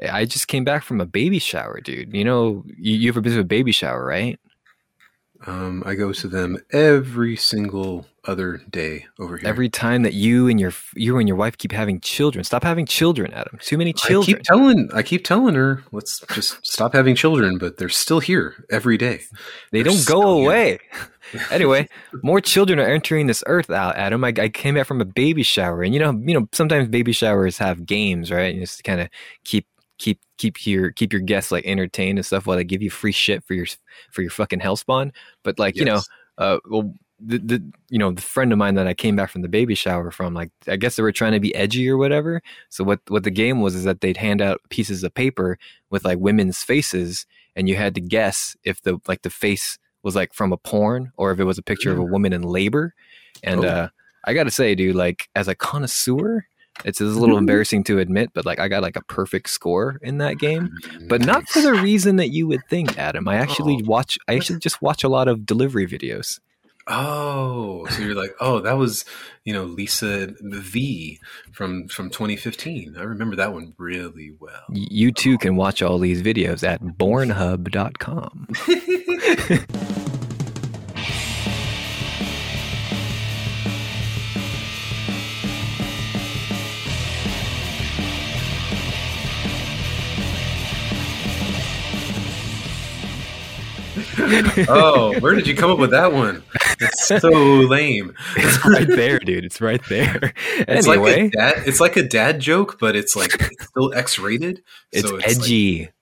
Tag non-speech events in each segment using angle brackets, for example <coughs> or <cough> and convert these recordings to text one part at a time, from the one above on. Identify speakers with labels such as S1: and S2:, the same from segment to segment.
S1: I just came back from a baby shower, dude. You know, you, you ever been to a baby shower, right?
S2: Um, I go to them every single other day over here.
S1: Every time that you and your you and your wife keep having children, stop having children, Adam. Too many children.
S2: I keep telling I keep telling her, let's just stop having children, but they're still here every day.
S1: They they're don't go away. <laughs> anyway, more children are entering this earth out, Adam. I, I, came back from a baby shower, and you know, you know, sometimes baby showers have games, right? You just kind of keep keep keep your keep your guests like entertained and stuff while they give you free shit for your for your fucking hellspawn. But like yes. you know, uh, well, the, the you know the friend of mine that I came back from the baby shower from, like I guess they were trying to be edgy or whatever. So what what the game was is that they'd hand out pieces of paper with like women's faces, and you had to guess if the like the face was like from a porn or if it was a picture mm. of a mm. woman in labor. And oh. uh, I got to say, dude, like as a connoisseur, it's a little <laughs> embarrassing to admit, but like I got like a perfect score in that game, mm, but not for the reason that you would think, Adam. I actually oh. watch. I <laughs> actually just watch a lot of delivery videos.
S2: Oh, so you're like, oh, that was you know Lisa V from from 2015. I remember that one really well.
S1: You too oh. can watch all these videos at <laughs> bornhub.com. <laughs>
S2: oh, where did you come up with that one? It's so lame.
S1: It's right there, dude. It's right there.
S2: It's anyway. like a dad. It's like a dad joke, but it's like it's still X-rated.
S1: It's, so it's edgy. Like,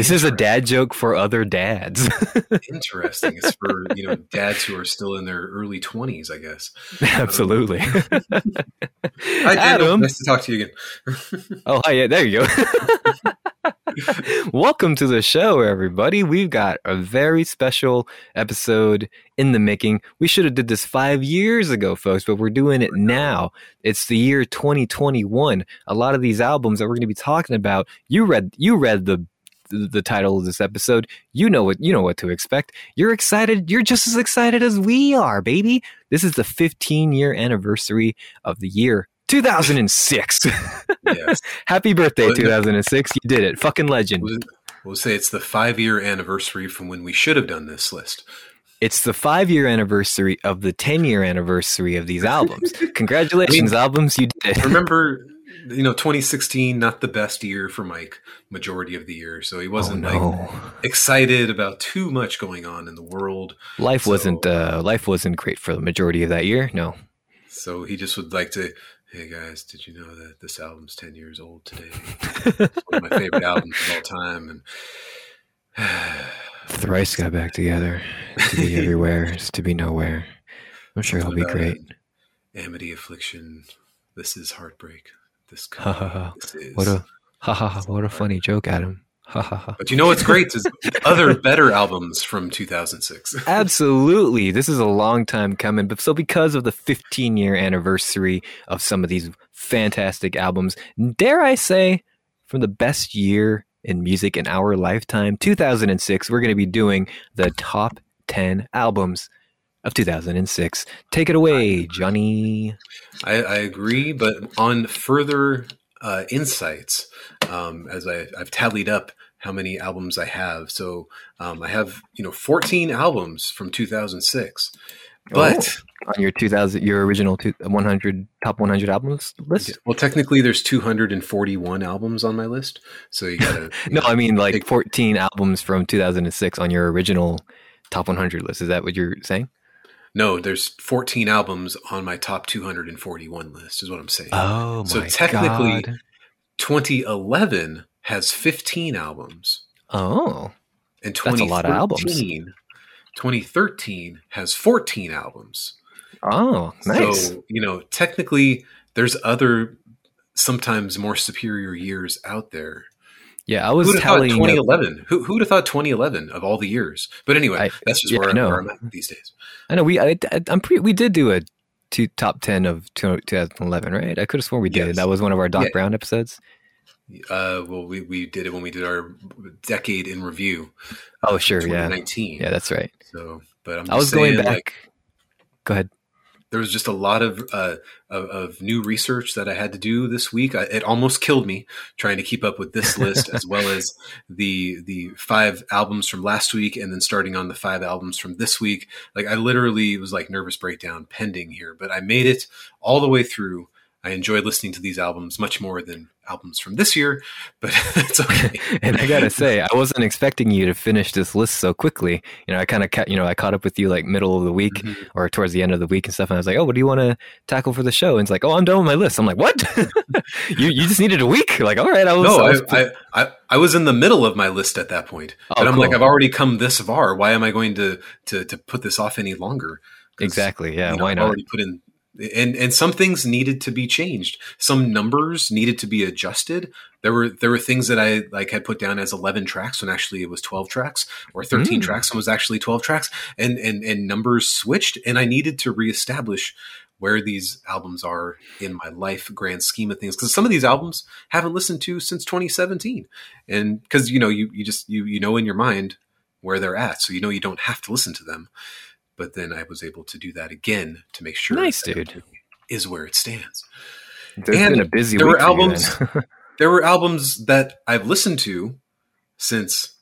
S1: this is a dad joke for other dads. <laughs>
S2: Interesting. It's for you know dads who are still in their early twenties, I guess.
S1: Absolutely.
S2: Hi, Adam. Nice to talk to you again. <laughs>
S1: oh, hi. Yeah, there you go. Welcome to the show, everybody. We've got a very special episode in the making. We should have did this five years ago, folks, but we're doing it now. It's the year 2021. A lot of these albums that we're going to be talking about, you read, you read the the title of this episode. You know what you know what to expect. You're excited. You're just as excited as we are, baby. This is the 15 year anniversary of the year 2006. Yes. <laughs> Happy birthday, well, 2006. You did it. Fucking legend.
S2: We'll, we'll say it's the five year anniversary from when we should have done this list.
S1: It's the five year anniversary of the 10 year anniversary of these albums. <laughs> Congratulations, I mean, albums. You did it.
S2: Remember, you know, 2016, not the best year for Mike, majority of the year. So he wasn't oh, no. like excited about too much going on in the world.
S1: Life
S2: so,
S1: wasn't, uh, life wasn't great for the majority of that year. No.
S2: So he just would like to Hey guys, did you know that this album's 10 years old today? it's one of my <laughs> favorite albums of all time.
S1: And <sighs> Thrice got back together. To be everywhere is <laughs> to be nowhere. I'm sure he'll be uh, great.
S2: Amity affliction. This is heartbreak. This.
S1: This is what a ha ha ha! What a funny joke, Adam
S2: but you know what's great is other better albums from 2006. <laughs>
S1: Absolutely. This is a long time coming. But so because of the 15 year anniversary of some of these fantastic albums, dare I say, from the best year in music in our lifetime, 2006, we're going to be doing the top 10 albums of 2006. Take it away, Johnny.
S2: I, I agree, but on further uh, insights, um, as I, have tallied up how many albums I have. So um, I have you know 14 albums from 2006. But
S1: oh, on your 2000, your original 100 top 100 albums list.
S2: Well, technically, there's 241 albums on my list. So you gotta. <laughs>
S1: You no, know, I mean like take, 14 albums from 2006 on your original top 100 list. Is that what you're saying?
S2: No, there's 14 albums on my top 241 list. Is what I'm saying.
S1: Oh,
S2: so technically, God. 2011 has 15 albums.
S1: Oh.
S2: And 2013, That's a lot of albums. 2013 has 14 albums.
S1: Oh, nice.
S2: So, you know, technically there's other sometimes more superior years out there.
S1: Yeah, I was who'd telling
S2: 2011. Who who'd have thought 2011 of all the years? But anyway, I, that's just yeah, where, where, I'm at these days.
S1: I know we I, am pretty we did do a two top 10 of 2011, right? I could have sworn we did. Yes. That was one of our Doc yeah. Brown episodes.
S2: Uh, well, we, we did it when we did our decade in review.
S1: Oh, sure, yeah, nineteen. Yeah, that's right.
S2: So, but I'm
S1: i was
S2: saying,
S1: going back.
S2: Like,
S1: Go ahead.
S2: There was just a lot of, uh, of, of new research that I had to do this week. I, it almost killed me trying to keep up with this list as well as <laughs> the the five albums from last week, and then starting on the five albums from this week. Like I literally was like nervous breakdown pending here, but I made it all the way through. I enjoyed listening to these albums much more than albums from this year, but <laughs> it's okay. <laughs>
S1: and I gotta <laughs> say, I wasn't expecting you to finish this list so quickly. You know, I kind of, ca- you know, I caught up with you like middle of the week mm-hmm. or towards the end of the week and stuff. And I was like, "Oh, what do you want to tackle for the show?" And it's like, "Oh, I'm done with my list." I'm like, "What? you you just needed a week?" Like, all right, I was.
S2: No,
S1: I was,
S2: I, I, I, was in the middle of my list at that point, oh, but I'm cool. like, I've already come this far. Why am I going to to to put this off any longer?
S1: Exactly. Yeah. You know, why not? I've
S2: already put in and and some things needed to be changed. Some numbers needed to be adjusted. There were there were things that i like had put down as 11 tracks when actually it was 12 tracks or 13 mm. tracks and was actually 12 tracks. And and and numbers switched and i needed to reestablish where these albums are in my life grand scheme of things because some of these albums haven't listened to since 2017 and because you know you you just you you know in your mind where they're at so you know you don't have to listen to them but then I was able to do that again to make sure
S1: nice dude
S2: is where it stands.
S1: There's and been a busy there were
S2: albums. <laughs> there were albums that I've listened to since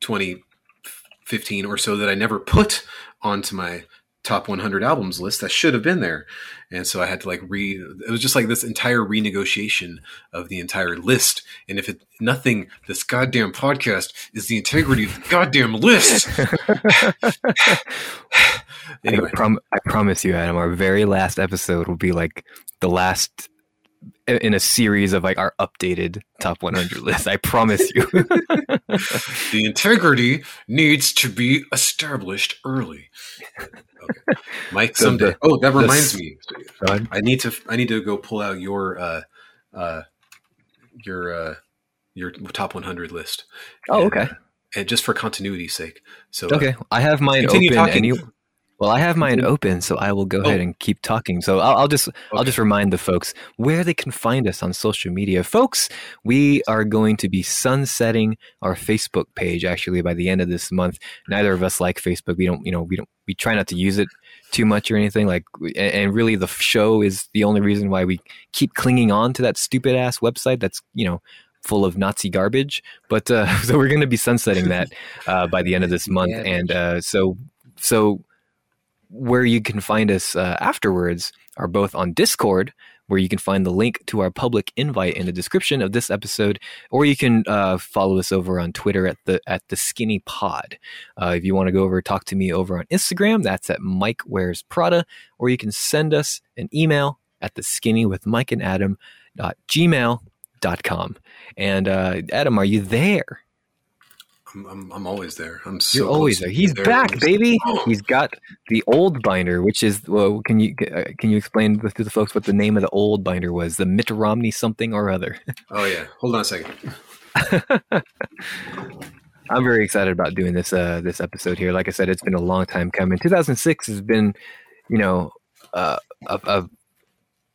S2: 2015 or so that I never put onto my top 100 albums list that should have been there. And so i had to like re it was just like this entire renegotiation of the entire list. And if it nothing this goddamn podcast is the integrity of the goddamn list. <laughs> <sighs>
S1: Anyway. I, prom- I promise you adam our very last episode will be like the last in a series of like our updated top 100 list. I promise you. <laughs>
S2: the integrity needs to be established early. Okay. Mike, someday. The, oh, that reminds me. I need to. I need to go pull out your uh, uh, your uh, your top 100 list.
S1: Oh, and, okay. Uh,
S2: and just for continuity's sake. So
S1: uh, okay, I have mine open. Any, well, I have mine open, so I will go oh. ahead and keep talking. So I'll, I'll just okay. I'll just remind the folks where they can find us on social media. Folks, we are going to be sunsetting our Facebook page actually by the end of this month. Neither of us like Facebook. We don't, you know, we don't we try not to use it too much or anything like and really the show is the only reason why we keep clinging on to that stupid ass website that's, you know, full of Nazi garbage. But uh, <laughs> so we're going to be sunsetting that <laughs> uh, by the end of this month, and uh, so so where you can find us uh, afterwards are both on Discord, where you can find the link to our public invite in the description of this episode, or you can uh, follow us over on Twitter at the at the Skinny Pod. Uh, if you want to go over talk to me over on Instagram, that's at Mike Wears Prada, or you can send us an email at the Skinny with Mike and Adam dot gmail.com. And uh, Adam, are you there?
S2: I'm, I'm, I'm, always there. I'm so
S1: You're always there. He's there. back, baby. He's got the old binder, which is well. Can you uh, can you explain to the folks what the name of the old binder was? The Mitt Romney something or other. <laughs>
S2: oh yeah. Hold on a second. <laughs>
S1: I'm very excited about doing this uh, this episode here. Like I said, it's been a long time coming. 2006 has been, you know, uh, a, a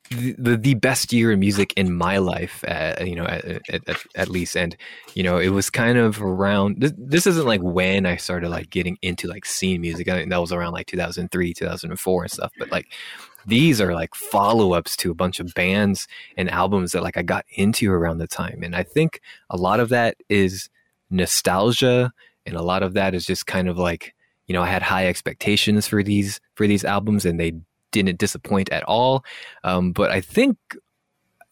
S1: the, the best year in music in my life, uh, you know, at, at, at, least. And, you know, it was kind of around, this, this isn't like when I started like getting into like scene music. I think that was around like 2003, 2004 and stuff. But like, these are like follow ups to a bunch of bands and albums that like I got into around the time. And I think a lot of that is nostalgia. And a lot of that is just kind of like, you know, I had high expectations for these, for these albums and they didn't disappoint at all. Um, but I think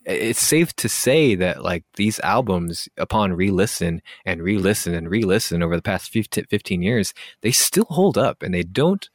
S1: it's safe to say that like these albums upon re-listen and re-listen and re-listen over the past 15 years they still hold up and they don't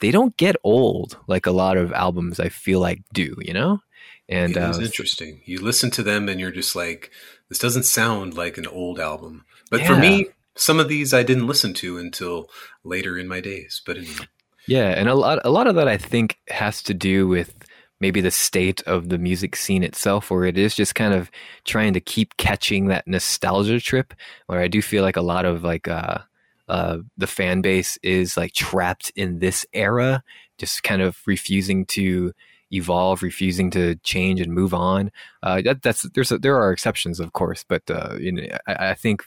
S1: they don't get old like a lot of albums i feel like do you know
S2: and it's uh, interesting you listen to them and you're just like this doesn't sound like an old album but yeah. for me some of these i didn't listen to until later in my days but anyway
S1: yeah, and a lot a lot of that I think has to do with maybe the state of the music scene itself, where it is just kind of trying to keep catching that nostalgia trip. Where I do feel like a lot of like uh, uh, the fan base is like trapped in this era, just kind of refusing to evolve, refusing to change and move on. Uh, that, that's there's a, there are exceptions, of course, but uh, you know, I, I think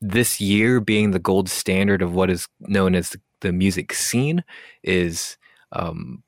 S1: this year being the gold standard of what is known as the the music scene is um,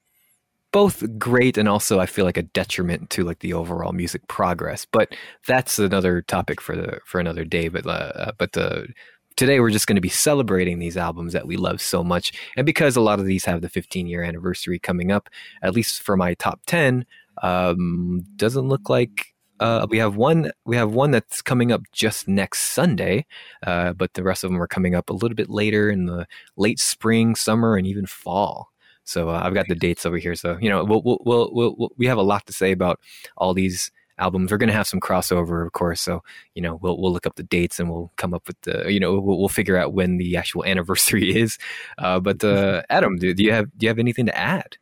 S1: both great and also I feel like a detriment to like the overall music progress. But that's another topic for the for another day. But uh, but the today we're just going to be celebrating these albums that we love so much, and because a lot of these have the 15 year anniversary coming up, at least for my top 10, um, doesn't look like uh, we have one. We have one that's coming up just next Sunday, uh, but the rest of them are coming up a little bit later in the late spring, summer, and even fall. So uh, I've got the dates over here. So you know, we'll, we'll, we'll, we'll, we have a lot to say about all these albums. We're going to have some crossover, of course. So you know, we'll we'll look up the dates and we'll come up with the you know we'll, we'll figure out when the actual <laughs> anniversary is. Uh, but uh, Adam, do, do you have do you have anything to add?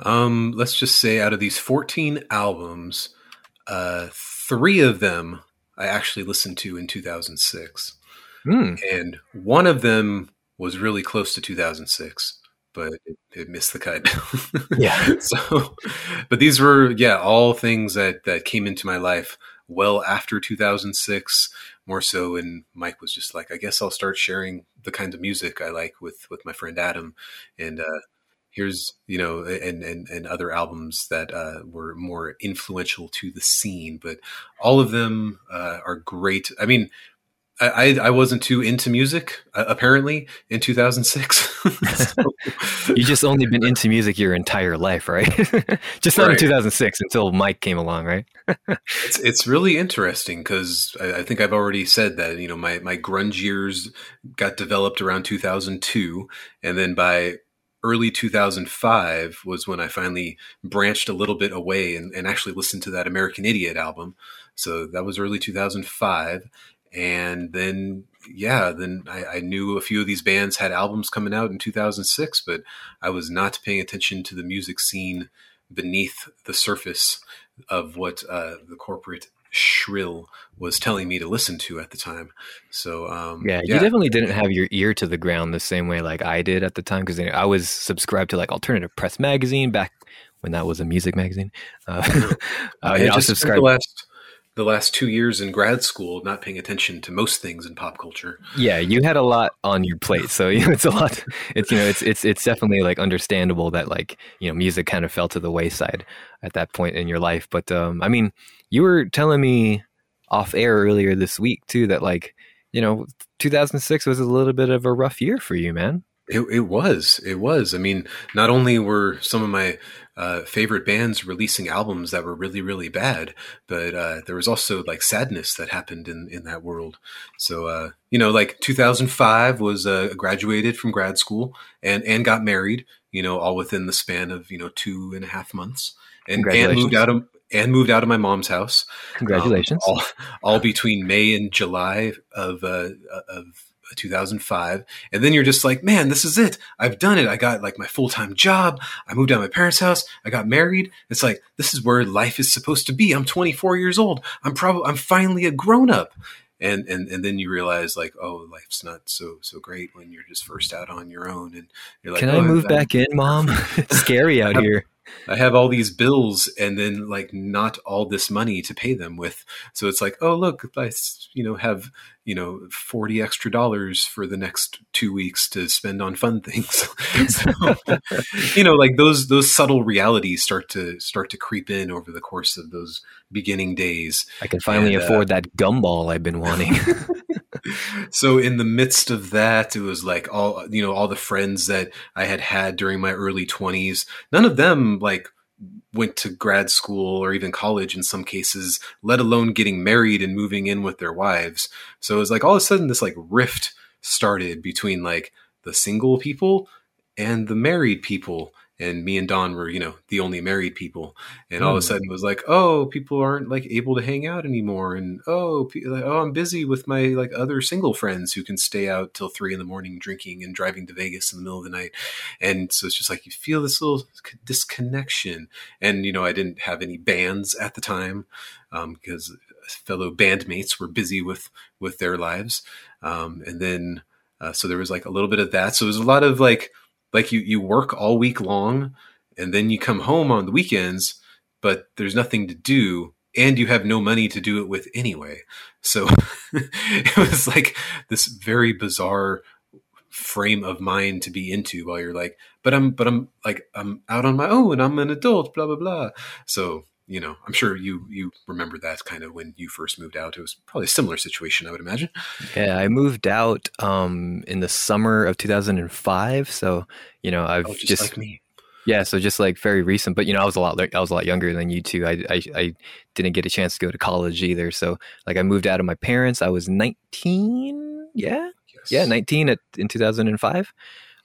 S2: Um, let's just say out of these 14 albums, uh, three of them I actually listened to in 2006. Mm. And one of them was really close to 2006, but it, it missed the cut. <laughs>
S1: yeah.
S2: so, but these were, yeah, all things that, that came into my life well after 2006 more so and mike was just like i guess i'll start sharing the kinds of music i like with with my friend adam and uh here's you know and and, and other albums that uh, were more influential to the scene but all of them uh, are great i mean I, I wasn't too into music uh, apparently in 2006. <laughs>
S1: so. <laughs> you just only been into music your entire life, right? <laughs> just not right. in 2006 until Mike came along, right?
S2: it's it's really interesting because I, I, think I've already said that you know my my grunge years got developed around 2002, and then by early 2005 was when I finally branched a little bit away and, and, actually listened to that American Idiot album. So that was early 2005. And then, yeah, then I, I, knew a few of these bands had albums coming out in 2006, but I was not paying attention to the music scene beneath the surface of what uh, the corporate shrill was telling me to listen to at the time. So um,
S1: yeah, yeah, you definitely didn't have your ear to the ground the same way like I did at the time because I was subscribed to like Alternative Press magazine back when that was a music magazine. Uh, <laughs>
S2: uh, I just subscribed. The last, the last two years in grad school, not paying attention to most things in pop culture.
S1: Yeah, you had a lot on your plate, so <laughs> you know, it's a lot. It's you know, it's it's it's definitely like understandable that like you know, music kind of fell to the wayside at that point in your life. But um, I mean, you were telling me off air earlier this week too that like you know 2006 was a little bit of a rough year for you, man.
S2: It, it was. It was. I mean, not only were some of my uh, favorite bands releasing albums that were really, really bad, but uh, there was also like sadness that happened in, in that world. So, uh, you know, like 2005 was uh, graduated from grad school and, and got married, you know, all within the span of, you know, two and a half months and, and moved out of, and moved out of my mom's house.
S1: Congratulations!
S2: Um, all, all, between May and July of uh, of 2005, and then you're just like, man, this is it. I've done it. I got like my full time job. I moved out of my parents' house. I got married. It's like this is where life is supposed to be. I'm 24 years old. I'm probably I'm finally a grown up. And, and and then you realize like oh life's not so so great when you're just first out on your own and you're like
S1: can oh, I move back in <laughs> mom <laughs> it's scary out here
S2: I have all these bills and then like not all this money to pay them with. So it's like, oh look, I you know have you know 40 extra dollars for the next 2 weeks to spend on fun things. <laughs> so, you know like those those subtle realities start to start to creep in over the course of those beginning days.
S1: I can finally and, uh, afford uh, that gumball I've been wanting. <laughs>
S2: so in the midst of that it was like all you know all the friends that i had had during my early 20s none of them like went to grad school or even college in some cases let alone getting married and moving in with their wives. So it was like all of a sudden this like rift started between like the single people and the married people and me and Don were, you know, the only married people. And all mm. of a hmm. sudden it was like, oh, people aren't like able to hang out anymore. And oh, like, oh, I'm busy with my like other single friends who can stay out till three in the morning drinking and driving to Vegas in the middle of the night. And so it's just like you feel this little disconnection. And you know, I didn't have any bands at the time um, because fellow bandmates were busy with with their lives. Um, and then uh, so there was like a little bit of that. So it was a lot of like like you you work all week long and then you come home on the weekends but there's nothing to do and you have no money to do it with anyway so <laughs> it was like this very bizarre frame of mind to be into while you're like, but I'm, but I'm like, I'm out on my own. I'm an adult, blah, blah, blah. So, you know, I'm sure you, you remember that kind of when you first moved out. It was probably a similar situation, I would imagine.
S1: Yeah, I moved out um, in the summer of 2005. So, you know, I've
S2: Oh, just,
S1: just,
S2: like me.
S1: yeah, so just like very recent, but you know, I was a lot, I was a lot younger than you two. I, I, I didn't get a chance to go to college either. So like I moved out of my parents. I was 19. Yeah.
S2: Yes.
S1: yeah 19 at, in 2005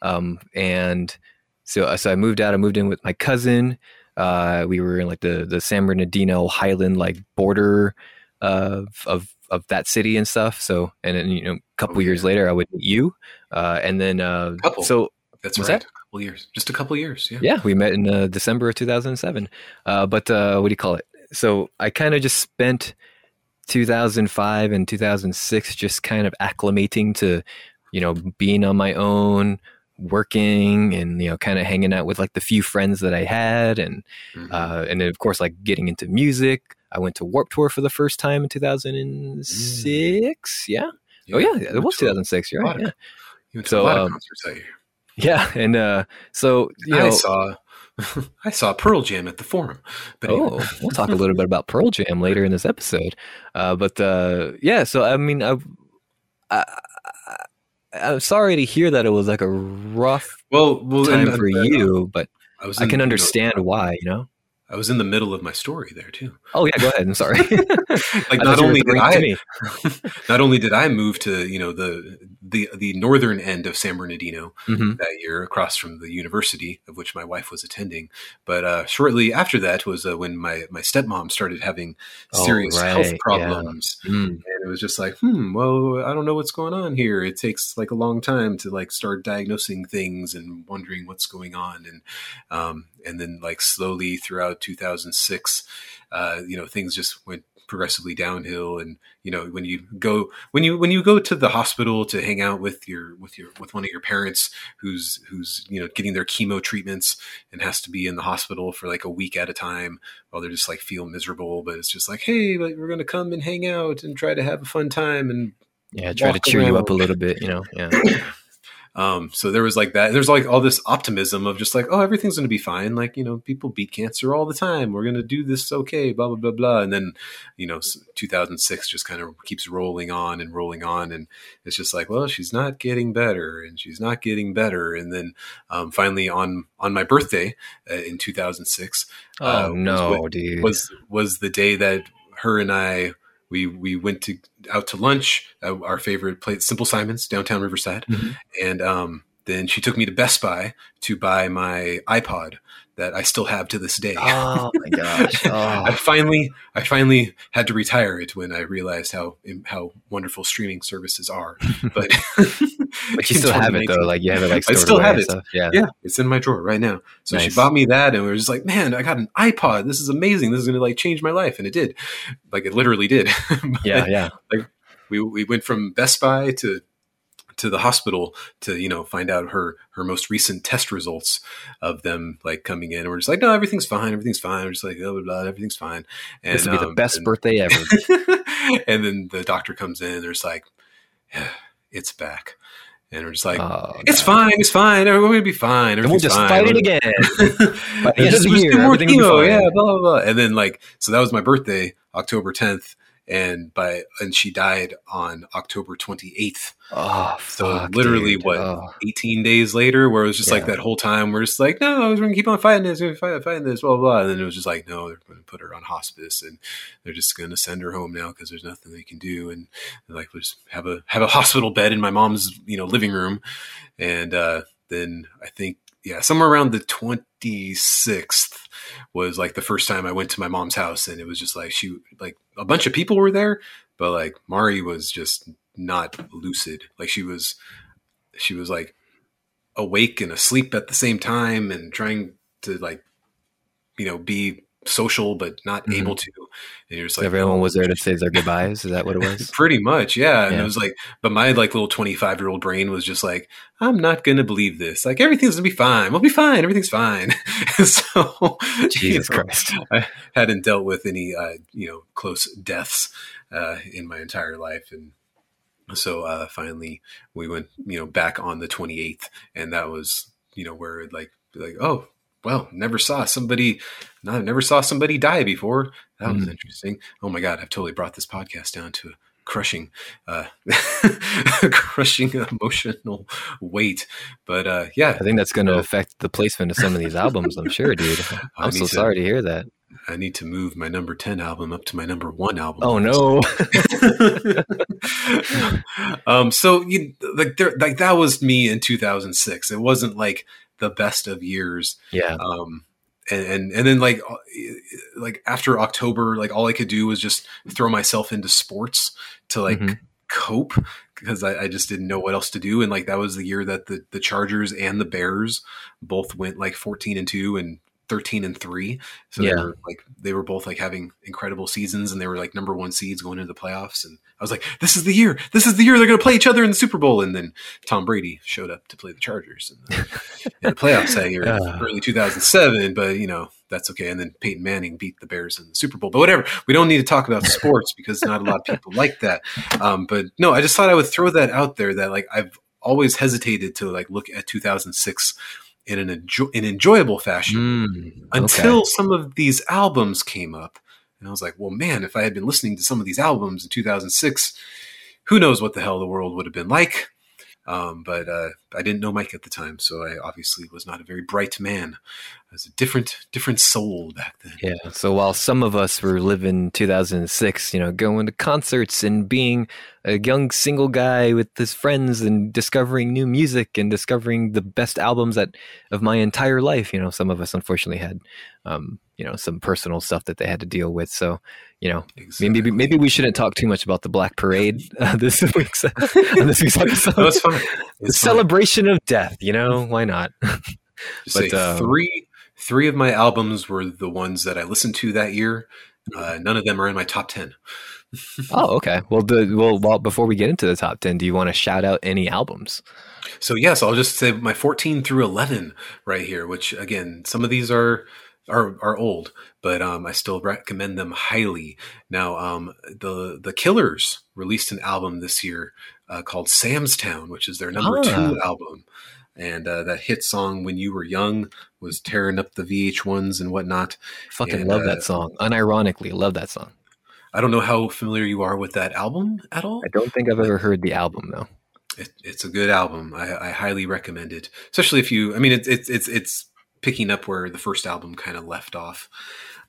S1: um, and so so i moved out i moved in with my cousin uh, we were in like the the san bernardino highland like border of of of that city and stuff so and then you know a couple
S2: Oh,
S1: years
S2: yeah.
S1: later i would meet you uh, and then uh,
S2: Couple.
S1: so
S2: That's right.
S1: that?
S2: A couple years. Just a couple years. Yeah.
S1: yeah we met in uh, december of 2007 uh, but uh, what do you call it so i kind of just spent 2005 and 2006 just kind of acclimating to you know being on my own working and you know kind of hanging out with like the few friends that i had and
S2: Mhm.
S1: uh, and then of course like getting into music. I went to Warped Tour for the first time in 2006 yeah. Oh yeah it was 2006 you're right. Yeah.
S2: You went to
S1: So,
S2: a lot of
S1: um,
S2: concerts that year.
S1: yeah. And uh so you know
S2: I saw <laughs> I saw Pearl Jam at the Forum. But.
S1: Oh, we'll talk a little bit about Pearl Jam later in this episode. Uh, but uh, yeah, so I mean, I, I, I'm sorry to hear that it was like a rough
S2: well, well,
S1: time for
S2: uh,
S1: you, but
S2: I.
S1: I can understand why. You know?
S2: I was in the middle of my story there too.
S1: Oh yeah, go ahead. I'm sorry. <laughs> <laughs>
S2: Like not
S1: thought you were
S2: only did I, <laughs> not only did I move to you know the the the northern end of San Bernardino
S1: Mhm.
S2: that year, across from the university of which my wife was attending, but uh, shortly after that was uh, when my my stepmom started having
S1: Oh,
S2: serious
S1: right,
S2: health
S1: yeah.
S2: problems.
S1: Mm.
S2: and it was just like hmm well i don't know what's going on here it takes like a long time to like start diagnosing things and wondering what's going on and um and then like slowly throughout 2006 uh you know things just went progressively downhill and you know when you go when you when you go to the hospital to hang out with your with your with one of your parents who's who's you know getting their chemo treatments and has to be in the hospital for like a week at a time while they're just like feel miserable but it's just like hey like, we're gonna come and hang out and try to have a fun time and
S1: Yeah, try to cheer you up a little bit. You know? Yeah. <coughs>
S2: um so there was like that there's like all this optimism of just like oh everything's gonna be fine. Like you know people beat cancer all the time. We're gonna do this okay blah blah blah blah. And then you know 2006 just kind of keeps rolling on and rolling on. And it's just like well she's not getting better and she's not getting better. And then um, finally on on my birthday uh, in 2006
S1: Oh
S2: uh, was
S1: no,
S2: what-
S1: dude.
S2: was was the day that her and I we we went to out to lunch at our favorite place, Simple Simons, downtown Riverside,
S1: Mhm.
S2: and um, then she took me to Best Buy to buy my iPod that I still have to this day.
S1: oh my <laughs> gosh.
S2: I
S1: Oh.
S2: finally, I finally had to retire it when I realized how how wonderful streaming services are. <laughs> But
S1: But you <laughs> still have it though. Like you have it like
S2: I still have it.
S1: Yeah.
S2: yeah, it's in my drawer right now. So she bought me that, and we were just like, "Man, I got an iPod. This is amazing. This is going to like change my life," and it did. Like it literally did. But
S1: Yeah. Yeah.
S2: we we went from Best Buy to to the hospital to you know find out her her most recent test results of them like coming in and we're just like no everything's fine everything's fine we're just like blah blah blah everything's fine and
S1: This would be the
S2: um,
S1: best
S2: and-
S1: birthday ever. <laughs>
S2: and then the doctor comes in and there's like yeah, it's back and we're just like
S1: oh,
S2: it's
S1: God.
S2: fine it's fine we're gonna be fine
S1: And we'll just
S2: fine.
S1: fight it again. <laughs> By the end of
S2: Just-
S1: the
S2: just
S1: year,
S2: more
S1: everything will be
S2: chemo,
S1: fine.
S2: yeah, blah blah blah. And then like, so that was my birthday, October tenth, and by and she died on October twenty eighth.
S1: Oh,
S2: So
S1: fuck,
S2: literally,
S1: dude.
S2: what
S1: Oh.
S2: eighteen days later, where it was just like that whole time, we're just like, no, we're gonna keep on fighting this, we're gonna fight, fighting this, blah blah. blah. And then it was just like, no, they're gonna put her on hospice, and they're just gonna send her home now because there's nothing they can do, and like, we'll just have a have a <laughs> hospital bed in my mom's you know living room, and uh, then I think yeah, somewhere around the twenty sixth was like the first time I went to my mom's house, and it was just like she like a bunch of people were there, but like Mari was just not lucid. Like she was, she was like awake and asleep at the same time, and trying to like you know be social but not
S1: Mhm.
S2: able to. And you're just like
S1: Everyone
S2: "Oh,
S1: was there to say their goodbyes. Is that what it was? <laughs>
S2: Pretty much, yeah. And
S1: Yeah.
S2: it was like, but my like little 25 year old brain was just like, I'm not going to believe this. Like everything's going to be fine. We'll be fine. Everything's fine. <laughs> so, <laughs> you
S1: Jesus
S2: know,
S1: Christ.
S2: I hadn't dealt with any, uh, you know, close deaths uh, in my entire life. And So uh, finally, we went, you know, back on the 28th, and that was, you know, where it like, like, oh, well, never saw somebody, no, never saw somebody die before. That was
S1: Mm.
S2: interesting. Oh my god, I've totally brought this podcast down to a crushing, uh, <laughs> crushing emotional weight. But uh, yeah,
S1: I think that's going to
S2: No.
S1: affect the placement of some of these albums. I'm sure, dude. <laughs> I'm so
S2: to-
S1: sorry to hear that.
S2: I need to move my number 10 album up to my number one album.
S1: Oh no. <laughs>
S2: um, so you like there, like that was me in 2006. It wasn't like the best of years.
S1: yeah.
S2: Um, and, and and then like uh, like after October, like all I could do was just throw myself into sports to like
S1: Mhm.
S2: cope because I, I just didn't know what else to do. And like that was the year that the the Chargers and the Bears both went like 14 and two and 13 and three. So
S1: Yeah.
S2: they were like they were both like having incredible seasons and they were like number one seeds going into the playoffs. And I was like, this is the year. This is the year they're going to play each other in the Super Bowl. And then Tom Brady showed up to play the Chargers in the, in the playoffs that year, <laughs>
S1: Ah.
S2: early 2007. But you know that's okay. And then Peyton Manning beat the Bears in the Super Bowl. But whatever. We don't need to talk about sports because not a lot of people like that. Um, but no, I just thought I would throw that out there. That like I've always hesitated to like look at 2006 in an enjoy- an enjoyable fashion
S1: Mm, okay.
S2: until some of these albums came up. And I was like, well, man, if I had been listening to some of these albums in 2006, who knows what the hell the world would have been like. Um, but uh, I didn't know Mike at the time, so I obviously was not a very bright man. Was a different, different soul back then.
S1: Yeah. So while some of us were living 2006, you know, going to concerts and being a young single guy with his friends and discovering new music and discovering the best albums that of my entire life, you know, some of us unfortunately had, um, you know, some personal stuff that they had to deal with. So, you know, maybe
S2: Exactly.
S1: maybe we shouldn't talk too much about the Black Parade <laughs> uh, this week's on this week's episode.
S2: No, it's fine.
S1: the
S2: It's fine.
S1: celebration of death. You know, why not?
S2: Just <laughs>
S1: but,
S2: say
S1: um,
S2: three, three of my albums were the ones that I listened to that year. Uh, none of them are in my top ten. <laughs>
S1: Oh, okay. Well, well, well, before we get into the top ten, do you want to shout out any albums?
S2: So yes, I'll just say my 14 through 11 right here, which again, some of these are are are old, but um, I still recommend them highly. Now, um, the the Killers released an album this year uh, called Sam's Town, which is their number
S1: Ah.
S2: two album, and uh, that hit song "When You Were Young" was tearing up the VH1s and whatnot.
S1: Fucking
S2: And,
S1: love
S2: uh,
S1: that song. Unironically, love that song.
S2: I don't know how familiar you are with that album at all.
S1: I don't think I've ever heard the album though.
S2: it, it's a good album. I, I highly recommend it, especially if you. I mean, it's it's it's it's picking up where the first album kind of left off.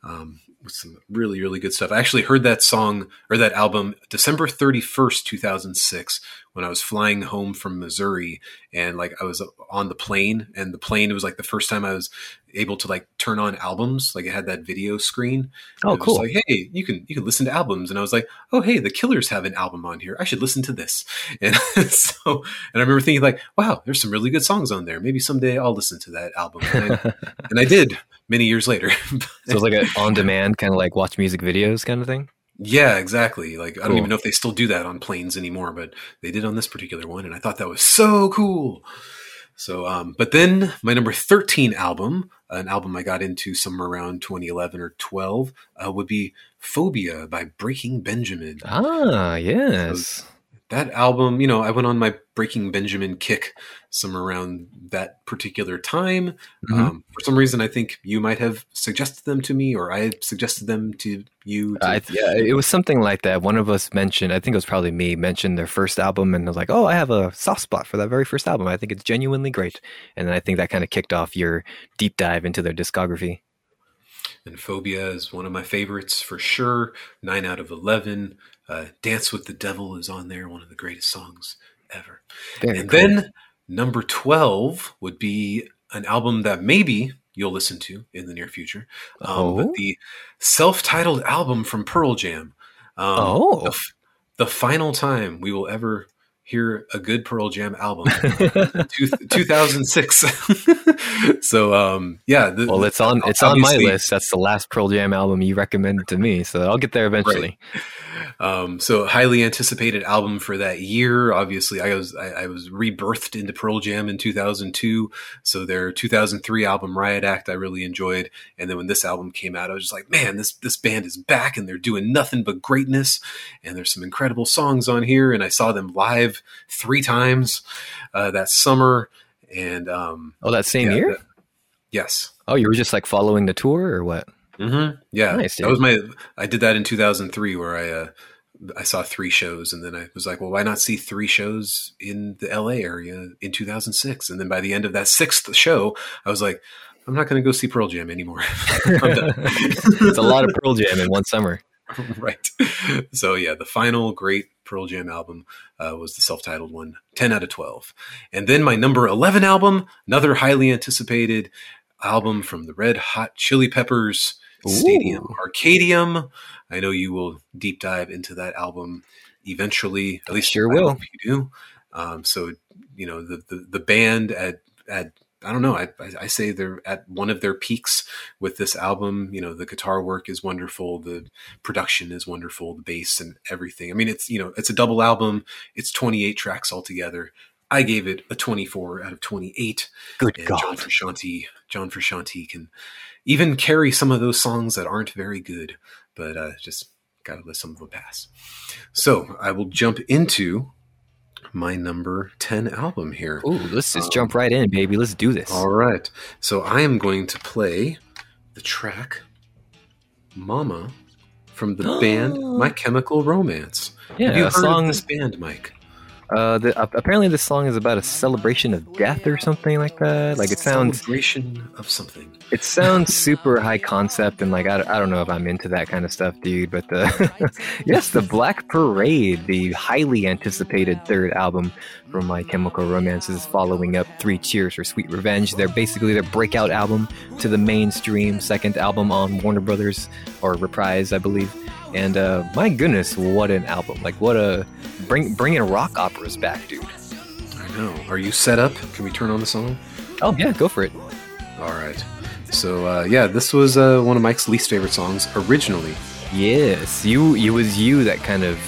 S2: Um, with some really really good stuff. I actually heard that song or that album December thirty first, two thousand six, when I was flying home from Missouri, and like I was on the plane, and the plane it was like the first time I was able to like turn on albums. Like it had that video screen.
S1: Oh,
S2: It was
S1: cool.
S2: Like, hey, you can you can listen to albums, and I was like, oh, hey, the Killers have an album on here. I should listen to this. <laughs> And <laughs> so, and I remember thinking like, wow, there's some really good songs on there. Maybe someday I'll listen to that album. And I, <laughs> and I did many years later.
S1: So it's like an on-demand kind of like watch music videos kind of thing.
S2: Yeah, exactly. Like I don't even know if they still do that on planes anymore, but they did on this particular one, and I thought that was so cool. So, um, but then my number 13 album, an album I got into somewhere around 2011 or 12, uh, would be Phobia by Breaking Benjamin.
S1: Ah, yes.
S2: That album, you know, I went on my Breaking Benjamin kick somewhere around that particular time.
S1: Mhm.
S2: Um, for some reason, I think you might have suggested them to me, or I suggested them to you. To,
S1: I, yeah, it was something like that. One of us mentioned, I think it was probably me, mentioned their first album, and I was like, "Oh, I have a soft spot for that very first album. I think it's genuinely great." And then I think that kind of kicked off your deep dive into their discography.
S2: and Phobia is one of my favorites for sure. Nine out of 11. Uh, Dance with the Devil is on there, one of the greatest songs ever.
S1: Very
S2: and
S1: cool.
S2: then number 12 would be an album that maybe you'll listen to in the near future. Um,
S1: Oh?
S2: The self titled album from Pearl Jam. Um,
S1: Oh.
S2: The, f- the final time we will ever hear a good Pearl Jam album. <laughs> Two, 2006. <laughs> so um, yeah.
S1: The, well, it's on it's on my list. That's the last Pearl Jam album you recommended to me, so I'll get there eventually.
S2: Right. Um, so highly anticipated album for that year. Obviously, I was I, I, was rebirthed into Pearl Jam in 2002. So their 2003 album Riot Act I really enjoyed, and then when this album came out, I was just like, man, this this band is back and they're doing nothing but greatness. And there's some incredible songs on here. And I saw them live three times uh, that summer. And um,
S1: oh, that same yeah, year. That,
S2: yes.
S1: Oh, you were just like following the tour or what?
S2: Mm-hmm. Yeah, nice, that was my. I did that in 2003, where I uh, I saw three shows, and then I was like, well, why not see three shows in the LA area in 2006? And then by the end of that sixth show, I was like, I'm not going to go see Pearl Jam anymore. <laughs> <laughs>
S1: it's a lot of Pearl Jam in one summer. <laughs>
S2: right. So yeah, the final great Pearl Jam album uh, was the self-titled one, 10 out of 12. And then my number 11 album, another highly anticipated album from the Red Hot Chili Peppers, Stadium Arcadium. I know you will deep dive into that album eventually. At least
S1: sure will.
S2: You do. Um, so you know the, the the band at at I don't know. I, I say they're at one of their peaks with this album. You know, the guitar work is wonderful, the production is wonderful, the bass and everything. I mean, it's you know, it's a double album. It's 28 tracks altogether. I gave it a 24 out of 28.
S1: Good and God.
S2: John Frusciante, John Frusciante can even carry some of those songs that aren't very good, but uh, just got to let some of them pass. So I will jump into my number 10 album here.
S1: Ooh, let's just um, jump right in, baby. Let's do this.
S2: All right. So I am going to play the track Mama from the band <gasps> My Chemical Romance.
S1: Yeah,
S2: Have you heard
S1: song,
S2: of this band, Mike?
S1: Uh, the, uh, apparently this song is about a celebration of death or something like that. Like it sounds
S2: celebration of something.
S1: It sounds super high concept and like I, I don't know if I'm into that kind of stuff, dude. But the <laughs> yes, the Black Parade, the highly anticipated third album from My Chemical Romance, is following up Three Cheers for Sweet Revenge. They're basically their breakout album to the mainstream second album on Warner Brothers or Reprise, I believe. And uh, my goodness, what an album! Like what a bring bringing rock operas back, dude.
S2: I know. Are you set up? Can we turn on the song?
S1: Oh yeah, go for it.
S2: All right. So uh, yeah, this was uh, one of Mike's least favorite songs originally.
S1: Yes, you. It was you that kind of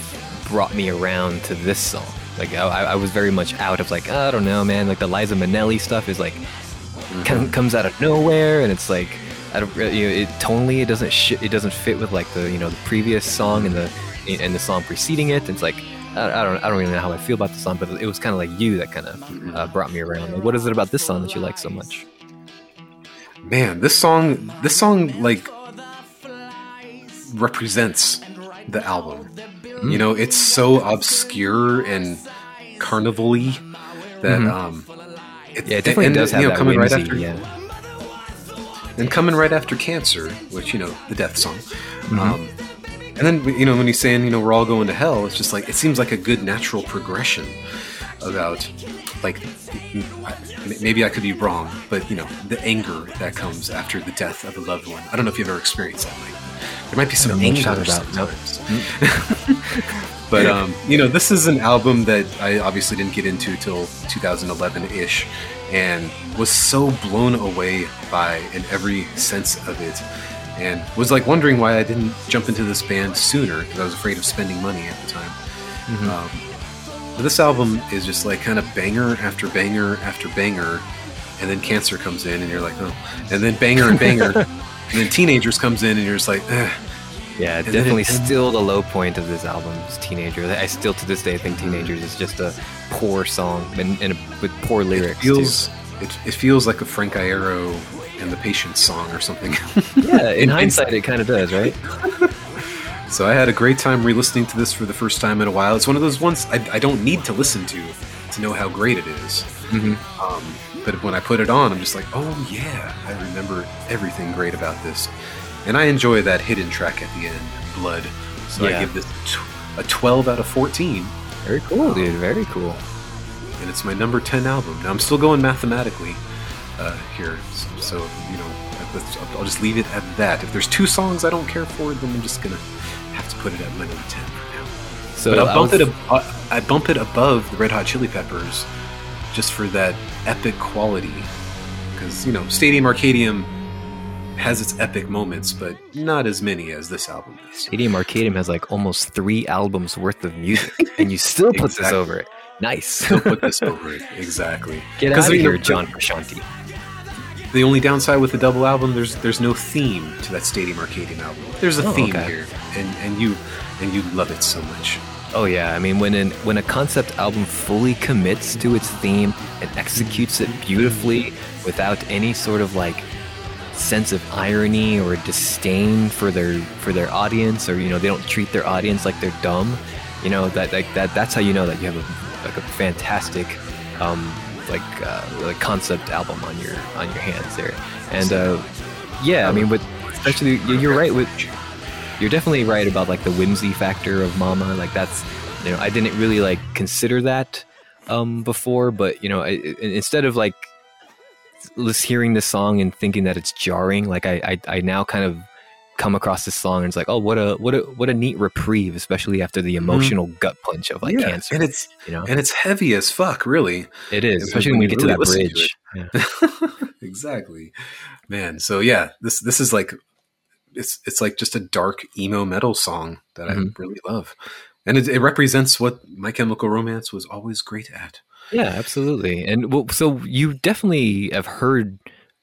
S1: brought me around to this song. Like I, I was very much out of like I don't know, man. Like the Liza Minnelli stuff is like mm-hmm. comes out of nowhere, and it's like I don't, you know, it tonally it doesn't sh- it doesn't fit with like the you know the previous song and the and the song preceding it. It's like I, I don't I don't really know how I feel about the song, but it was kind of like you that kind of uh, brought me around. Like, what is it about this song that you like so much?
S2: Man, this song this song like represents the album. Mm. You know, it's so obscure and carnival-y that mm-hmm. um,
S1: it, yeah, it definitely and, does have you know, that coming whimsy, right after. Yeah
S2: and coming right after Cancer, which you know the death song. Mm-hmm. Um, and then you know when he's saying you know we're all going to hell, it's just like it seems like a good natural progression about like maybe I could be wrong, but you know the anger that comes after the death of a loved one. I don't know if you've ever experienced that. Like, there might be some anger about sometimes. <laughs> Mm-hmm. but um, you know, this is an album that I obviously didn't get into till 2011 ish, and was so blown away by in every sense of it and was like wondering why I didn't jump into this band sooner because I was afraid of spending money at the time. Mm-hmm. Um, but this album is just like kind of banger after banger after banger, and then Cancer comes in, and you're like, oh, and then banger and banger, <laughs> and then Teenagers comes in, and you're just like, eh.
S1: Yeah, definitely still the low point of this album is Teenager. I still to this day think Teenagers is just a poor song and, and a, with poor lyrics.
S2: It feels. It, it feels like a Frank Iero and the Patience song or something. <laughs>
S1: yeah, in, in <laughs> hindsight, it kind of does, right? <laughs>
S2: so I had a great time re-listening to this for the first time in a while. It's one of those ones I, I don't need to listen to to know how great it is. Mm-hmm. Um, but when I put it on, I'm just like, oh yeah, I remember everything great about this, and I enjoy that hidden track at the end, Blood. So yeah. I give this a 12 out of 14.
S1: Very cool, dude. Very cool.
S2: And it's my number 10 album. Now I'm still going mathematically uh, here, so you know, I'll just leave it at that. If there's two songs I don't care for, then I'm just gonna have to put it at my number ten for now.
S1: So
S2: but I
S1: I
S2: bump
S1: was-
S2: it. Ab- I bump it above the Red Hot Chili Peppers, just for that epic quality. Because you know, Stadium Arcadium has its epic moments, but not as many as this album is.
S1: Stadium Arcadium has like almost three albums worth of music, and you still put this over it. Nice.
S2: Still put this over it exactly. <laughs>
S1: Get out of
S2: know,
S1: here, John Frusciante.
S2: The only downside with the double album, there's there's no theme to that Stadium Arcadium album. There's a
S1: Oh,
S2: theme
S1: okay.
S2: here, and and you and you love it so much.
S1: Oh yeah, I mean when an, when a concept album fully commits to its theme and executes it beautifully without any sort of like sense of irony or disdain for their for their audience or you know they don't treat their audience like they're dumb, you know that like that that's how you know that you have a like a fantastic um like uh, like concept album on your on your hands there. And uh yeah, I mean with especially you- you're right with you're definitely right about like the whimsy factor of Mama. Like that's, you know, I didn't really like consider that um before, but you know, I- instead of like just hearing this song and thinking that it's jarring, like I, I I now kind of come across this song and it's like, oh, what a what a what a neat reprieve, especially after the emotional gut punch of like
S2: Mm-hmm. Yeah,
S1: cancer.
S2: and it's
S1: you know,
S2: and it's heavy as fuck, really.
S1: it is, especially when we get to that
S2: listen to
S1: bridge. Yeah. <laughs>
S2: exactly, man. So yeah, this this is like it's it's like just a dark emo metal song that
S1: Mhm.
S2: I really love, and it, it represents what My Chemical Romance was always great at.
S1: Yeah, absolutely. And well, so you definitely have heard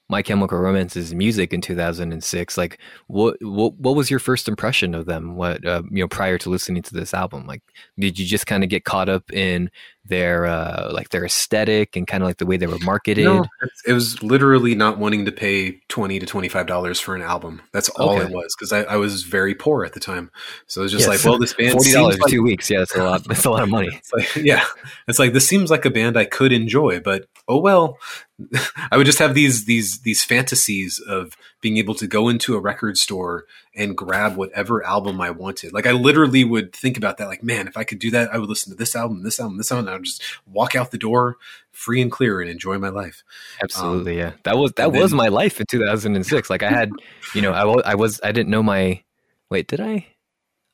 S1: My Chemical Romance's music in 2006. Like, what what what was your first impression of them? What uh, you know prior to listening to this album? Like, did you just kind of get caught up in their uh, like their aesthetic and kind of like the way they were marketed?
S2: No, it was literally not wanting to pay twenty to twenty five dollars for an album. That's all
S1: Okay.
S2: it was because I, I was very poor at the time. So it was just
S1: Yes.
S2: like, well, this band
S1: Forty dollars
S2: like
S1: two weeks. Yeah, that's a lot. That's a lot of money. <laughs>
S2: It's like, yeah, it's like this seems like a band I could enjoy, but oh well. <laughs> I would just have these these these fantasies of being able to go into a record store and grab whatever album I wanted. Like I literally would think about that. Like, man, if I could do that, I would listen to this album, this album, this album. And I would just walk out the door free and clear and enjoy my life.
S1: Absolutely, um, yeah. That was that was
S2: then-
S1: my life in 2006. Like I had, <laughs> you know, I, I was I didn't know my wait, did I?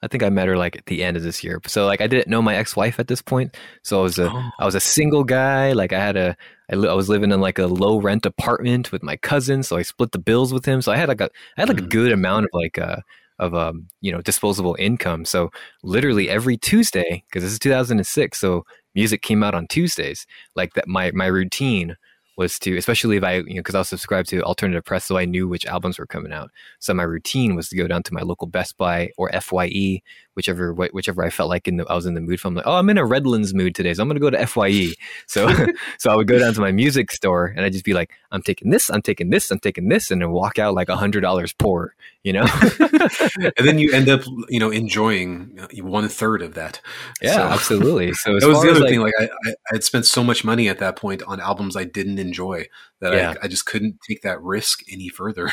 S1: I think I met her like at the end of this year. So like I didn't know my ex-wife at this point. So I was a
S2: Oh.
S1: I was a single guy. Like I had a I, li- I was living in like a low rent apartment with my cousin. So I split the bills with him. So I had like a I had like a
S2: Mhm.
S1: good amount of like uh of um you know disposable income. So literally every Tuesday because this is 2006. So music came out on Tuesdays. Like that my my routine was to especially if I you know because I was subscribed to alternative press so I knew which albums were coming out. So my routine was to go down to my local Best Buy or Fye, whichever wh- whichever I felt like in the I was in the mood for. I'm like, oh, I'm in a Redlands mood today, so I'm gonna go to Fye. So <laughs> so I would go down to my music store and I'd just be like, I'm taking this, I'm taking this, I'm taking this, and then walk out like a hundred dollars poor, you know? <laughs>
S2: and then you end up, you know, enjoying uh, one third of that.
S1: yeah,
S2: So-
S1: absolutely. <laughs> So
S2: that was the other
S1: like,
S2: thing. Like I, I, I had spent so much money at that point on albums I didn't enjoy that
S1: Yeah.
S2: I, I just couldn't take that risk any further.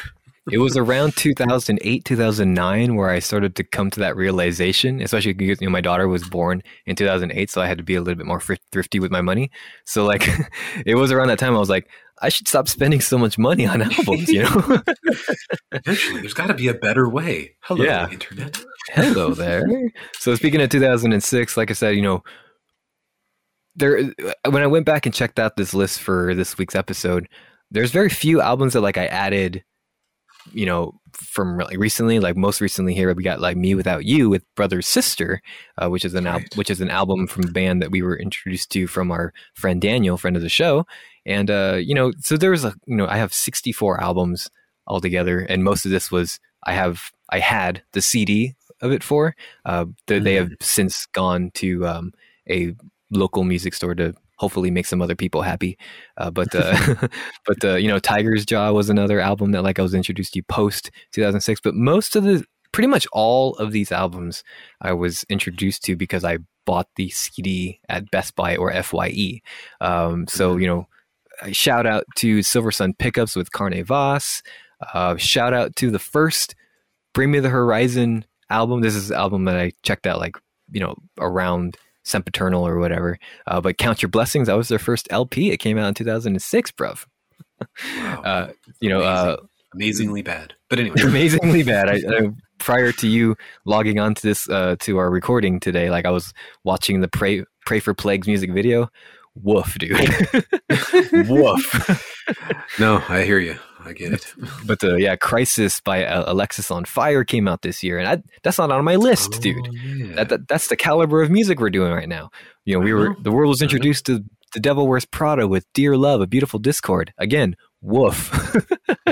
S1: It was around 2008 2009 where i started to come to that realization especially because you know my daughter was born in 2008 so i had to be a little bit more thrifty with my money so like <laughs> it was around that time i was like i should stop spending so much money on albums you know <laughs>
S2: Eventually, there's got to be a better way. Hello,
S1: Yeah.
S2: internet.
S1: hello there so speaking of 2006 like i said you know there uh, when i went back and checked out this list for this week's episode there's very few albums that like i added you know from like recently like most recently here we got like mewithoutYou with brother sister uh, which is an al-
S2: Right.
S1: which is an album from the band that we were introduced to from our friend daniel friend of the show. And uh you know so there was a you know i have 64 albums altogether and most of this was i have i had the cd of it for. Uh they, they have since gone to um a local music store to hopefully make some other people happy. Uh, but uh, <laughs> but uh, you know Tigers Jaw was another album that like i was introduced to post 2006 but most of the pretty much all of these albums i was introduced to because i bought the cd at best buy or fye um, so you know shout out to Silversun Pickups with Carnavas uh, shout out to the first bring me the horizon album. This is the album that i checked out like you know around sempiternal or whatever uh, but count your blessings that was their first lp it came out in 2006 bruv
S2: Wow.
S1: uh, you know uh,
S2: amazingly bad. But anyway, <laughs>
S1: amazingly bad I, I prior to you logging on to this uh, to our recording today, like I was watching the pray pray for plagues music video. Woof, dude. <laughs> Woof. <laughs>
S2: no, I hear you. I get it. <laughs>
S1: But the yeah, Crisis by Alexisonfire came out this year, and I, that's not on my list,
S2: Oh,
S1: dude.
S2: yeah.
S1: That, that that's the caliber of music we're doing right now. You know, we were
S2: Uh-huh.
S1: the world was introduced to the Devil Wears Prada with "Dear Love," a beautiful discord. Again, woof. <laughs>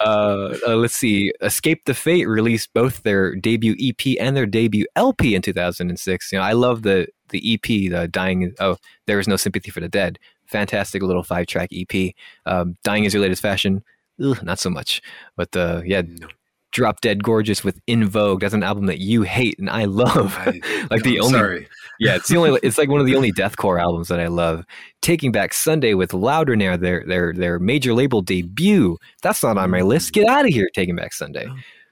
S1: uh, uh, let's see. Escape the Fate released both their debut EP and their debut LP in 2006. You know, I love the the EP, the Dying. Oh, there is no sympathy for the dead. Fantastic little five track EP. Um, Dying is your latest fashion. Ugh, not so much, but uh, yeah,
S2: No,
S1: Drop Dead Gorgeous with In Vogue. That's an album that you hate and I love.
S2: I- <laughs>
S1: like
S2: no,
S1: the
S2: I'm
S1: only
S2: Sorry. <laughs>
S1: yeah, it's the only. It's like one of the only deathcore albums that I love. Taking Back Sunday with Louder Now, their their their major label debut. That's not on my list. Get out of here, Taking Back Sunday.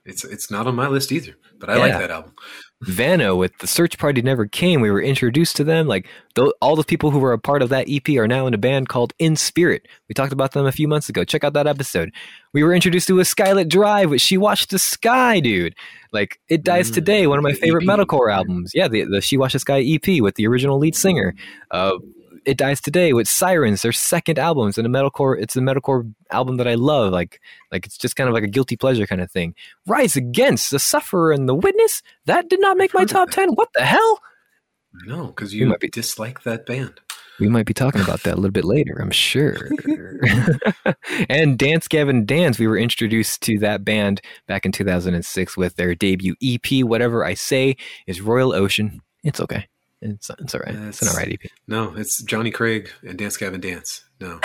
S2: It's it's not on my list either, but I like that album.
S1: Vanna with The Search Party Never Came. We were introduced to them. Like tho- all the people who were a part of that EP are now in a band called In Spirit. We talked about them a few months ago. Check out that episode. We were introduced to a Skylit Drive, which She Watched the Sky, dude. Like It Dies
S2: Mm,
S1: Today, one of my favorite
S2: EP.
S1: metalcore albums. Yeah, the, the She Watched the Sky EP with the original lead singer. Uh, it Dies Today with Sirens, their second album. It's a metalcore. It's a metalcore album that I love. Like, like it's just kind of like a guilty pleasure kind of thing. Rise Against the Sufferer and the Witness. That did not make my top ten. What the hell?
S2: No, because
S1: We
S2: you
S1: might be-
S2: dislike that band.
S1: We might be talking about that a little bit later. I'm sure. <laughs> and Dance Gavin Dance. We were introduced to that band back in 2006 with their debut EP. Whatever I say is Royal Ocean. It's okay. It's it's all right. It's an all right EP.
S2: No, it's Jonny Craig and Dance Gavin Dance. No, <laughs> <laughs>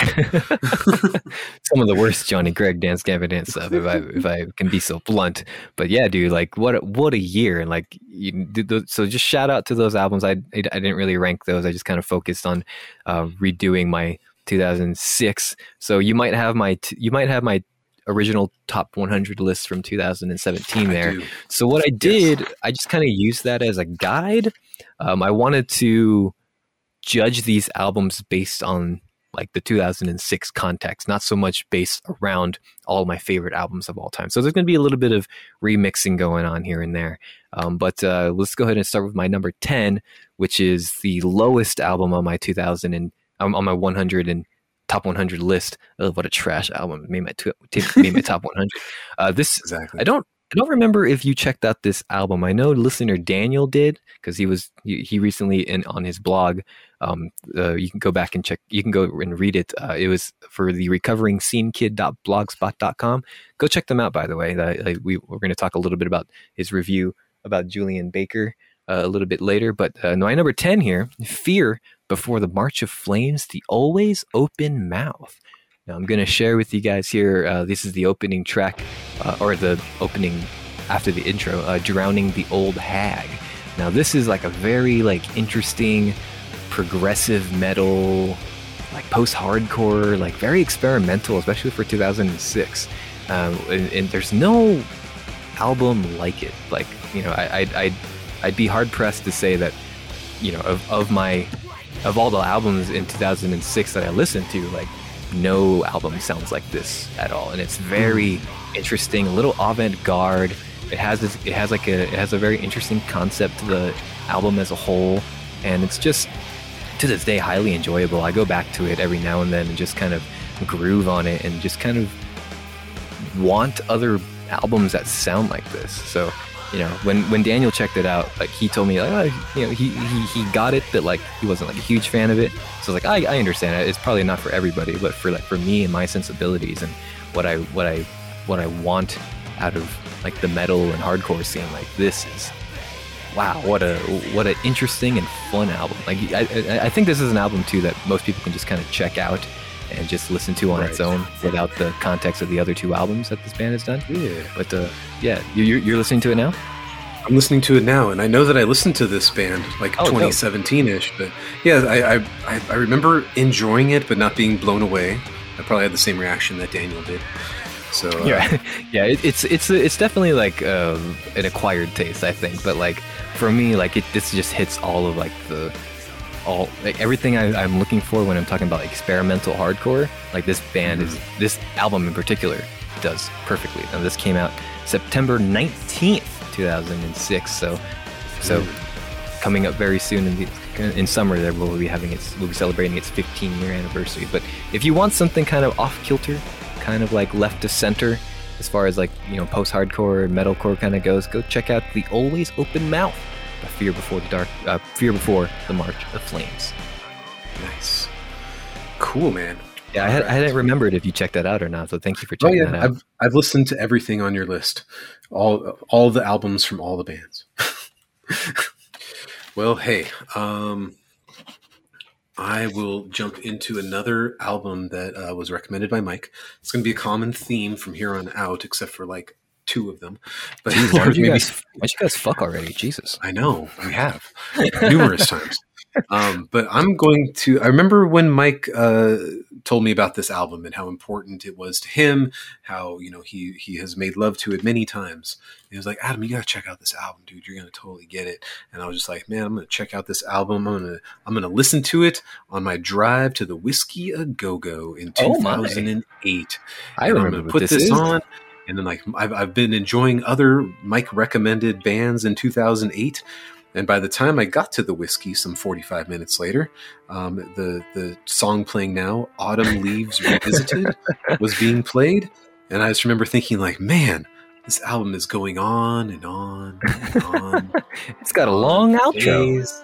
S1: some of the worst Jonny Craig dance Gavin dance stuff if I if I can be so blunt. But yeah, dude, like what a, what a year and like you those, so just shout out to those albums. I, I didn't really rank those. I just kind of focused on uh, redoing my 2006. So you might have my t- you might have my original top 100 list from 2017
S2: I
S1: there. So what I did, I just kind of used that as a guide. Um, I wanted to judge these albums based on like the 2006 context, not so much based around all my favorite albums of all time. So there's going to be a little bit of remixing going on here and there. Um, but uh, let's go ahead and start with my number 10, which is the lowest album on my 2000 and um, on my 100 and top 100 list. Oh, what a trash album! Made my, tw- <laughs> made my top 100. Uh, this
S2: Exactly.
S1: I don't I don't remember if you checked out this album. I know listener Daniel did because he was he, he recently in on his blog. Um, uh, you can go back and check. You can go and read it. Uh, it was for the recovering scene kid.blogspot.com. Go check them out. By the way, uh, we we're going to talk a little bit about his review about Julien Baker a little bit later. But uh, my number ten here, Fear before the March of Flames, the Always Open Mouth. Now I'm going to share with you guys here. Uh, this is the opening track, uh, or the opening after the intro, uh, "Drowning the Old Hag." Now this is like a very like interesting, progressive metal, like post-hardcore, like very experimental, especially for 2006. Um, and, and there's no album like it. Like you know, I, I'd, I'd I'd be hard pressed to say that you know of, of my of all the albums in 2006 that I listened to, like no album sounds like this at all, and it's very hmm. interesting, a little avant-garde. It has this, it has like a it has a very interesting concept to the album as a whole, and it's just to this day highly enjoyable. I go back to it every now and then and just kind of groove on it and just kind of want other albums that sound like this. So, you know, when when Daniel checked it out, like he told me, like, oh, you know, he, he he got it, but like he wasn't like a huge fan of it. So I was like, I, I understand it. It's probably not for everybody, but for like for me and my sensibilities and what I what I what I want out of like the metal and hardcore scene, like this is wow, what a what an interesting and fun album. Like I, I, I think this is an album too that most people can just kind of check out and just listen to on its own without the context of the other two albums that this band has done.
S2: Yeah.
S1: But uh, yeah, you, you're, you're listening to it now.
S2: I'm listening to it now, and I know that I listened to this band like
S1: Oh, 2017
S2: ish. But yeah, I, I I remember enjoying it, but not being blown away. I probably had the same reaction that Daniel did. So uh,
S1: Yeah, <laughs> yeah, it, it's it's it's definitely like um, an acquired taste, I think. But like for me, like it this just hits all of like the all like everything I, I'm looking for when I'm talking about experimental hardcore. Like this band is mm-hmm. this album in particular does perfectly. And this came out September 19th, 2006. So, so mm-hmm. coming up very soon in the in summer there we'll be having its we'll be celebrating its 15 year anniversary. But if you want something kind of off kilter, kind of like left to center, as far as like you know post hardcore metalcore kind of goes, go check out the Always Open Mouth, by Fear Before the Dark, uh, Fear Before the March of Flames.
S2: Nice, cool, man.
S1: Yeah, I, had, I hadn't remembered if you checked that out or not. So thank you for checking
S2: oh, yeah.
S1: that out.
S2: I've I've listened to everything on your list, all all the albums from all the bands. <laughs> well, hey, um, I will jump into another album that uh, was recommended by Mike. It's going to be a common theme from here on out, except for like two of them. But
S1: Jeez, why, don't you guys, why you guys fuck already? Jesus.
S2: I know we have numerous times. Um, but I'm going to. I remember when Mike uh, told me about this album and how important it was to him. How you know he he has made love to it many times. He was like, Adam, you gotta check out this album, dude. You're gonna totally get it. And I was just like, man, I'm gonna check out this album. I'm gonna I'm gonna listen to it on my drive to the Whisky a Go Go in 2008.
S1: I remember
S2: put
S1: this,
S2: this
S1: is.
S2: on. And then like I've, I've been enjoying other Mike recommended bands in 2008. And by the time I got to the whiskey, some 45 minutes later, um, the the song playing now, "Autumn Leaves Revisited," <laughs> was being played, and I just remember thinking, like, man, this album is going on and on and on. <laughs>
S1: it's got a long outro.
S2: days,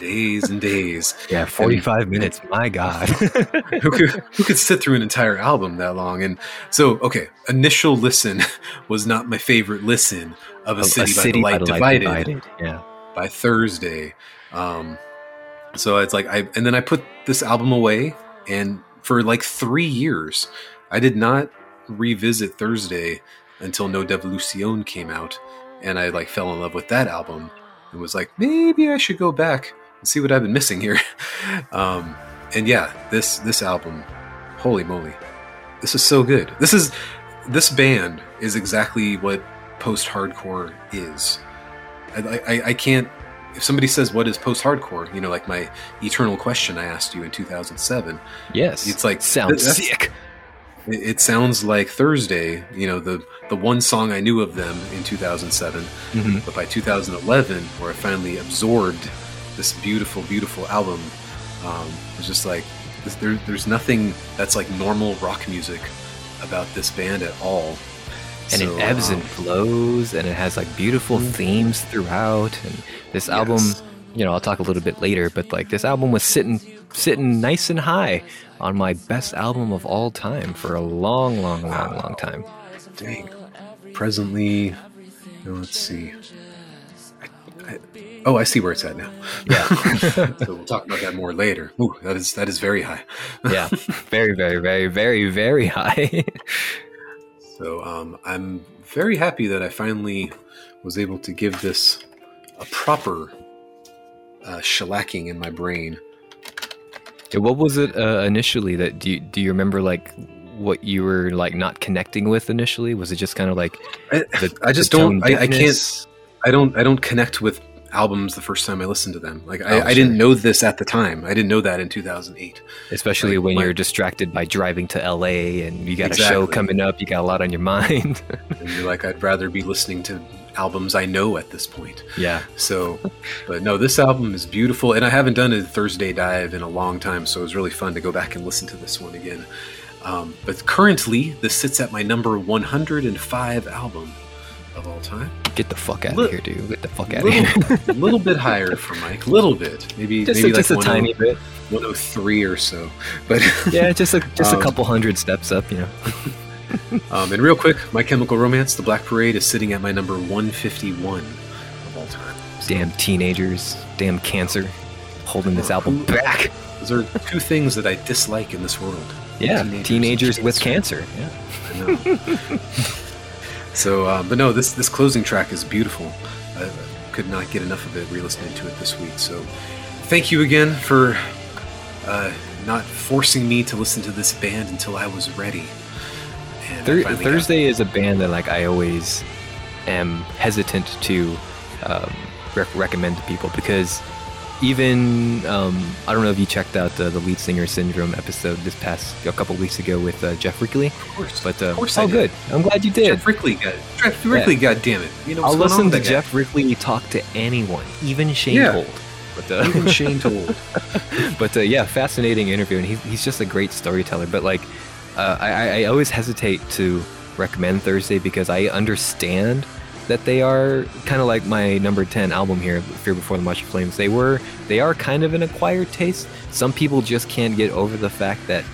S2: days and days.
S1: Yeah, 45 minutes. My God. <laughs>
S2: who could who could sit through an entire album that long? And so, okay, initial listen <laughs> was not my favorite listen of a,
S1: A-
S2: city,
S1: a
S2: by,
S1: city
S2: the light
S1: by the light
S2: divided
S1: divided. Yeah.
S2: by Thursday. Um, so it's like I and then I put this album away, and for like three years, I did not revisit Thursday until No Devolucion came out, and I like fell in love with that album and was like, maybe I should go back see what I've been missing here. <laughs> um, and yeah, this this album, holy moly, this is so good. This is this band is exactly what post hardcore is. I, I, I can't. If somebody says what is post hardcore, you know, like my eternal question I asked you in 2007,
S1: Yes.
S2: It's like-
S1: sounds sick.
S2: it, it sounds like Thursday. You know, the the one song I knew of them in 2007,
S1: Mhm.
S2: but by 2011, where I finally absorbed this beautiful, beautiful album, um, it was just like there, there's nothing that's like normal rock music about this band at all.
S1: And
S2: So,
S1: it ebbs
S2: um,
S1: and flows, and it has like beautiful
S2: Mhm.
S1: themes throughout. And this album,
S2: Yes.
S1: you know, I'll talk a little bit later, but like this album was sitting sitting nice and high on my best album of all time for a long, long, long, long time.
S2: Dang. Presently, no, let's see. I, I, oh, I see where it's at now.
S1: Yeah. <laughs>
S2: so we'll talk about that more later. Ooh, that is that is very high. <laughs>
S1: yeah, very, very, very, very, very high. <laughs>
S2: So um, I'm very happy that I finally was able to give this a proper uh, shellacking in my brain.
S1: Yeah, what was it uh, initially that do you, do you remember like what you were like not connecting with initially? Was it just kind of like
S2: I,
S1: the,
S2: I just don't. I, I can't. I don't. I don't connect with albums the first time I listened to them. Like I,
S1: Oh,
S2: I didn't know this at the time. I didn't know that in 2008.
S1: especially
S2: like,
S1: when
S2: my-
S1: you're distracted by driving to LA and you got a show coming up, you got a lot on your mind. <laughs>
S2: And you're like, I'd rather be listening to albums I know at this point.
S1: yeah,
S2: So, but no, this album is beautiful, and I haven't done a Thursday dive in a long time, so it was really fun to go back and listen to this one again. Um, but currently, this sits at my number 105 album of all time.
S1: get the fuck out
S2: Look-
S1: of here, dude. Get the fuck out of here.
S2: A little bit higher for Mike, a little bit, maybe
S1: just
S2: maybe
S1: a, just a tiny bit.
S2: 103 or so. But <laughs>
S1: Yeah, just a just
S2: Um,
S1: a couple hundred steps up, you know. <laughs>
S2: um, and real quick, My Chemical Romance, The Black Parade, is sitting at my number 151 of all time. So
S1: Damn teenagers, damn cancer, holding this album back.
S2: Those are two things that I dislike in this world.
S1: Yeah,
S2: Teenagers
S1: teenagers, with
S2: cancer.
S1: cancer. Yeah.
S2: I know. <laughs> so, uh, but no, this this closing track is beautiful. I, I could not get enough of it re-listening to it this week. So, thank you again for uh, not forcing me to listen to this band until I was ready. And
S1: Thur-
S2: got-
S1: Thursday is a band that like I always am hesitant to um, rec- recommend to people because even um, I don't know if you checked out the, the lead singer syndrome episode this past a couple weeks ago with uh, Geoff Rickly.
S2: Of course,
S1: But uh,
S2: of course,
S1: oh, good. I'm glad you did.
S2: Geoff Rickly, God, Geoff Rickly, God damn it! You know
S1: I'll listen to
S2: that guy?
S1: Geoff Rickly talk to anyone, even Shane
S2: Yeah.
S1: Told. But, uh,
S2: Even <laughs> Shane told. <laughs>
S1: but uh, yeah, fascinating interview, and he's, he's just a great storyteller. But like, uh, I- I always hesitate to recommend Thursday because I understand that they are kind of like my number ten album here, Fear Before the March of Flames. They were they are kind of an acquired taste. Some people just can't get over the fact that,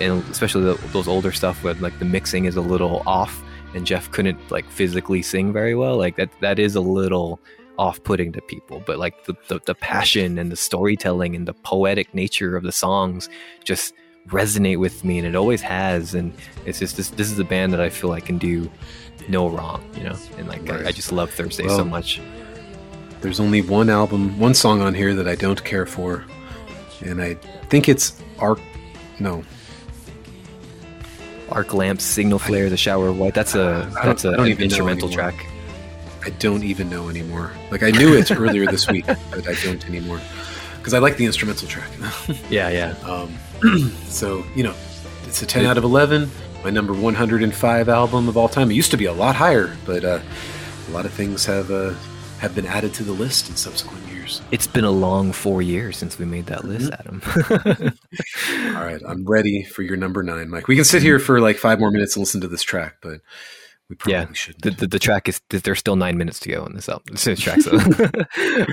S1: and especially the, those older stuff where like the mixing is a little off, and Geoff couldn't like physically sing very well. Like that that is a little off-putting to people but like the, the, the passion and the storytelling and the poetic nature of the songs just resonate with me and it always has and it's just this this is a band that i feel i can do no wrong you know and like I, I just love thursday so much
S2: There's only one album, one song on here that I don't care for, and I think it's Arc. No,
S1: arc lamps signal flare the shower of white that's a
S2: I
S1: that's a
S2: I
S1: an instrumental track
S2: I don't even know anymore. Like I knew it earlier this week, <laughs> but I don't anymore because I like the instrumental track. <laughs>
S1: yeah yeah
S2: Um, <clears throat> so you know, it's a 10 out of 11. My number 105 album of all time. It used to be a lot higher, but uh, a lot of things have uh, have been added to the list in subsequent years.
S1: it's been a long four years since we made that list
S2: Mm-hmm.
S1: adam <laughs>
S2: All right, I'm ready for your number nine, Mike. We can sit here for like five more minutes and listen to this track, but we probably
S1: Yeah,
S2: shouldn't.
S1: the, the, the track is there's still nine minutes to go on this album. <laughs> This track, so.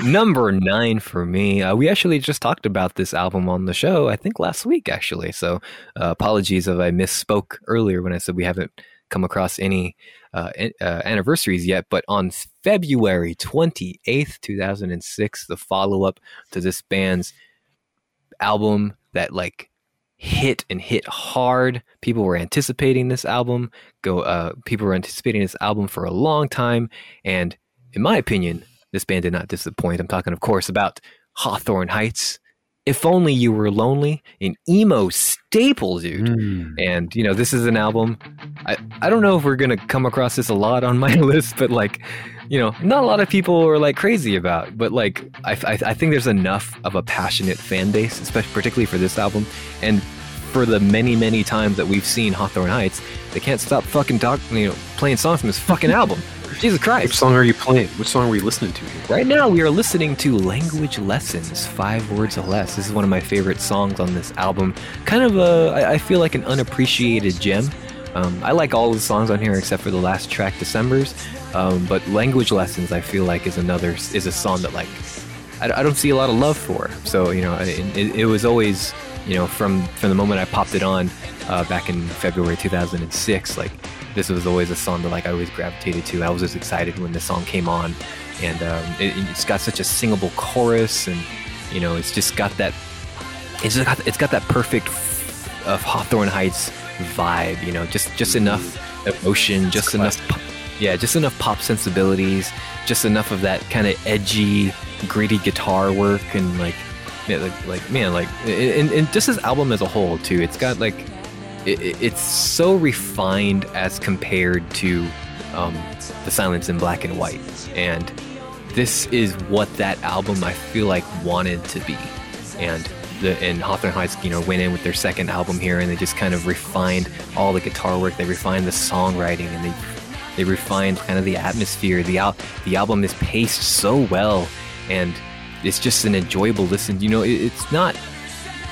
S1: <laughs> number nine for me. Uh, we actually just talked about this album on the show. I think last week actually. So uh, apologies if I misspoke earlier when I said we haven't come across any uh, uh, anniversaries yet. But on February twenty eighth, two thousand and six, the follow up to this band's album that like hit and hit hard. People were anticipating this album. Go, uh, people were anticipating this album for a long time, and in my opinion, this band did not disappoint. I'm talking, of course, about Hawthorne Heights. If only you were lonely, an emo staple, dude.
S2: Mm.
S1: And you know, this is an album. I I don't know if we're gonna come across this a lot on my <laughs> list, but like, you know, not a lot of people are like crazy about. But like, I I, I think there's enough of a passionate fan base, especially particularly for this album, and for the many many times that we've seen Hawthorne Heights, they can't stop fucking talk, you know, playing songs from this fucking <laughs> album. Jesus Christ.
S2: Which song are you playing? Which song are we listening to here?
S1: Right now, we are listening to Language Lessons, Five Words or Less. This is one of my favorite songs on this album. Kind of a, I I feel like an unappreciated gem. Um, I like all the songs on here except for the last track, December's. Um, but Language Lessons, I feel like, is another, is a song that, like, I, I don't see a lot of love for. So, you know, it, it, was always, you know, from, from the moment I popped it on uh, back in February 2006, like, this was always a song that like I always gravitated to. I was just excited when the song came on, and um, it, it's got such a singable chorus, and you know, it's just got that. It's just got, it's got that perfect f- of Hawthorne Heights vibe. You know, just just enough emotion, just enough. Yeah, just enough pop sensibilities, just enough of that kind of edgy, gritty guitar work, and like, yeah, like, like man, like, and, and just this album as a whole too. It's got like it- it's so refined as compared to um, the silence in black and white. And this is what that album i feel like wanted to be. And the and hawthorne heights you know went in with their second album here and they just kind of refined all the guitar work. They refined the songwriting and they they refined kind of the atmosphere the al- the album is paced so well and it's just an enjoyable listen you know it, it's not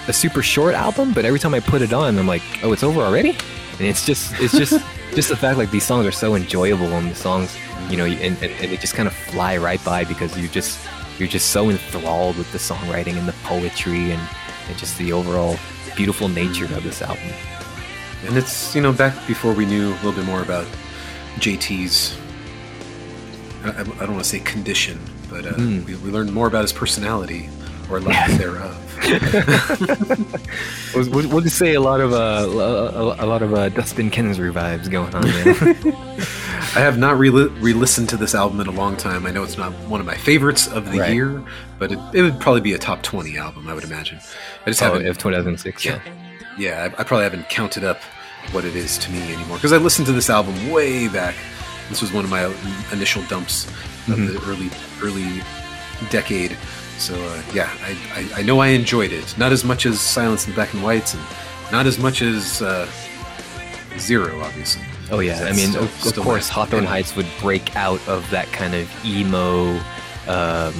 S1: a super short album, but every time I put it on, I'm like, oh, it's over already. And it's just, it's just, <laughs> just the fact like these songs are so enjoyable, and the songs, you know, and, and, and they just kind of fly right by because you just, you're just so enthralled with the songwriting and the poetry and, and just the overall beautiful nature of this album.
S2: And it's you know back before we knew a little bit more about JT's. I, I don't want to say condition, but uh,
S1: Mm.
S2: we, we learned more about his personality or lack thereof.
S1: We'll, we'll, just say a lot of, uh, a, a lot of uh, Dustin Kensrue vibes going on there. <laughs>
S2: I have not re listened to this album in a long time. I know it's not one of my favorites of the
S1: Right.
S2: year, but it, it would probably be a top twenty album. I would imagine. I just
S1: oh,
S2: haven't.
S1: of 2006, yeah.
S2: yeah, I, I probably haven't counted up what it is to me anymore because I listened to this album way back. This was one of my initial dumps of
S1: Mhm.
S2: the early early decade. So uh, yeah, I, I, I know I enjoyed it. Not as much as Silence in Black and Whites, and not as much as uh, Zero, obviously.
S1: Oh yeah, I mean,
S2: still-
S1: of, of course, Hawthorne. Heights would break out of that kind of emo um,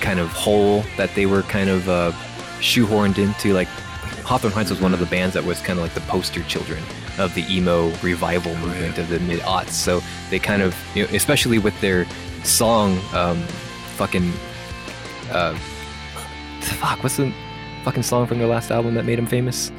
S1: kind of hole that they were kind of uh, shoehorned into. Like Hawthorne Heights was one of the bands that was kind of like the poster children of the emo revival movement of the mid aughts. So they kind of, you know, especially with their song, um, fucking, uh, fuck, what's the fucking song from their last album that made them famous?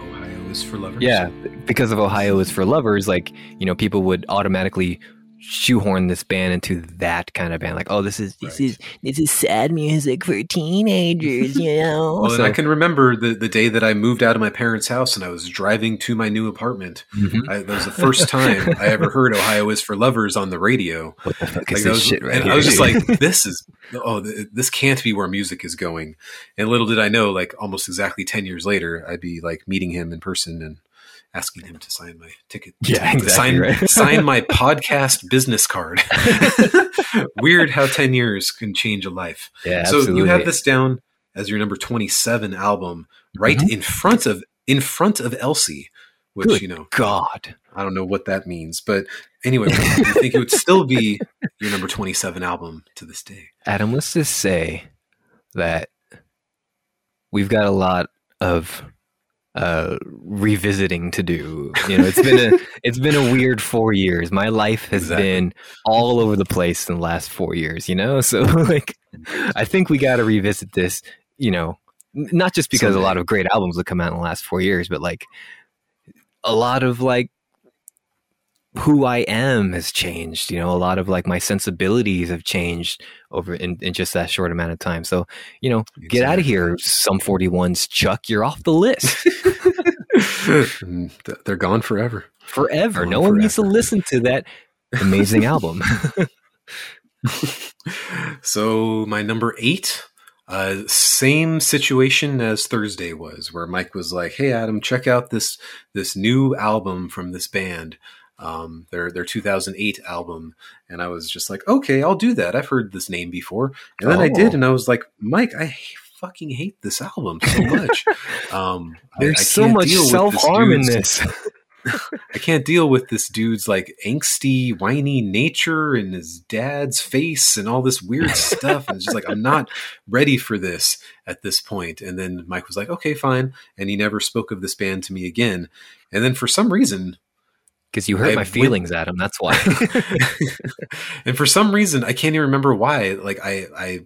S2: Ohio is for lovers.
S1: Yeah, because of Ohio is for lovers, like, you know, people would automatically shoehorn this band into that kind of band. Like, oh, this is this
S2: Right.
S1: is this is sad music for teenagers, you <laughs> know.
S2: Well, and I can remember the, the day that I moved out of my parents' house and I was driving to my new apartment.
S1: Mhm.
S2: I, that was the first time I ever heard "Ohio is for lovers" on the radio.
S1: what the fuck
S2: Like,
S1: is this
S2: was-
S1: shit right
S2: and
S1: here?
S2: I was just like, <laughs> "This is oh, th- this can't be where music is going." And little did I know, like almost exactly ten years later, I'd be like meeting him in person and asking him to sign my ticket.
S1: Yeah,
S2: to
S1: exactly,
S2: Sign,
S1: right. <laughs>
S2: sign my podcast business card. <laughs> Weird how ten years can change a life.
S1: yeah,
S2: so
S1: absolutely.
S2: you have this down as your number 27 album right
S1: Mhm.
S2: in front of in front of elsie which
S1: Good
S2: you know
S1: God.
S2: i don't know what that means but anyway I think it would still be your number 27 album to this day
S1: Adam, let's just say that we've got a lot of uh revisiting to do. You know it's been a <laughs> it's been a weird four years. My life has
S2: Exactly.
S1: been all over the place in the last four years you know? <laughs> So like i think we got to revisit this you know not just because a lot of great albums have come out in the last four years but like a lot of like who I am has changed. You know, a lot of like my sensibilities have changed over in, in just that short amount of time. So, you know, get out of here, Sum 41s, Chuck. You're off the list <laughs> <laughs>
S2: they're gone forever
S1: forever.
S2: Gone
S1: No one needs to listen to that amazing album. <laughs>
S2: so my number eight uh, same situation as thursday was where mike was like hey adam check out this this new album from this band um, their their 2008 album and i was just like okay i'll do that i've heard this name before and then i did
S1: Oh.
S2: and i was like mike I fucking hate this album so <laughs> much um,
S1: There's
S2: I
S1: so much self harm in this. <laughs>
S2: I can't deal with this dude's like angsty, whiny nature and his dad's face and all this weird <laughs> stuff. And it's just like, I'm not ready for this at this point. And then Mike was like, okay, fine. And he never spoke of this band to me again. And then for some reason,
S1: Because you hurt
S2: I
S1: my
S2: went- <laughs>
S1: feelings, Adam. That's why. <laughs>
S2: and for some reason, I can't even remember why. Like I, I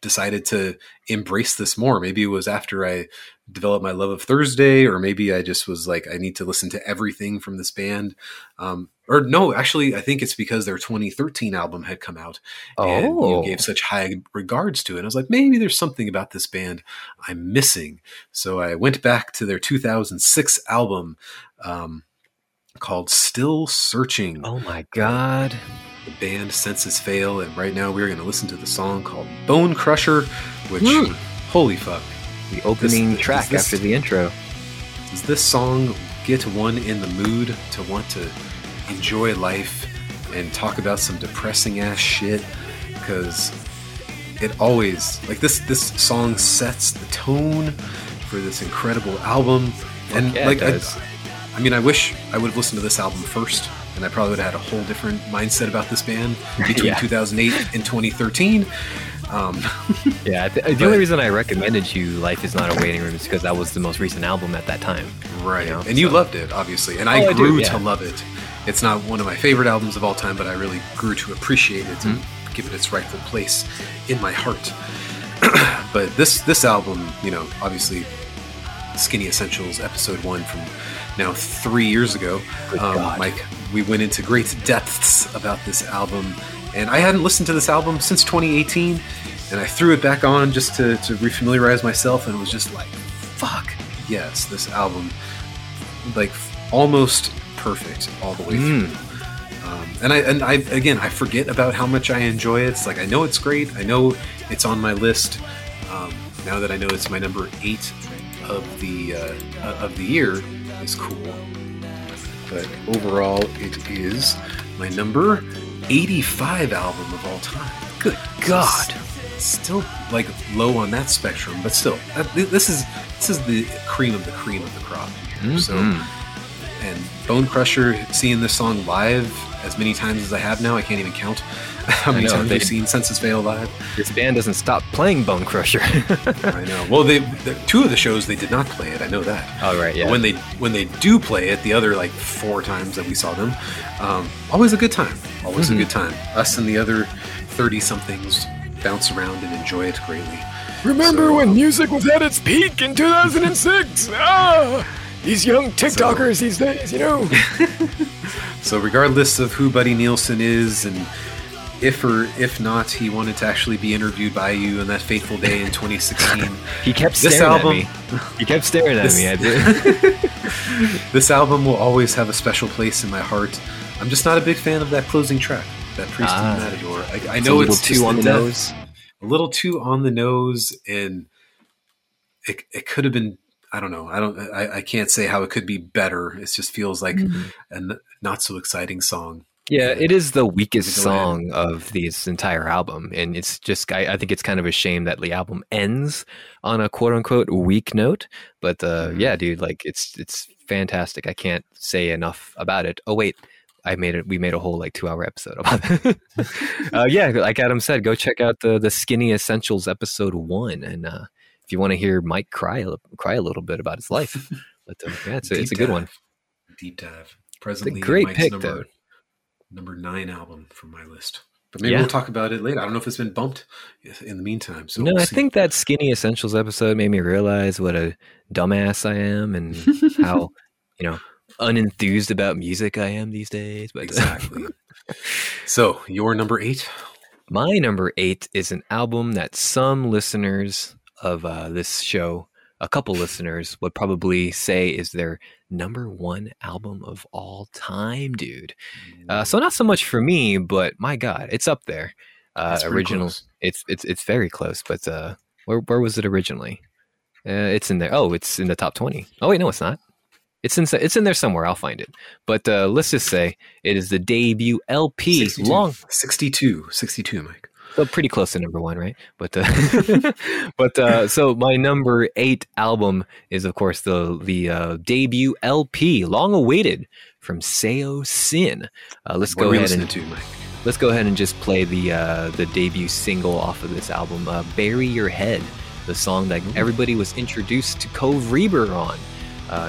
S2: decided to embrace this more. Maybe it was after I developed my love of Thursday, or maybe I just was like, I need to listen to everything from this band. Um, or no, actually, I think it's because their 2013 album had come out and you
S1: oh,
S2: gave such high regards to it. And I was like, maybe there's something about this band I'm missing. So I went back to their 2006 album um, called Still Searching
S1: oh my God.
S2: the band Senses Fail, and right now we're going to listen to the song called Bone Crusher, which,
S1: Hmm.
S2: holy fuck,
S1: The opening
S2: this-
S1: track
S2: this-
S1: after the intro.
S2: does this song get one in the mood to want to enjoy life and talk about some depressing ass shit? Because it always, like this, this song sets the tone for this incredible album. and
S1: yeah,
S2: like, I. I mean, I wish I would have listened to this album first, and I probably would have had a whole different mindset about this band <laughs> between
S1: Yeah.
S2: 2008 and 2013. Um, <laughs>
S1: Yeah, I the
S2: But-
S1: only reason I recommended you "Life Is Not a Waiting Room" is because that was the most recent album at that time.
S2: right.
S1: You know,
S2: and you
S1: so-
S2: loved it, obviously. And I
S1: Oh, I do,
S2: grew
S1: yeah.
S2: to love it. It's not one of my favorite albums of all time, but I really grew to appreciate it and
S1: Mm-hmm.
S2: give it its rightful place in my heart. <clears throat> but this this album, you know, obviously Skinny Essentials episode one from now three years ago. Um, Mike, we went into great depths about this album, and I hadn't listened to this album since 2018, and I threw it back on just to, to refamiliarize myself, and it was just like, fuck, yes, this album, like almost perfect all the way
S1: Mm.
S2: through. Um, and I and I again I forget about how much I enjoy it. It's like I know it's great. I know it's on my list. Um, now that I know it's my number eight of the uh, of the year is cool. But overall, it is my number eighty-five album of all time.
S1: Good God!
S2: still like low on that spectrum, but still, that, this is this is the cream of the cream of the crop. Mm-hmm. So, and Bone Crusher, seeing this song live as many times as I have now, I can't even count <laughs> how many know, times they've seen Senses Fail live.
S1: This band doesn't stop playing Bone Crusher. <laughs>
S2: I know. Well, they the, two of the shows they did not play it. I know that.
S1: Oh right, yeah.
S2: But when they when they do play it, the other like four times that we saw them, um, always a good time. Always mm-hmm. a good time. Us and the other thirty somethings bounce around and enjoy it greatly.
S3: Remember so, when um, music was at its peak in 2006? ah, these young TikTokers so, these days, you know. <laughs>
S2: so regardless of who Buddy Nielsen is and if or if not he wanted to actually be interviewed by you on that fateful day in 2016. <laughs>
S1: he kept staring album, at me. He kept staring at this, me. I <laughs>
S2: did. this album will always have a special place in my heart. I'm just not a big fan of that closing track, that Priest ah, and Matador. I, I know it's,
S1: too on the nose.
S2: A little too on the nose, and it, it could have been I don't know. I don't. I, I, can't say how it could be better. It just feels like mm-hmm. a not so exciting song.
S1: Yeah, it is the weakest song of this entire album, and it's just I, I, think it's kind of a shame that the album ends on a quote unquote weak note. But uh, mm-hmm. yeah, dude, like it's it's fantastic. I can't say enough about it. Oh wait, I made it. We made a whole like two hour episode about it. <laughs> <laughs> uh, yeah, like Adam said, go check out the the Skinny Essentials episode one, and uh, if you want to hear Mike cry cry a little bit about his life, <laughs> but uh, yeah, it's a, it's a good one.
S2: Deep dive. Presently,
S1: it's a great Mike's pick number, though
S2: number nine album from my list. But maybe yeah. we'll talk about it later. I don't know if it's been bumped in the meantime. So
S1: no,
S2: we'll
S1: I think that Skinny Essentials episode made me realize what a dumbass I am and <laughs> how you know unenthused about music I am these days. But
S2: exactly. <laughs> so your number eight.
S1: My number eight is an album that some listeners of uh, this show, a couple listeners, would probably say is their number one album of all time, dude. Uh, so not so much for me, but my God, it's up there. Uh, original, close. it's it's it's very close. But uh, where where was it originally? Uh, it's in there. Oh, it's in the top twenty. Oh wait, no, it's not. It's in it's in there somewhere. I'll find it. But uh, let's just say it is the debut LP.
S2: 62.
S1: Long
S2: 62, 62, Mike.
S1: So pretty close to number one, right? But uh, <laughs> but uh, so my number eight album is of course the the uh, debut LP, long awaited from Saosin. Uh, let's what go ahead and to, let's go ahead and just play the uh, the debut single off of this album, uh, "Bury Your Head," the song that everybody was introduced to Cove Reber on.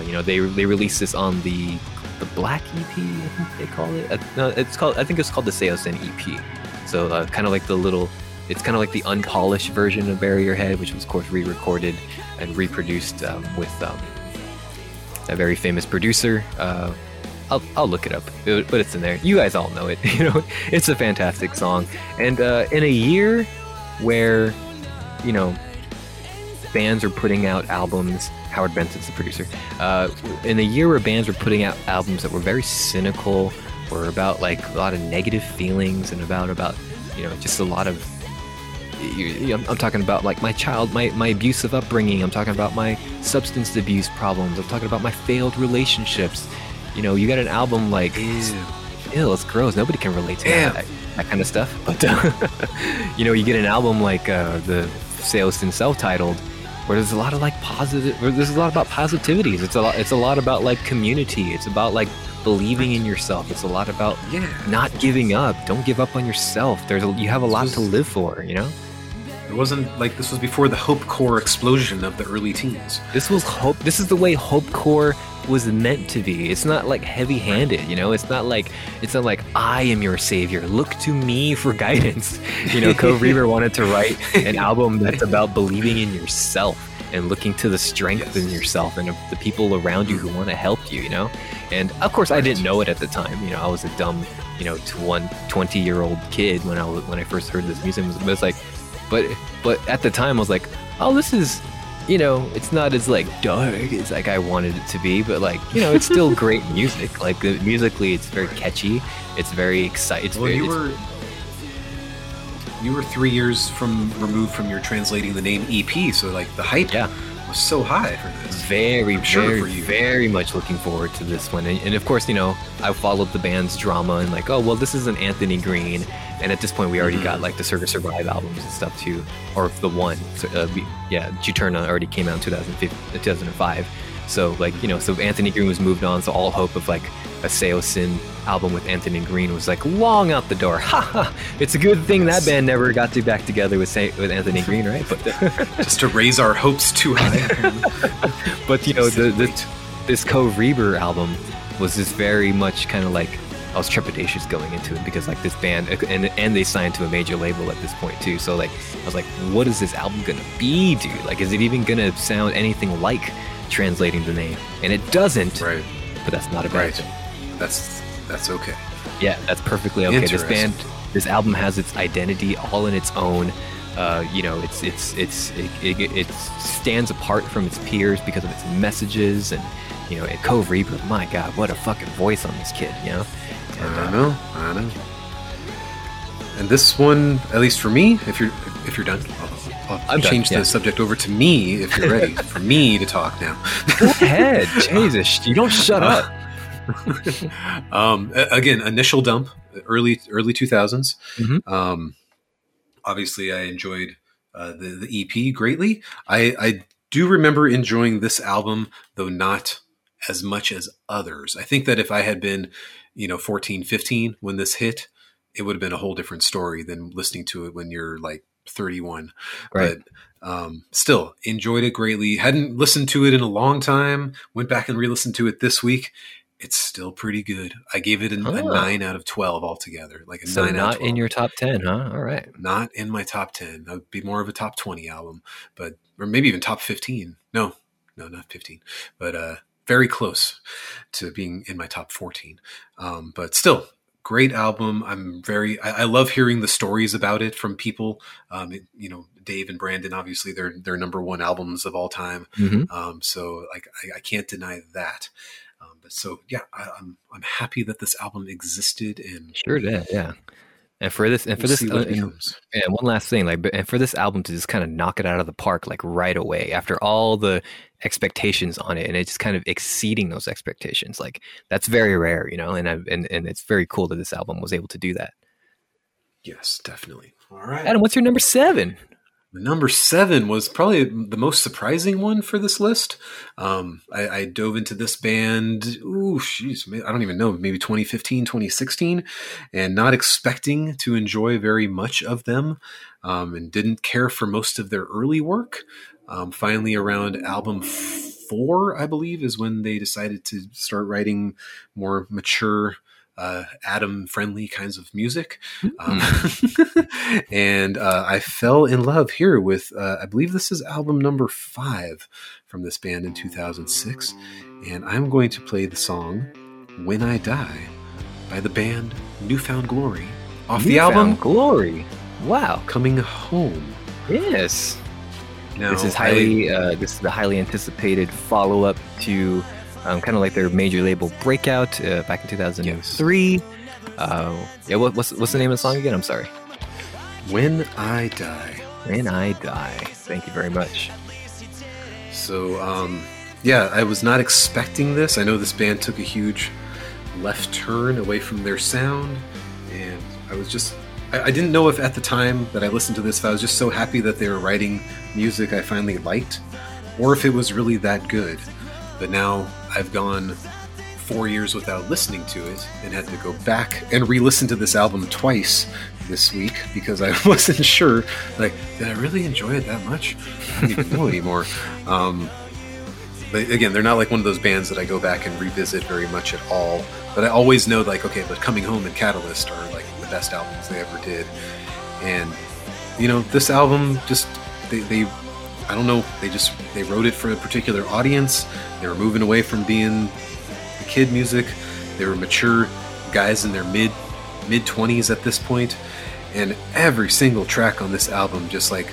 S1: you know, they they released this on the the Black EP, I think they call it. no, it's called. I think it's called the Saosin EP. So uh, kind of like the little, it's kind of like the unpolished version of Your Head, which was of course re-recorded and reproduced um, with um, a very famous producer. Uh, I'll, I'll look it up, but it's in there. You guys all know it. <laughs> You know, it's a fantastic song. And uh, in a year where, you know, bands are putting out albums, Howard Benson's the producer. Uh, in a year where bands were putting out albums that were very cynical, or about like a lot of negative feelings and about about you know just a lot of you know, I'm talking about like my child, my, my abusive upbringing. I'm talking about my substance abuse problems. I'm talking about my failed relationships. You know, you got an album like, ew, ew it's gross. Nobody can relate to that, that kind of stuff. But, uh, <laughs> you know, you get an album like uh, the and self-titled, where there's a lot of like positive, there's a lot about positivities. It's a lot, it's a lot about like community. It's about like believing in yourself. It's a lot about yeah. not giving up. Don't give up on yourself. There's a, you have a lot was, to live for, you know?
S2: It wasn't like this was before the hope core explosion of the early teens.
S1: This was hope this is the way hope core was meant to be. It's not like heavy-handed, you know? It's not like it's not like I am your savior. Look to me for guidance. <laughs> You know, Cove Reber wanted to write an <laughs> album that's about believing in yourself and looking to the strength yes. in yourself and the people around you who mm-hmm. want to help you, you know? And of course, I didn't know it at the time. You know, I was a dumb, you know, 20 year old kid when I was, when I first heard this music. It was like, but but at the time, I was like, oh, this is, you know, it's not as like dark as like I wanted it to be, but like, you know, it's still <laughs> great music. Like musically, it's very catchy. It's very exciting.
S2: Well, you were you were three years from removed from your translating the name EP, so like the hype
S1: yeah.
S2: was so high for this.
S1: very,
S2: sure
S1: very,
S2: for you.
S1: very much looking forward to this one. And, and of course, you know, I followed the band's drama and like, oh well, this is an Anthony Green, and at this point, we already
S2: Mhm.
S1: got like the Circa Survive albums and stuff too, or the one. So, uh, we, yeah, Juturna already came out in 2005, 2005. So like, you know, so Anthony Green was moved on. So all hope of like a Saosin album with Anthony Green was like long out the door. <laughs> Ha ha! It's a good thing
S2: Yes.
S1: that band never got to back together with Sa- with Anthony Green, right? But <laughs>
S2: Just to raise our hopes too high. <laughs>
S1: but you know the, the this Cove Reber album was just very much kind of like I was trepidatious going into it because like this band and and they signed to a major label at this point too. So like I was like, what is this album gonna be, dude? Like, is it even gonna sound anything like translating the name? And it doesn't.
S2: right.
S1: But that's not a bad
S2: Right.
S1: thing.
S2: That's that's okay.
S1: Yeah, that's perfectly okay. This band, this album has its identity all in its own. Uh, you know, it's it's it's it, it, it stands apart from its peers because of its messages and you know, at Cove Reber. My God, what a fucking voice on this kid, you know.
S2: I know, I don't know. And this one, at least for me, if you're if you're done, I'll, I'll
S1: I'm done,
S2: change
S1: yeah.
S2: the subject over to me if you're ready <laughs> for me to talk now.
S1: Go ahead, <laughs> Jesus, you don't shut up. <laughs>
S2: um, again, initial dump, early early two thousands.
S1: Mhm.
S2: Um, obviously, I enjoyed uh, the the EP greatly. I I do remember enjoying this album, though not as much as others. I think that if I had been, you know, 14, 15 when this hit, it would have been a whole different story than listening to it when you're like 31.
S1: Right.
S2: But um, still enjoyed it greatly. Hadn't listened to it in a long time. Went back and re-listened to it this week. It's still pretty good. I gave it a, a
S1: Oh.
S2: nine out of twelve altogether. Like a
S1: So
S2: nine out
S1: not
S2: of 12.
S1: in your top ten, huh? All right.
S2: not in my top ten. That would be more of a top twenty album, but or maybe even top fifteen. No, no, not fifteen, but uh, very close to being in my top fourteen. Um, but still, great album. I'm very. I, I love hearing the stories about it from people. Um, it- you know, Dave and Brandon. Obviously, they're they're number one albums of all time.
S1: hmm
S2: Um, so like I, I can't deny that. Um, but so yeah, I, I'm I'm happy that this album existed and
S1: Sure did. Yeah. And for this, and for
S2: we'll
S1: this, uh, and- And one last thing, like, and for this album to just kind of knock it out of the park, like right away after all the expectations on it, and it's kind of exceeding those expectations, like that's very rare, you know. And I and and it's very cool that this album was able to do that.
S2: Yes, definitely. All right.
S1: Adam, what's your number seven?
S2: Number seven was probably the most surprising one for this list. Um, I, I dove into this band, ooh, jeez, I don't even know, maybe 2015, 2016, and not expecting to enjoy very much of them, um, and didn't care for most of their early work. Um, finally, around album four, I believe, is when they decided to start writing more mature, uh, Adam friendly kinds of music. Um, <laughs> and uh, I fell in love here with, uh, I believe this is album number five from this band in 2006. And I'm going to play the song When I Die by the band New Found Glory off the album
S1: Glory. Wow.
S2: Coming Home.
S1: Yes.
S2: Now,
S1: this is
S2: I-
S1: highly uh, this is the highly anticipated follow up to um, kind of like their major label breakout uh, back in 2003. Uh, yeah, what, what's what's the name of the song again? I'm sorry.
S2: When I Die.
S1: When I die. Thank you very much.
S2: So, um, yeah, I was not expecting this. I know this band took a huge left turn away from their sound, and I was just. I, I didn't know if at the time that I listened to this, if I was just so happy that they were writing music I finally liked, or if it was really that good. But now I've gone four years without listening to it and had to go back and re listen to this album twice this week because I <laughs> wasn't sure. Like, did I really enjoy it that much? I don't even know anymore. <laughs> Um, but again, they're not like one of those bands that I go back and revisit very much at all. But I always know, like, okay, but Coming Home and Catalyst are like best albums they ever did. And, you know, this album just, they, they I don't know, they just, they wrote it for a particular audience. They were moving away from being the kid music. They were mature guys in their mid, mid 20s at this. And every single track on this album just like,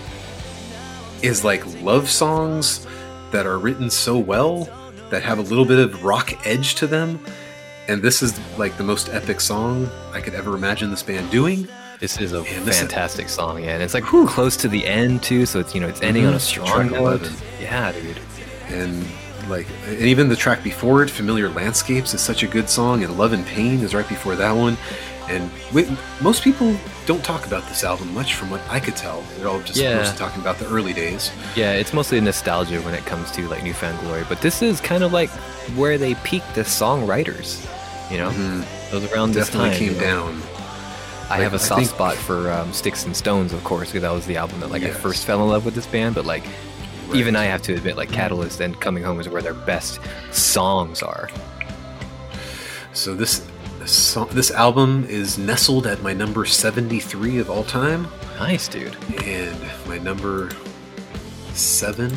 S2: is like love songs that are written so well that have a little bit of rock edge to them and this is like the most epic song i could ever imagine this band doing
S1: This is a
S2: And
S1: fantastic song, yeah, and it's like close to the end too, so it's you know it's ending on a
S2: Mhm.
S1: strong note. Yeah, dude.
S2: and like and even the track before it familiar landscapes is such a good song and love and pain is right before that one and most people don't talk about this album much from what i could tell they're all just
S1: Yeah.
S2: mostly talking about the early days
S1: Yeah, it's mostly nostalgia when it comes to like New Found Glory, but this is kind of like where they peaked as songwriters. You know,
S2: Mhm.
S1: it was around this
S2: definitely
S1: time.
S2: came
S1: you know.
S2: down
S1: I
S2: Like,
S1: have a soft
S2: think-
S1: spot for um, Sticks and Stones, of course, because that was the album that like I first fell in love with this band. But like, even I have to admit, like Catalyst and Coming Home is where their best songs are.
S2: so this, song, this album is nestled at my number 73 of all time.
S1: Nice, dude.
S2: and my number 7